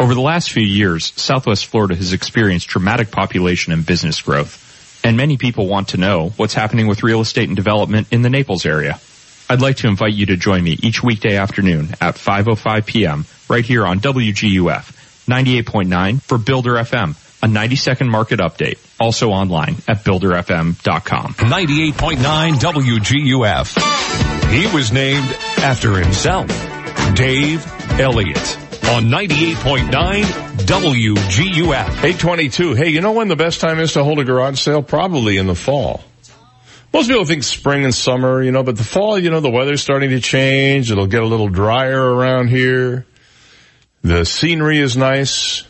Over the last few years, Southwest Florida has experienced dramatic population and business growth, and many people want to know what's happening with real estate and development in the Naples area. I'd like to invite you to join me each weekday afternoon at 5.05 p.m. right here on WGUF 98.9 for Builder FM, a 90 second market update, also online at builderfm.com. 98.9 WGUF. He was named after himself, Dave Elliott. On 98.9 WGUF. 822. Hey, you know when the best time is to hold a garage sale? Probably in the fall. Most people think spring and summer, you know, but the fall, you know, the weather's starting to change. It'll get a little drier around here. The scenery is nice.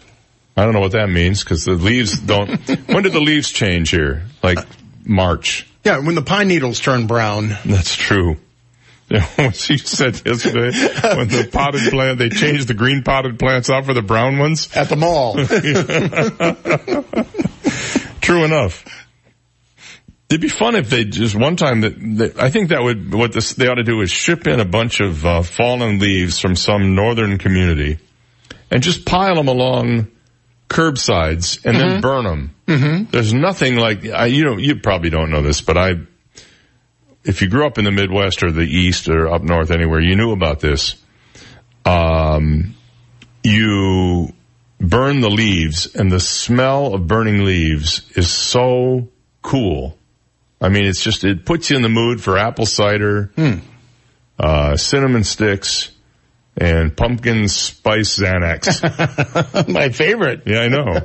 I don't know what that means because the leaves don't. when did the leaves change here? Like March. Yeah, when the pine needles turn brown. That's true. Yeah, what she said yesterday, when the potted plant, they changed the green potted plants out for the brown ones. At the mall. True enough. It'd be fun if they just one time that, that I think that would what this they ought to do is ship in a bunch of uh, fallen leaves from some northern community, and just pile them along curbsides and Mm-hmm. then burn them. Mm-hmm. There's nothing like I, you know you probably don't know this, but I if you grew up in the Midwest or the East or up north anywhere, you knew about this. Um, you burn the leaves and the smell of burning leaves is so cool. I mean, it's just, it puts you in the mood for apple cider, uh, cinnamon sticks, and pumpkin spice Xanax. My favorite. Yeah, I know.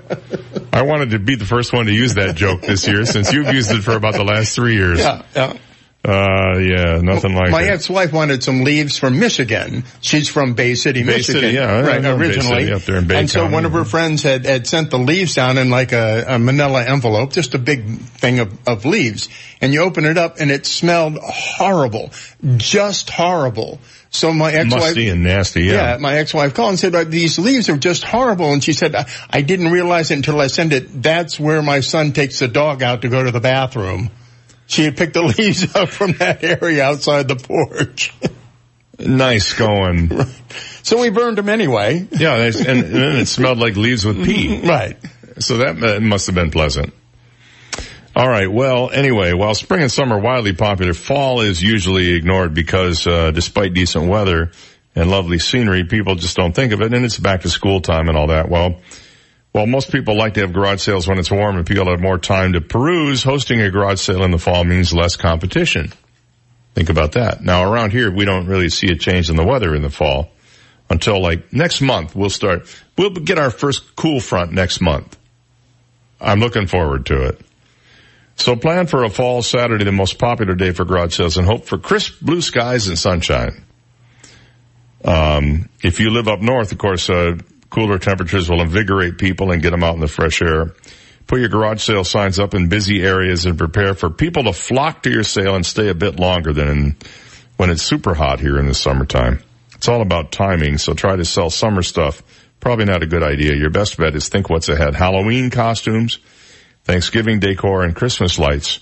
I wanted to be the first one to use that joke this year since you've used it for about the last three years. Yeah, yeah. Uh, yeah, nothing like My it. ex-wife wanted some leaves from Michigan. She's from Bay City, Bay Michigan. City, yeah, right, originally. Up there in Bay and so one of her friends had, had sent the leaves down in like a, a manila envelope, just a big thing of, of leaves. And you open it up and it smelled horrible. Just horrible. So my ex-wife. Musty and nasty, yeah. Yeah, my ex-wife called and said, "Uh, these leaves are just horrible. And she said, I, I didn't realize it until I sent it. That's where my son takes the dog out to go to the bathroom. She had picked the leaves up from that area outside the porch. Nice going. So we burned them anyway. Yeah, and, and then it smelled like leaves with pee. Right. So that must have been pleasant. All right. Well, anyway, while spring and summer are wildly popular, fall is usually ignored because, uh, despite decent weather and lovely scenery, people just don't think of it, and it's back to school time and all that. Well, while most people like to have garage sales when it's warm and people have more time to peruse, hosting a garage sale in the fall means less competition. Think about that. Now around here, we don't really see a change in the weather in the fall until like next month. We'll start, we'll get our first cool front next month. I'm looking forward to it. So plan for a fall Saturday, the most popular day for garage sales and hope for crisp blue skies and sunshine. Um, if you live up north, of course, uh, cooler temperatures will invigorate people and get them out in the fresh air. Put your garage sale signs up in busy areas and prepare for people to flock to your sale and stay a bit longer than in, when it's super hot here in the summertime. It's all about timing, so try to sell summer stuff. Probably not a good idea. Your best bet is think what's ahead. Halloween costumes, Thanksgiving decor, and Christmas lights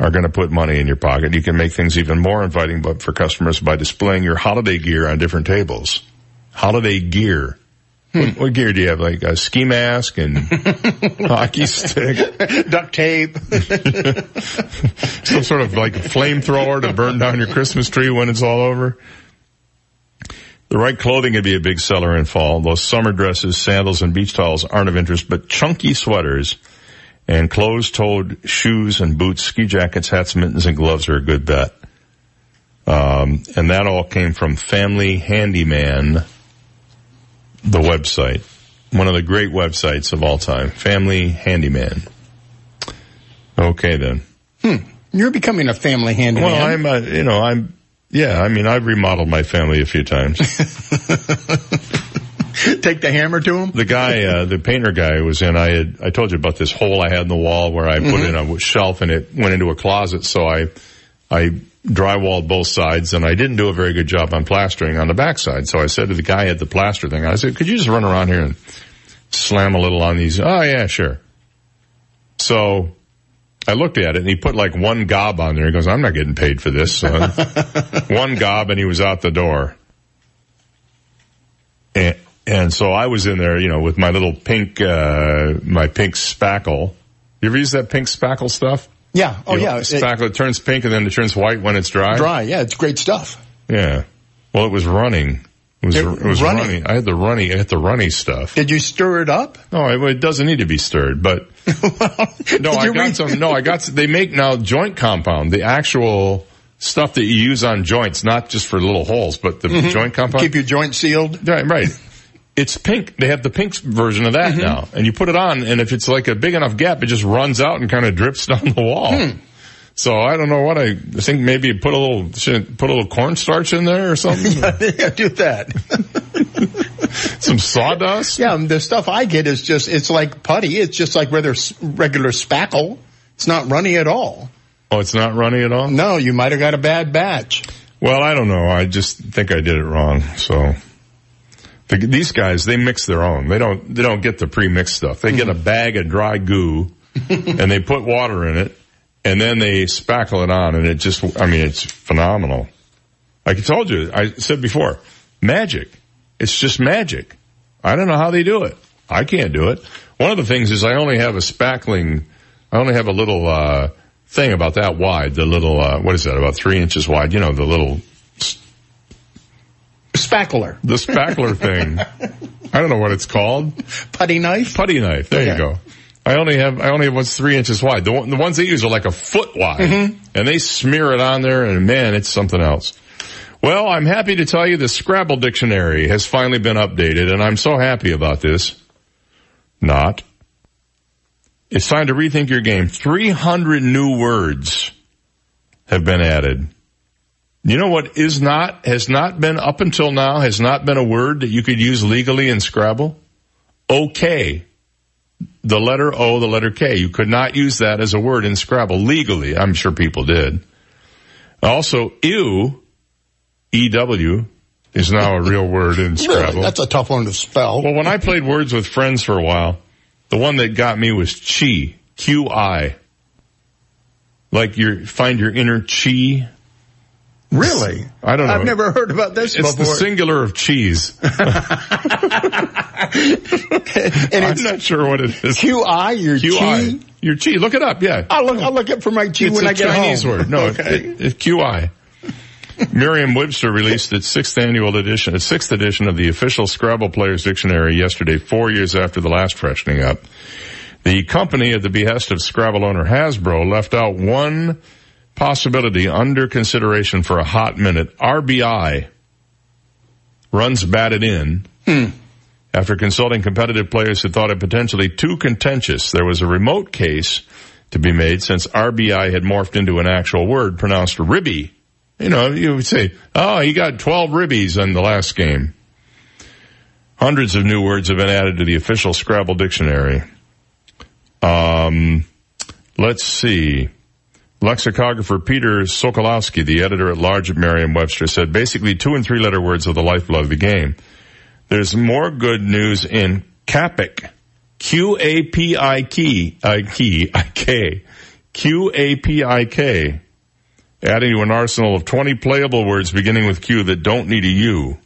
are going to put money in your pocket. You can make things even more inviting but for customers by displaying your holiday gear on different tables. Holiday gear. What, what gear do you have? Like a ski mask and hockey stick, duct tape, some sort of like a flamethrower to burn down your Christmas tree when it's all over. The right clothing can be a big seller in fall. Those summer dresses, sandals, and beach towels aren't of interest, but chunky sweaters and closed-toed shoes and boots, ski jackets, hats, mittens, and gloves are a good bet. Um, and that all came from Family Handyman, the website. One of the great websites of all time. Family Handyman. Okay then. Hmm. You're becoming a family handyman. Well, I'm, uh, you know, I'm, yeah, I mean, I've remodeled my family a few times. Take the hammer to him? The guy, uh, the painter guy was in, I had, I told you about this hole I had in the wall where I put Mm-hmm. in a shelf and it went into a closet. So I, I drywalled both sides and I didn't do a very good job on plastering on the backside. So I said to the guy at the plaster thing, I said, could you just run around here and slam a little on these? Oh yeah, sure. So I looked at it and he put like one gob on there. He goes, I'm not getting paid for this. So one gob and he was out the door. And, and so I was in there, you know, with my little pink, uh, my pink spackle. You ever use that pink spackle stuff? Yeah. Oh You know, yeah. It- Spackle, it turns pink and then it turns white when it's dry. dry. Yeah. It's great stuff. Yeah. Well, it was running. It was, It- it, was runny. running. I had the runny, I had the runny stuff. Did you stir it up? No, it, it doesn't need to be stirred, but no, I got read- some, no, I got, they make now joint compound, the actual stuff that you use on joints, not just for little holes, but the Mhm. joint compound. Keep your joint sealed. Right, right. It's pink. They have the pink version of that Mm-hmm. now. And you put it on and if it's like a big enough gap, it just runs out and kind of drips down the wall. Hmm. So I don't know what I, I think maybe put a little, put a little cornstarch in there or something. yeah, do that. Some sawdust. Yeah, the stuff I get is just, it's like putty. It's just like regular, regular spackle. It's not runny at all. Oh, it's not runny at all? No, you might have got a bad batch. Well, I don't know. I just think I did it wrong. So the, these guys, they mix their own. They don't, they don't get the pre-mixed stuff. They get a bag of dry goo and they put water in it and then they spackle it on and it just, I mean, it's phenomenal. Like I told you, I said before, magic. It's just magic. I don't know how they do it. I can't do it. One of the things is I only have a spackling, I only have a little, uh, thing about that wide, the little, uh, what is that, about three inches wide, you know, the little Spackler. the spackler thing. I don't know what it's called. Putty knife? Putty knife. There you go. I only have, I only have what's three inches wide. The, one, the ones they use are like a foot wide. Mm-hmm. And they smear it on there and man, it's something else. Well, I'm happy to tell you the Scrabble dictionary has finally been updated and I'm so happy about this. Not. It's time to rethink your game. 300 new words have been added. You know what is not, has not been up until now, has not been a word that you could use legally in Scrabble? Okay. The letter O, the letter K. You could not use that as a word in Scrabble legally. I'm sure people did. Also, ew, E-W, is now a real word in Scrabble. Really? That's a tough one to spell. Well, when I played words with friends for a while, the one that got me was chi, Q-I. Like your, find your inner chi. Really? I don't know. I've never heard about this It's before. the singular of cheese. I'm not sure what it is. QI, your QI. chi? Your chi. Look it up, yeah. I'll look, I'll look up for my chi it's when I get Chinese home. word. No, okay. it, it's QI. Merriam-Webster released its sixth annual edition, its sixth edition of the official Scrabble Players Dictionary yesterday, four years after the last freshening up. The company, at the behest of Scrabble owner Hasbro, left out one possibility under consideration for a hot minute. RBI runs batted in, Hmm. after consulting competitive players who thought it potentially too contentious. There was a remote case to be made since RBI had morphed into an actual word pronounced ribby. You know, you would say, oh, he got 12 ribbies in the last game. Hundreds of new words have been added to the official Scrabble dictionary. Um, let's see. Lexicographer Peter Sokolowski, the editor at large at Merriam-Webster, said basically two and three letter words are the lifeblood of the game. There's more good news in Qapik. Q-A-P-I-K, I-K, I-K, Q-A-P-I-K, adding to an arsenal of 20 playable words beginning with Q that don't need a U.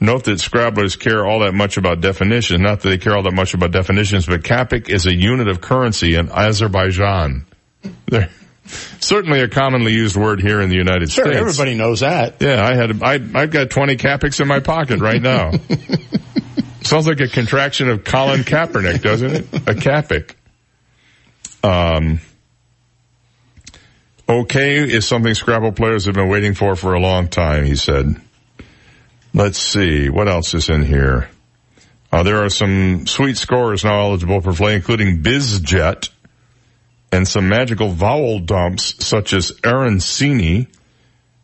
Note that Scrabblers care all that much about definitions. Not that they care all that much about definitions, but Qapik is a unit of currency in Azerbaijan. They're certainly a commonly used word here in the United Sure, States. everybody knows that. Yeah, I had, I, I've got 20 Qapiks in my pocket right now. Sounds like a contraction of Colin Kaepernick, doesn't it? A Qapik. Um, okay is something Scrabble players have been waiting for for a long time, he said. Let's see, what else is in here? Uh, there are some sweet scores now eligible for play, including BizJet and some magical vowel dumps such as arancini,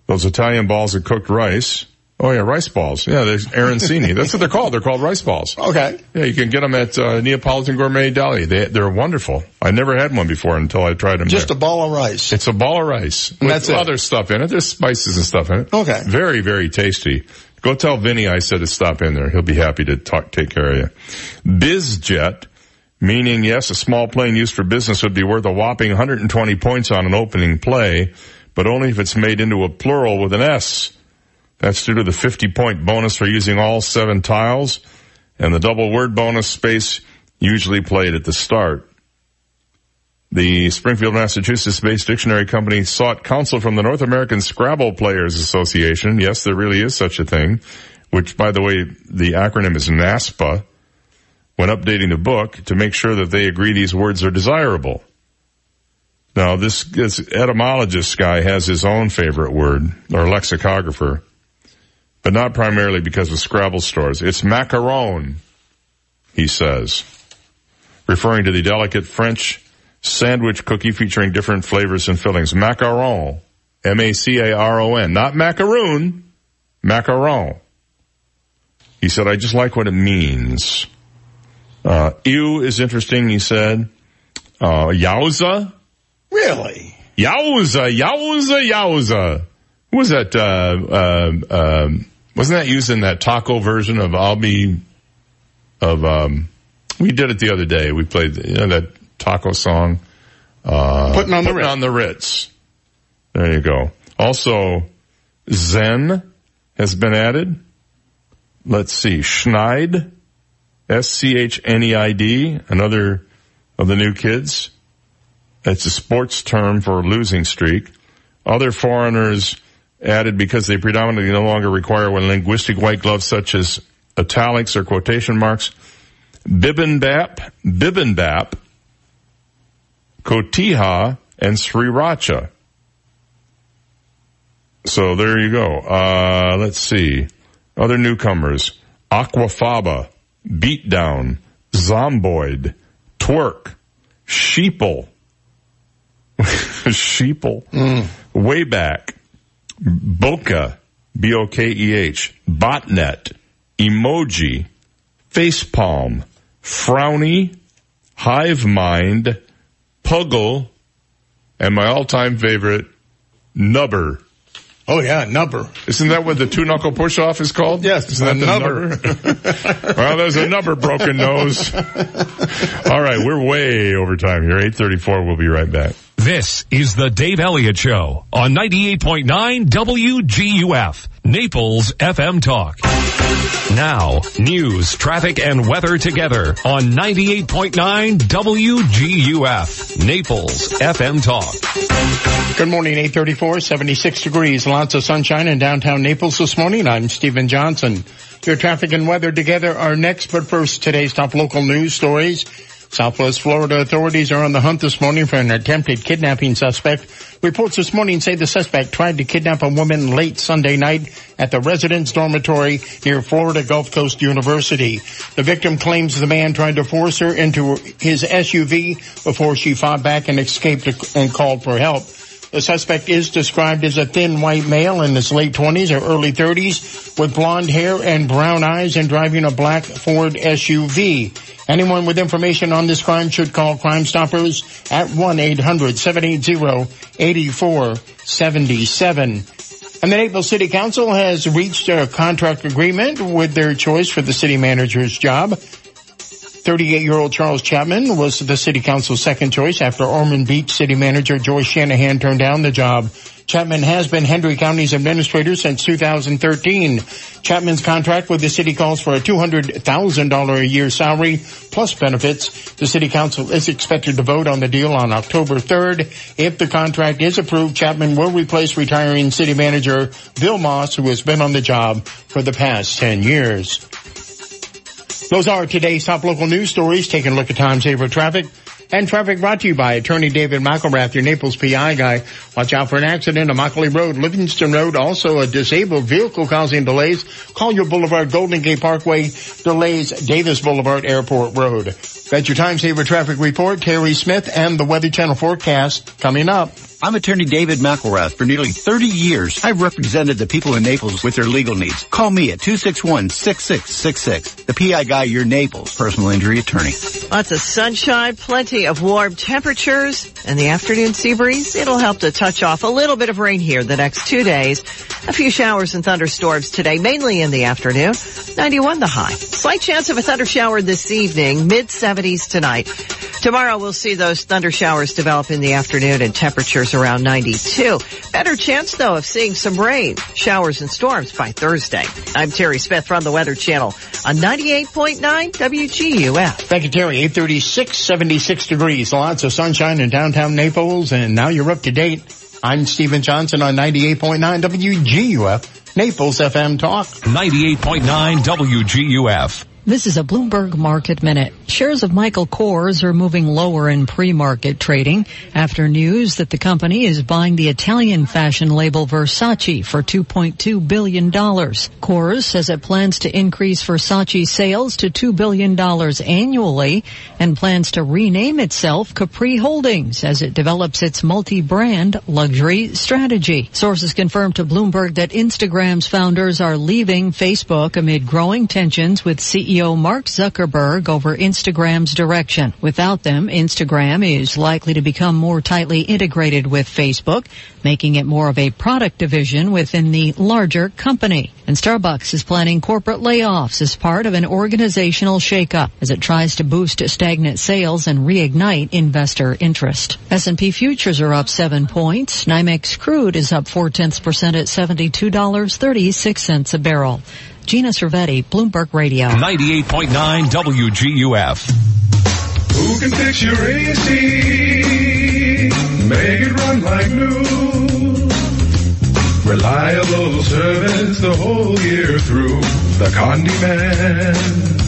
those Italian balls of cooked rice. Oh yeah, rice balls. Yeah, there's arancini. That's what they're called. They're called rice balls. Okay. Yeah, you can get them at uh, Neapolitan Gourmet Deli. They, they're wonderful. I never had one before until I tried them. Just there. a ball of rice. It's a ball of rice And with that's it. other stuff in it. There's spices and stuff in it. Okay. Very, very tasty. Go tell Vinny I said to stop in there. He'll be happy to talk, take care of you. BizJet, meaning yes, a small plane used for business would be worth a whopping 120 points on an opening play, but only if it's made into a plural with an S. That's due to the 50 point bonus for using all seven tiles and the double word bonus space usually played at the start. The Springfield, Massachusetts based dictionary company sought counsel from the North American Scrabble Players Association. Yes, there really is such a thing, which by the way, the acronym is NASPA, when updating the book to make sure that they agree these words are desirable. Now this, this etymologist guy has his own favorite word, or lexicographer, but not primarily because of Scrabble stores. It's macaron, he says, referring to the delicate French sandwich cookie featuring different flavors and fillings. Macaron. M-A-C-A-R-O-N. Not macaroon. Macaron. He said, I just like what it means. Uh, ew is interesting, he said. Uh, yowza. Really? Yowza, yowza, yowza. Was that, uh, uh, um, wasn't that used in that taco version of I'll be, of, um, we did it the other day. We played, you know, that taco song. Uh, Putting on the Putting Ritz. on the Ritz. There you go. Also, Zen has been added. Let's see, Schneid, S-C-H-N-E-I-D, another of the new kids. It's a sports term for losing streak. Other foreigners added because they predominantly no longer require one linguistic white gloves such as italics or quotation marks. Bibimbap, Bibimbap, Cotija, and Sriracha. So there you go. Uh, let's see. Other newcomers. Aquafaba, Beatdown, Zomboid, Twerk, Sheeple, Sheeple, mm. Wayback, Bokeh, B-O-K-E-H, Botnet, Emoji, Facepalm, Frowny, Hive Mind, Puggle, and my all-time favorite, Nubber. Oh yeah, nubber. Isn't that what the two knuckle push off is called? Yes, Isn't that the nubber. nubber? well, there's a number broken nose. All right, we're way over time here. 834, we'll be right back. This is the Dave Elliott Show on 98.9 WGUF, Naples FM Talk. Now, news, traffic, and weather together on 98.9 WGUF, Naples FM Talk. Good morning, 834, 76 degrees, lots of sunshine in downtown Naples this morning. I'm Stephen Johnson. Your traffic and weather together are next, but first, today's top local news stories. Southwest Florida authorities are on the hunt this morning for an attempted kidnapping suspect. Reports this morning say the suspect tried to kidnap a woman late Sunday night at the residence dormitory near Florida Gulf Coast University. The victim claims the man tried to force her into his SUV before she fought back and escaped and called for help. The suspect is described as a thin white male in his late 20s or early 30s with blonde hair and brown eyes and driving a black Ford SUV. Anyone with information on this crime should call Crime Stoppers at 1-800-780-8477. And the Naples City Council has reached a contract agreement with their choice for the city manager's job. 38-year-old Charles Chapman was the city council's second choice after Ormond Beach city manager Joyce Shanahan turned down the job. Chapman has been Hendry County's administrator since 2013. Chapman's contract with the city calls for a $200,000 a year salary plus benefits. The city council is expected to vote on the deal on October 3rd. If the contract is approved, Chapman will replace retiring city manager Bill Moss, who has been on the job for the past 10 years. Those are today's top local news stories. Taking a look at time saver traffic. And traffic brought to you by attorney David McElrath, your Naples PI guy. Watch out for an accident on Immokalee Road, Livingston Road. Also a disabled vehicle causing delays. Collier Boulevard, Golden Gate Parkway, delays Davis Boulevard, Airport Road. That's your time saver traffic report. Terry Smith and the Weather Channel forecast coming up. I'm attorney David McElrath. For nearly 30 years, I've represented the people in Naples with their legal needs. Call me at 261-6666. The PI Guy, your Naples personal injury attorney. Lots of sunshine, plenty of warm temperatures, and the afternoon sea breeze. It'll help to touch off a little bit of rain here the next two days. A few showers and thunderstorms today, mainly in the afternoon. 91 the high. Slight chance of a thunder shower this evening, mid 70s tonight. Tomorrow we'll see those thunder showers develop in the afternoon and temperatures around 92. Better chance though of seeing some rain, showers and storms by Thursday. I'm Terry Smith from the Weather Channel on 98.9 WGUF. Thank you, Terry. 836, 76 degrees. Lots of sunshine in downtown Naples and now you're up to date. I'm Stephen Johnson on 98.9 WGUF, Naples FM Talk. 98.9 WGUF. This is a Bloomberg Market Minute. Shares of Michael Kors are moving lower in pre-market trading after news that the company is buying the Italian fashion label Versace for $2.2 billion. Kors says it plans to increase Versace sales to $2 billion annually and plans to rename itself Capri Holdings as it develops its multi-brand luxury strategy. Sources confirmed to Bloomberg that Instagram's founders are leaving Facebook amid growing tensions with CEO CEO Mark Zuckerberg over Instagram's direction. Without them, Instagram is likely to become more tightly integrated with Facebook, making it more of a product division within the larger company. And Starbucks is planning corporate layoffs as part of an organizational shakeup as it tries to boost stagnant sales and reignite investor interest. S&P futures are up seven points. NYMEX crude is up four tenths percent at $72.36 a barrel. Gina Cervetti, Bloomberg Radio. 98.9 WGUF. Who can fix your AC? Make it run like new. Reliable service the whole year through. The Condi Man.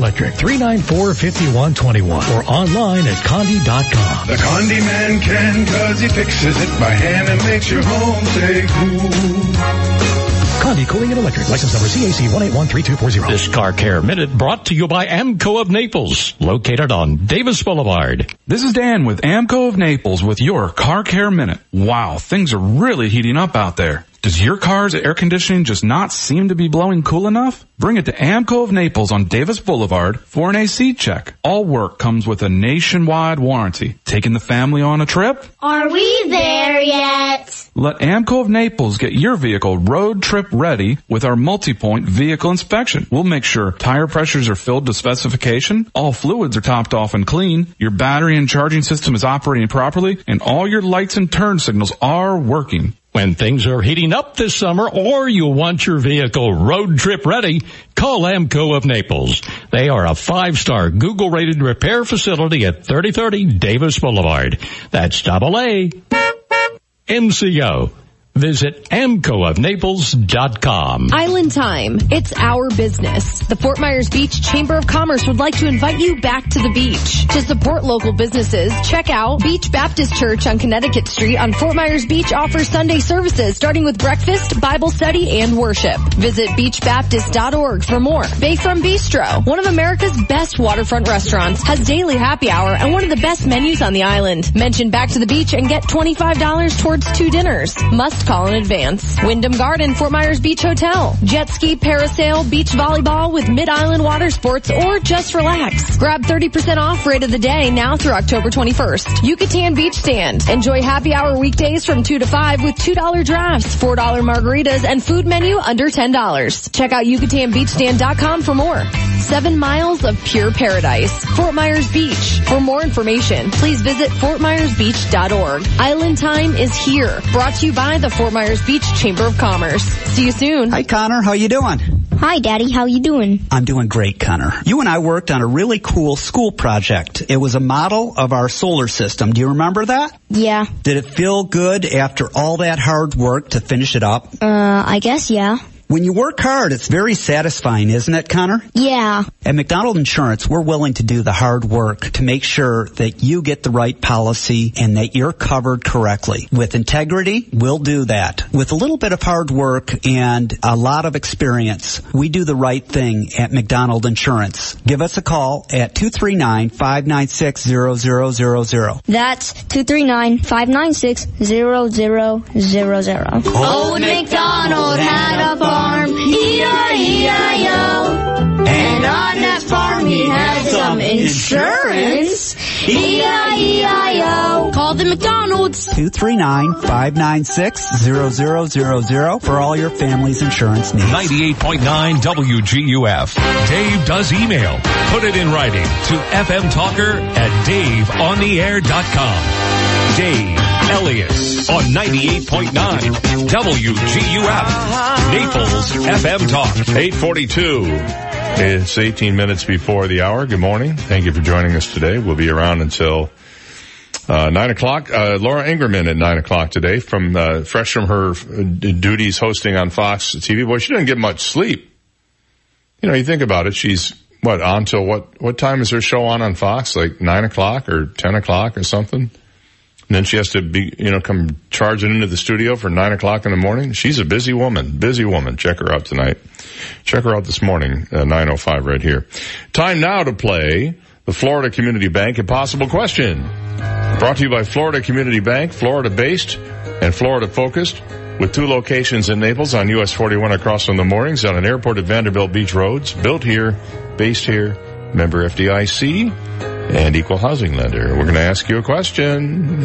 394-5121 or online at condi.com. The Condi Man can cause he fixes it by hand and makes your home stay cool. Condi Cooling and Electric. License number CAC 1813240. This Car Care Minute brought to you by AAMCO of Naples, located on Davis Boulevard. This is Dan with AAMCO of Naples with your Car Care Minute. Wow, things are really heating up out there. Does your car's air conditioning just not seem to be blowing cool enough? Bring it to AAMCO of Naples on Davis Boulevard for an AC check. All work comes with a nationwide warranty. Taking the family on a trip? Are we there yet? Let AAMCO of Naples get your vehicle road trip ready with our multi-point vehicle inspection. We'll make sure tire pressures are filled to specification, all fluids are topped off and clean, your battery and charging system is operating properly, and all your lights and turn signals are working. When things are heating up this summer or you want your vehicle road trip ready, call AAMCO of Naples. They are a five-star Google rated repair facility at 3030 Davis Boulevard. That's double A. MCO. Visit amcoofnaples.com. Island Time. It's our business. The Fort Myers Beach Chamber of Commerce would like to invite you back to the beach. To support local businesses, check out Beach Baptist Church on Connecticut Street on Fort Myers Beach offers Sunday services starting with breakfast, Bible study, and worship. Visit beachbaptist.org for more. Bayfront Bistro, one of America's best waterfront restaurants, has daily happy hour and one of the best menus on the island. Mention back to the beach and get $25 towards two dinners. Must call in advance. Wyndham Garden, Fort Myers Beach Hotel. Jet ski, parasail, beach volleyball with Mid-Island Water Sports, or just relax. Grab 30% off rate of the day now through October 21st. Yucatan Beach Stand. Enjoy happy hour weekdays from 2 to 5 with $2 drafts, $4 margaritas, and food menu under $10. Check out YucatanBeachStand.com for more. Seven miles of pure paradise. Fort Myers Beach. For more information, please visit FortMyersBeach.org. Island Time is here. Brought to you by the Fort Myers Beach Chamber of Commerce. See you soon. Hi Connor, how you doing? Hi Daddy, how you doing? I'm doing great, Connor. You and I worked on a really cool school project. It was a model of our solar system. Do you remember that? Yeah. Did it feel good after all that hard work to finish it up? Uh, I guess yeah. When you work hard, it's very satisfying, isn't it, Connor? Yeah. At McDonald Insurance, we're willing to do the hard work to make sure that you get the right policy and that you're covered correctly. With integrity, we'll do that. With a little bit of hard work and a lot of experience, we do the right thing at McDonald Insurance. Give us a call at 239-596-0000. That's 239-596-0000. Old MacDonald had a farm, E-I-E-I-O. And on that farm he had some insurance, E-I-E-I-O. Call the McDonald's. 239-596-0000 for all your family's insurance needs. 98.9 WGUF. Dave does email. Put it in writing to FM Talker at DaveOnTheAir.com. Dave Elliott on 98.9 WGUF. Naples FM Talk. 842. It's 18 minutes before the hour. Good morning. Thank you for joining us today. We'll be around until uh, 9 o'clock. Uh, Laura Ingraham at 9 o'clock today from, uh, fresh from her duties hosting on Fox TV. Boy, she didn't get much sleep. You know, you think about it. She's, what, on till what, what time is her show on on Fox? Like 9 o'clock or 10 o'clock or something? And then she has to be, you know, come charging into the studio for nine o'clock in the morning. She's a busy woman, busy woman. Check her out tonight. Check her out this morning, uh, 9.05 right here. Time now to play the Florida Community Bank Impossible Question. Brought to you by Florida Community Bank, Florida based and Florida focused with two locations in Naples on US 41 across from the moorings on an airport at Vanderbilt Beach Roads, built here, based here, member FDIC and equal housing lender. We're going to ask you a question.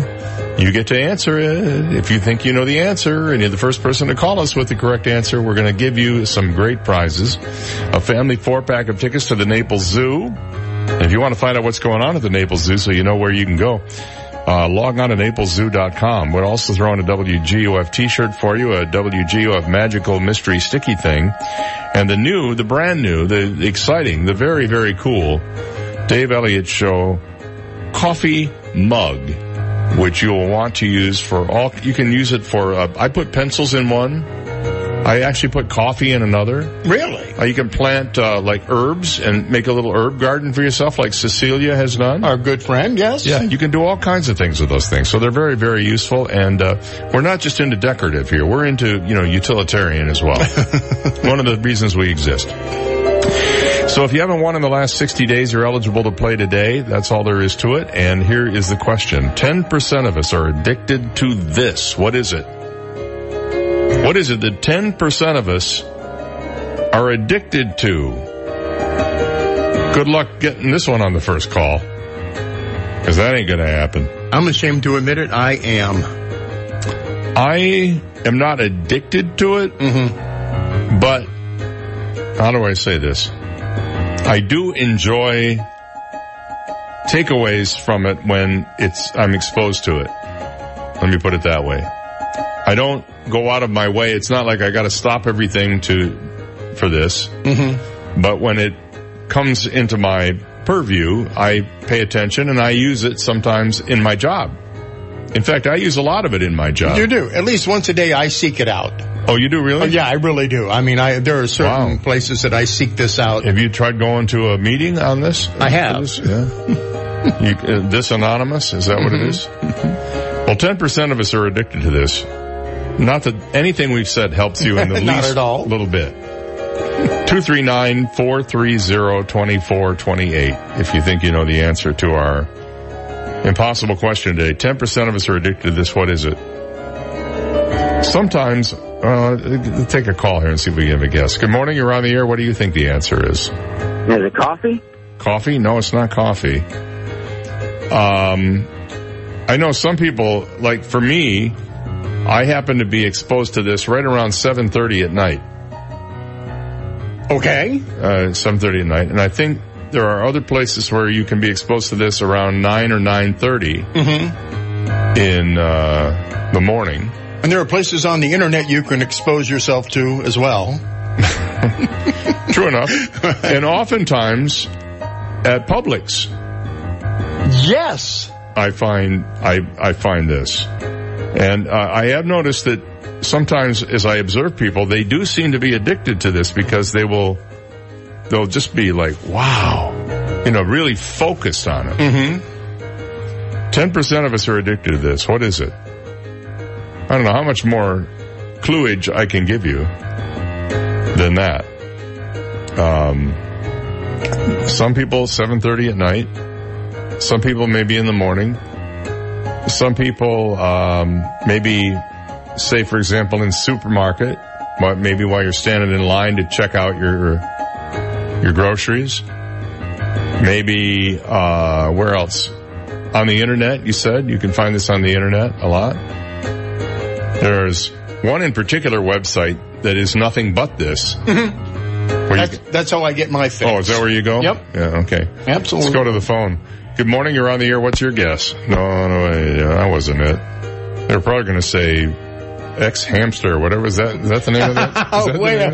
You get to answer it. If you think you know the answer and you're the first person to call us with the correct answer, we're going to give you some great prizes. A family four pack of tickets to the Naples Zoo. If you want to find out what's going on at the Naples Zoo so you know where you can go, uh, log on to napleszoo.com. We're also throwing a WGUF t-shirt for you, a WGUF magical mystery sticky thing, and the new, the brand new, the exciting, the very, very cool Dave Elliott Show coffee mug, which you'll want to use for all, you can use it for, uh, I put pencils in one. I actually put coffee in another. Really? Uh, you can plant, uh, like herbs and make a little herb garden for yourself like Cecilia has done. Our good friend, yes. Yeah, you can do all kinds of things with those things. So they're very, very useful and, uh, we're not just into decorative here. We're into, you know, utilitarian as well. One of the reasons we exist. So if you haven't won in the last 60 days, you're eligible to play today. That's all there is to it. And here is the question. 10% of us are addicted to this. What is it? What is it that 10% of us are addicted to? Good luck getting this one on the first call. Cause that ain't gonna happen. I'm ashamed to admit it. I am. I am not addicted to it, Mm-hmm. but how do I say this? I do enjoy takeaways from it when it's, I'm exposed to it. Let me put it that way. I don't go out of my way. It's not like I gotta stop everything to, for this. Mm-hmm. But when it comes into my purview, I pay attention and I use it sometimes in my job. In fact, I use a lot of it in my job. You do. At least once a day I seek it out. Oh, you do really? Oh, yeah, I really do. I mean, I, there are certain places that I seek this out. Have you tried going to a meeting on this? I have. This? Yeah. you, uh, this anonymous? Is that what it Mhm. is? Well, 10% of us are addicted to this. Not that anything we've said helps you in the Not least at all. little bit. 239-430-2428 if you think you know the answer to our impossible question today. 10% of us are addicted to this. What is it? Sometimes, uh, take a call here and see if we can have a guess. Good morning. You're on the air. What do you think the answer is? Is it coffee? Coffee? No, it's not coffee. Um, I know some people, like for me, I happen to be exposed to this right around 7.30 at night. Okay. Uh, 7.30 at night. And I think there are other places where you can be exposed to this around 9 or 9.30 Mm-hmm. in, uh, the morning. And there are places on the internet you can expose yourself to as well. True enough. and oftentimes at Publix. Yes. I find I I find this, and uh, I have noticed that sometimes as I observe people, they do seem to be addicted to this because they will they'll just be like, wow, you know, really focused on it. Mm-hmm. Ten percent of us are addicted to this. What is it? I don't know how much more cluage I can give you than that. Um, some people seven thirty at night. Some people maybe in the morning. Some people, um, maybe, say for example, in supermarket, but maybe while you're standing in line to check out your your groceries. Maybe uh, where else? On the internet, you said you can find this on the internet a lot. There's one in particular website that is nothing but this. Mm-hmm. You- That's, that's how I get my fix. Oh, is that where you go? Yep. Yeah, okay. Absolutely. Let's go to the phone. Good morning, you're on the air. What's your guess? No, no, yeah, that wasn't it. They're probably going to say xHamster, whatever. Is that, is that the name of that? Is that Oh, wait, name of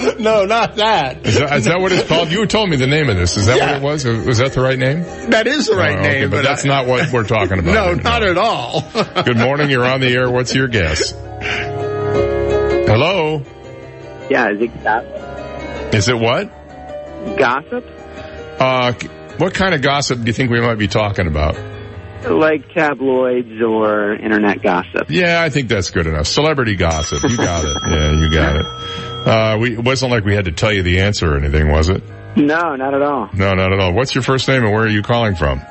oh, no, not that. that? Is that, is that what it's called? You told me the name of this. Is that Yeah. what it was? Was that the right name? That is the right Oh, okay, name, but, that's I- not what we're talking about. No, here. not at all. Good morning, you're on the air. What's your guess? Hello? Yeah, is it gossip? Is it what? Gossip? Uh, what kind of gossip do you think we might be talking about? Like tabloids or internet gossip? Yeah, I think that's good enough. Celebrity gossip. You got it. Yeah, you got it. Uh, we, it wasn't like we had to tell you the answer or anything, was it? No, not at all. No, not at all. What's your first name and where are you calling from?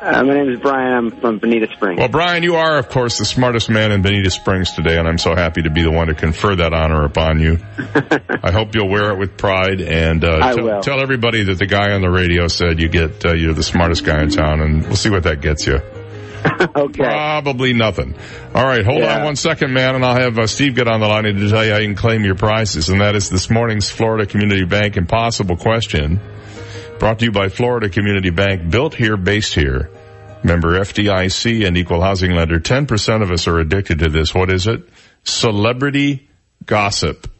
Uh, my name is Brian. I'm from Bonita Springs. Well, Brian, you are, of course, the smartest man in Bonita Springs today, and I'm so happy to be the one to confer that honor upon you. I hope you'll wear it with pride and uh, I tell, will. tell everybody that the guy on the radio said you get uh, you're the smartest guy in town, and we'll see what that gets you. okay. Probably nothing. All right, hold Yeah. on one second, man, and I'll have uh, Steve get on the line to tell you how you can claim your prizes, and that is this morning's Florida Community Bank Impossible Question, brought to you by Florida Community Bank, built here, based here. Member FDIC and equal housing lender. 10% of us are addicted to this. What is it? Celebrity gossip.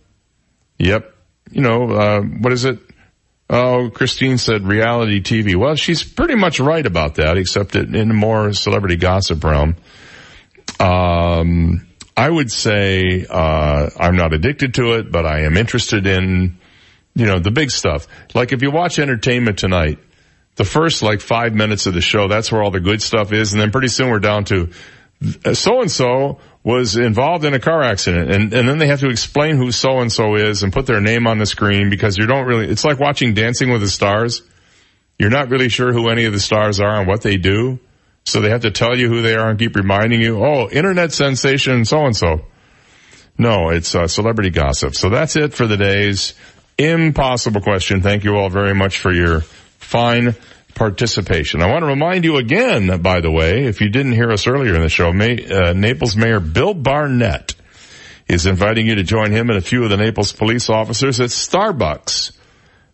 Yep. You know, uh, what is it? Oh, Christine said reality TV. Well, she's pretty much right about that, except in more celebrity gossip realm. Um, I would say, uh, I'm not addicted to it, but I am interested in, you know, the big stuff. Like if you watch Entertainment Tonight, the first like five minutes of the show, that's where all the good stuff is. And then pretty soon we're down to so and so was involved in a car accident. And, and then they have to explain who so and so is and put their name on the screen because you don't really, it's like watching Dancing with the Stars. You're not really sure who any of the stars are and what they do. So they have to tell you who they are and keep reminding you, oh, internet sensation so and so. No, it's uh, celebrity gossip. So that's it for the day's impossible question. Thank you all very much for your fine participation. I want to remind you again, by the way, if you didn't hear us earlier in the show, May, uh, Naples Mayor Bill Barnett is inviting you to join him and a few of the Naples police officers at Starbucks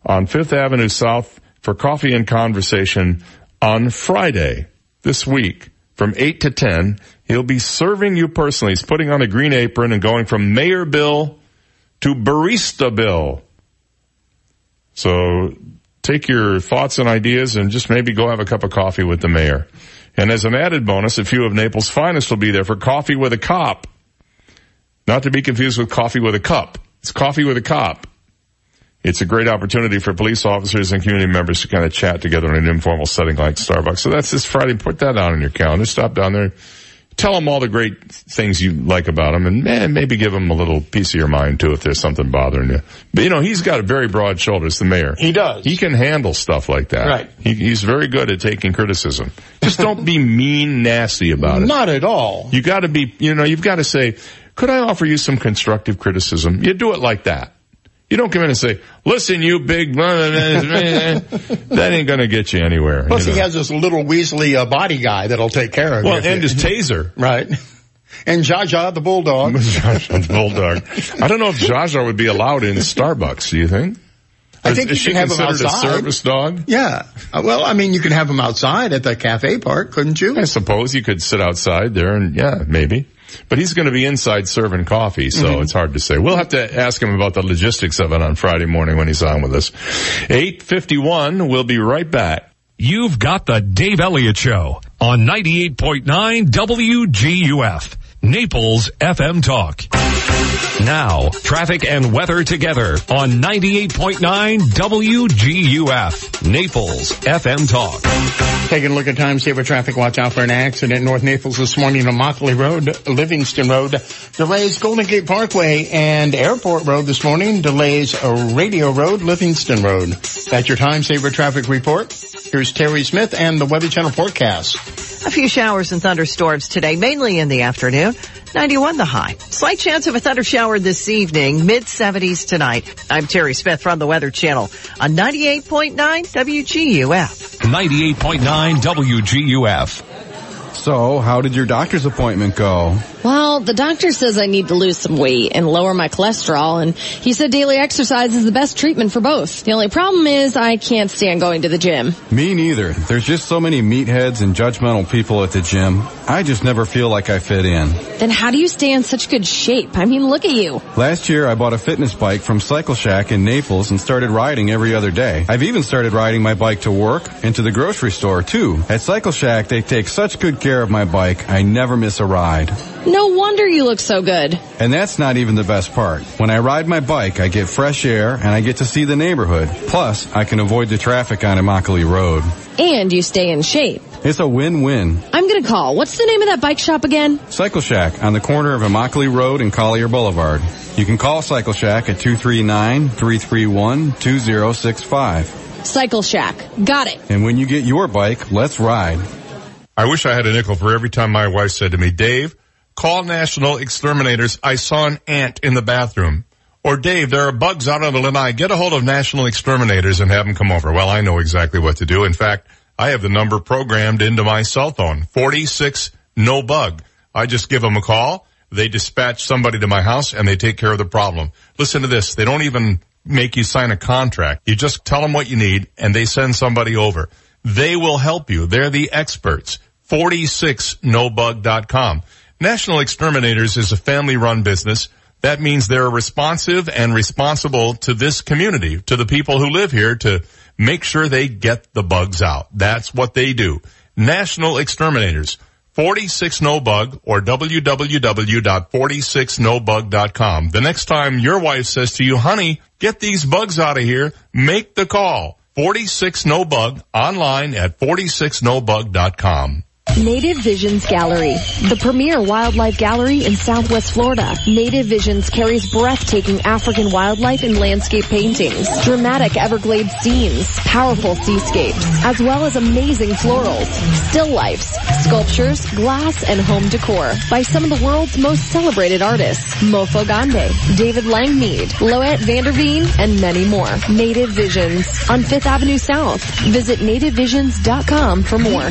on Fifth Avenue South for coffee and conversation on Friday this week from 8 to 10. He'll be serving you personally. He's putting on a green apron and going from Mayor Bill to Barista Bill. So take your thoughts and ideas and just maybe go have a cup of coffee with the mayor. And as an added bonus, a few of Naples' finest will be there for coffee with a cop. Not to be confused with coffee with a cup. It's coffee with a cop. It's a great opportunity for police officers and community members to kind of chat together in an informal setting like Starbucks. So that's this Friday. Put that on your calendar. Stop down there. Tell them all the great things you like about them and man, maybe give them a little piece of your mind too if there's something bothering you. But you know, he's got a very broad shoulders, the mayor. He does. He can handle stuff like that. Right. He, he's very good at taking criticism. Just don't be mean, nasty about it. Not at all. You gotta be, you know, you've gotta say, could I offer you some constructive criticism? You do it like that. You don't come in and say, listen, you big, that ain't gonna get you anywhere. Plus, you he has this little Weasley uh, body guy that'll take care of you. Well, and his taser. right. And Jaja the bulldog. Jaja the bulldog. I don't know if Jaja would be allowed in Starbucks, do you think? I think is you can have him considered outside. a service dog? Yeah. Uh, Well, I mean, you can have him outside at the cafe park, couldn't you? I suppose you could sit outside there and yeah, maybe. But he's going to be inside serving coffee, so Mhm. it's hard to say. We'll have to ask him about the logistics of it on Friday morning when he's on with us. 851, we'll be right back. You've got the Dave Elliott Show on 98.9 WGUF, Naples FM Talk. Now, traffic and weather together on 98.9 WGUF, Naples FM Talk. Taking a look at time saver traffic. Watch out for an accident in North Naples this morning on Immokalee Road, Livingston Road. Delays Golden Gate Parkway and Airport Road this morning. Delays uh, Radio Road, Livingston Road. That's your time saver traffic report. Here's Terry Smith and the Weather Channel forecast. A few showers and thunderstorms today, mainly in the afternoon. 91 the high. Slight chance of a thunder shower this evening, mid 70s tonight. I'm Terry Smith from the Weather Channel on 98.9 WGUF. 98.9 WGUF. So, how did your doctor's appointment go? Well, the doctor says I need to lose some weight and lower my cholesterol, and he said daily exercise is the best treatment for both. The only problem is I can't stand going to the gym. Me neither. There's just so many meatheads and judgmental people at the gym. I just never feel like I fit in. Then how do you stay in such good shape? I mean, look at you. Last year I bought a fitness bike from Cycle Shack in Naples and started riding every other day. I've even started riding my bike to work and to the grocery store too. At Cycle Shack they take such good care of my bike, I never miss a ride. No wonder you look so good. And that's not even the best part. When I ride my bike, I get fresh air and I get to see the neighborhood. Plus, I can avoid the traffic on Immokalee Road. And you stay in shape. It's a win-win. I'm gonna call. What's the name of that bike shop again? Cycle Shack on the corner of Immokalee Road and Collier Boulevard. You can call Cycle Shack at 239-331-2065. Cycle Shack. Got it. And when you get your bike, let's ride. I wish I had a nickel for every time my wife said to me, Dave, call National Exterminators. I saw an ant in the bathroom. Or Dave, there are bugs out on the lanai. Get a hold of National Exterminators and have them come over. Well, I know exactly what to do. In fact, I have the number programmed into my cell phone. 46 no bug. I just give them a call. They dispatch somebody to my house and they take care of the problem. Listen to this. They don't even make you sign a contract. You just tell them what you need and they send somebody over. They will help you. They're the experts. 46nobug.com. National Exterminators is a family run business. That means they're responsive and responsible to this community, to the people who live here to make sure they get the bugs out. That's what they do. National Exterminators. 46 no bug or www.46nobug.com. The next time your wife says to you, honey, get these bugs out of here, make the call. 46 no bug online at 46nobug.com. Native Visions Gallery, the premier wildlife gallery in Southwest Florida. Native Visions carries breathtaking African wildlife and landscape paintings, dramatic Everglades scenes, powerful seascapes, as well as amazing florals, still lifes, sculptures, glass, and home decor by some of the world's most celebrated artists. Mofo Gande, David Langmead, Loet Vanderveen, and many more. Native Visions on 5th Avenue South. Visit nativevisions.com for more.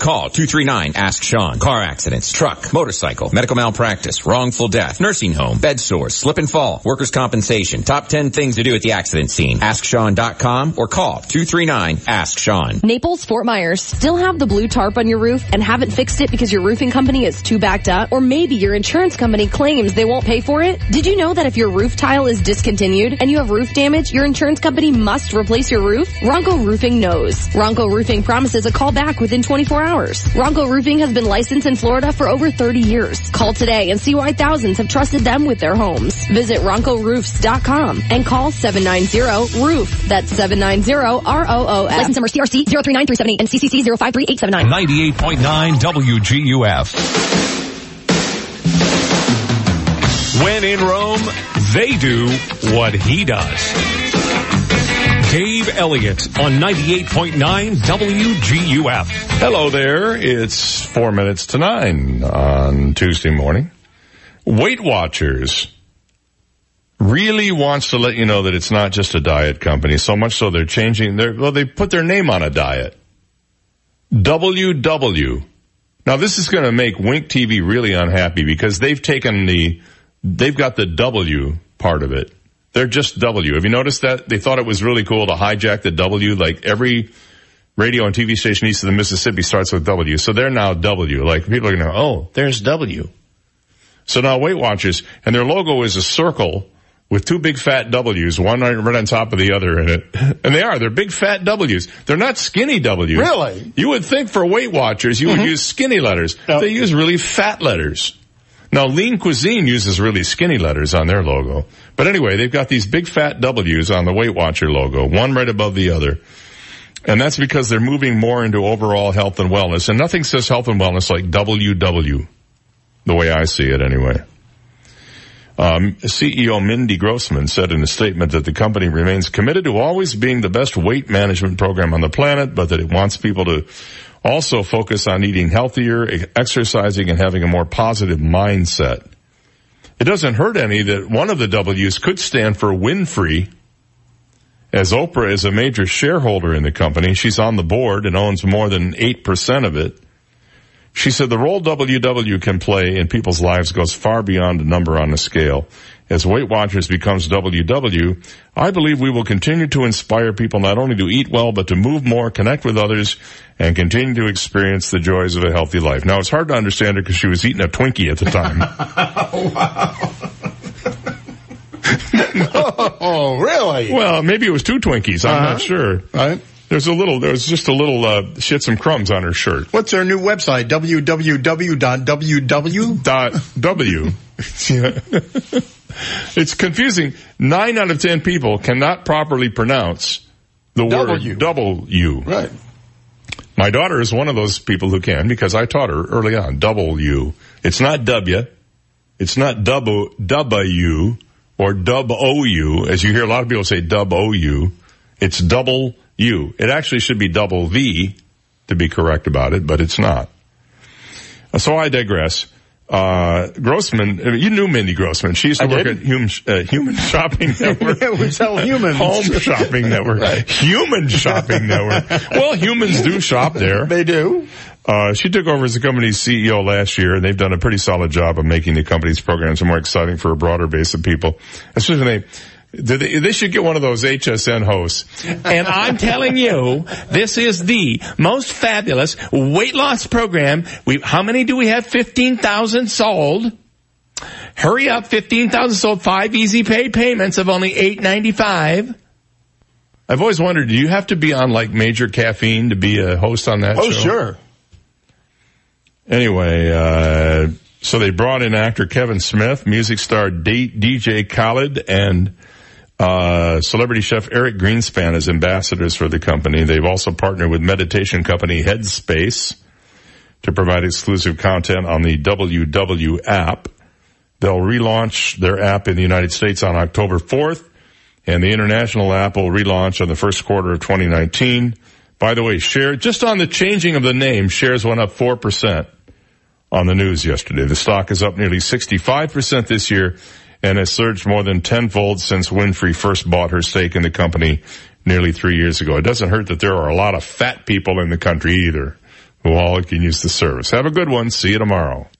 call 239 Ask Sean. Car accidents, truck, motorcycle, medical malpractice, wrongful death, nursing home, bed sores, slip and fall, workers' compensation. Top 10 things to do at the accident scene. AskSean.com or call 239 Ask Sean. Naples, Fort Myers, still have the blue tarp on your roof and haven't fixed it because your roofing company is too backed up? Or maybe your insurance company claims they won't pay for it? Did you know that if your roof tile is discontinued and you have roof damage, your insurance company must replace your roof? Ronco Roofing knows. Ronco Roofing promises a call back within 24 hours. Ronco Roofing has been licensed in Florida for over 30 years. Call today and see why thousands have trusted them with their homes. Visit RoncoRoofs.com and call 790-ROOF. That's 790-R-O-O-F. License number CRC 039378 and CCC 053879. 98.9 WGUF. When in Rome, they do what he does. Dave Elliott on 98.9 WGUF. Hello there. It's four minutes to nine on Tuesday morning. Weight Watchers really wants to let you know that it's not just a diet company. So much so they're changing their, well, they put their name on a diet. WW. Now this is going to make Wink TV really unhappy because they've taken the, they've got the W part of it. They're just W. Have you noticed that? They thought it was really cool to hijack the W. Like every radio and TV station east of the Mississippi starts with W. So they're now W. Like people are going to, oh, there's W. So now Weight Watchers, and their logo is a circle with two big fat W's, one right on top of the other in it. And they are, they're big fat W's. They're not skinny W's. Really? You would think for Weight Watchers you would mm-hmm. use skinny letters. They use really fat letters. Now Lean Cuisine uses really skinny letters on their logo. But anyway, they've got these big fat W's on the Weight Watcher logo, one right above the other. And that's because they're moving more into overall health and wellness. And nothing says health and wellness like WW. The way I see it anyway. Um, CEO Mindy Grossman said in a statement that the company remains committed to always being the best weight management program on the planet, but that it wants people to also focus on eating healthier, exercising, and having a more positive mindset. It doesn't hurt any that one of the W's could stand for Winfrey, as Oprah is a major shareholder in the company. She's on the board and owns more than 8% of it. She said the role WW can play in people's lives goes far beyond a number on a scale. As Weight Watchers becomes WW, I believe we will continue to inspire people not only to eat well, but to move more, connect with others, and continue to experience the joys of a healthy life. Now it's hard to understand her because she was eating a Twinkie at the time. wow. oh, really? well, maybe it was two Twinkies. I'm Uh-huh. not sure. Right. There's a little, there was just a little, uh, had some crumbs on her shirt. What's their new website? www.ww? Dot W. it's confusing. Nine out of ten people cannot properly pronounce the W. word W. Right. My daughter is one of those people who can because I taught her early on. W. It's not W. It's not double W or dub OU as you hear a lot of people say dub OU. It's double U. It actually should be double V to be correct about it, but it's not. So I digress. Uh, Grossman, uh, you knew Mindy Grossman. She used to I work did. at Human, uh, Human Shopping Network. Yeah, we sell humans. Home Shopping Network. Human Shopping Network. Well, humans do shop there. They do. Uh, she took over as the company's CEO last year, and they've done a pretty solid job of making the company's programs more exciting for a broader base of people. Especially when they They, they should get one of those HSN hosts. And I'm telling you, this is the most fabulous weight loss program. We, how many do we have? 15,000 sold. Hurry up, 15,000 sold, five easy pay payments of only 895. I've always wondered, do you have to be on like major caffeine to be a host on that Oh, show? sure. Anyway, uh, so they brought in actor Kevin Smith, music star D- DJ Khaled, and uh, celebrity chef Eric Greenspan is ambassadors for the company. They've also partnered with meditation company Headspace to provide exclusive content on the WW app. They'll relaunch their app in the United States on October 4th, and the international app will relaunch on the first quarter of 2019. By the way, share, just on the changing of the name, shares went up 4% on the news yesterday. The stock is up nearly 65% this year and has surged more than tenfold since Winfrey first bought her stake in the company nearly three years ago. It doesn't hurt that there are a lot of fat people in the country either who all can use the service. Have a good one. See you tomorrow.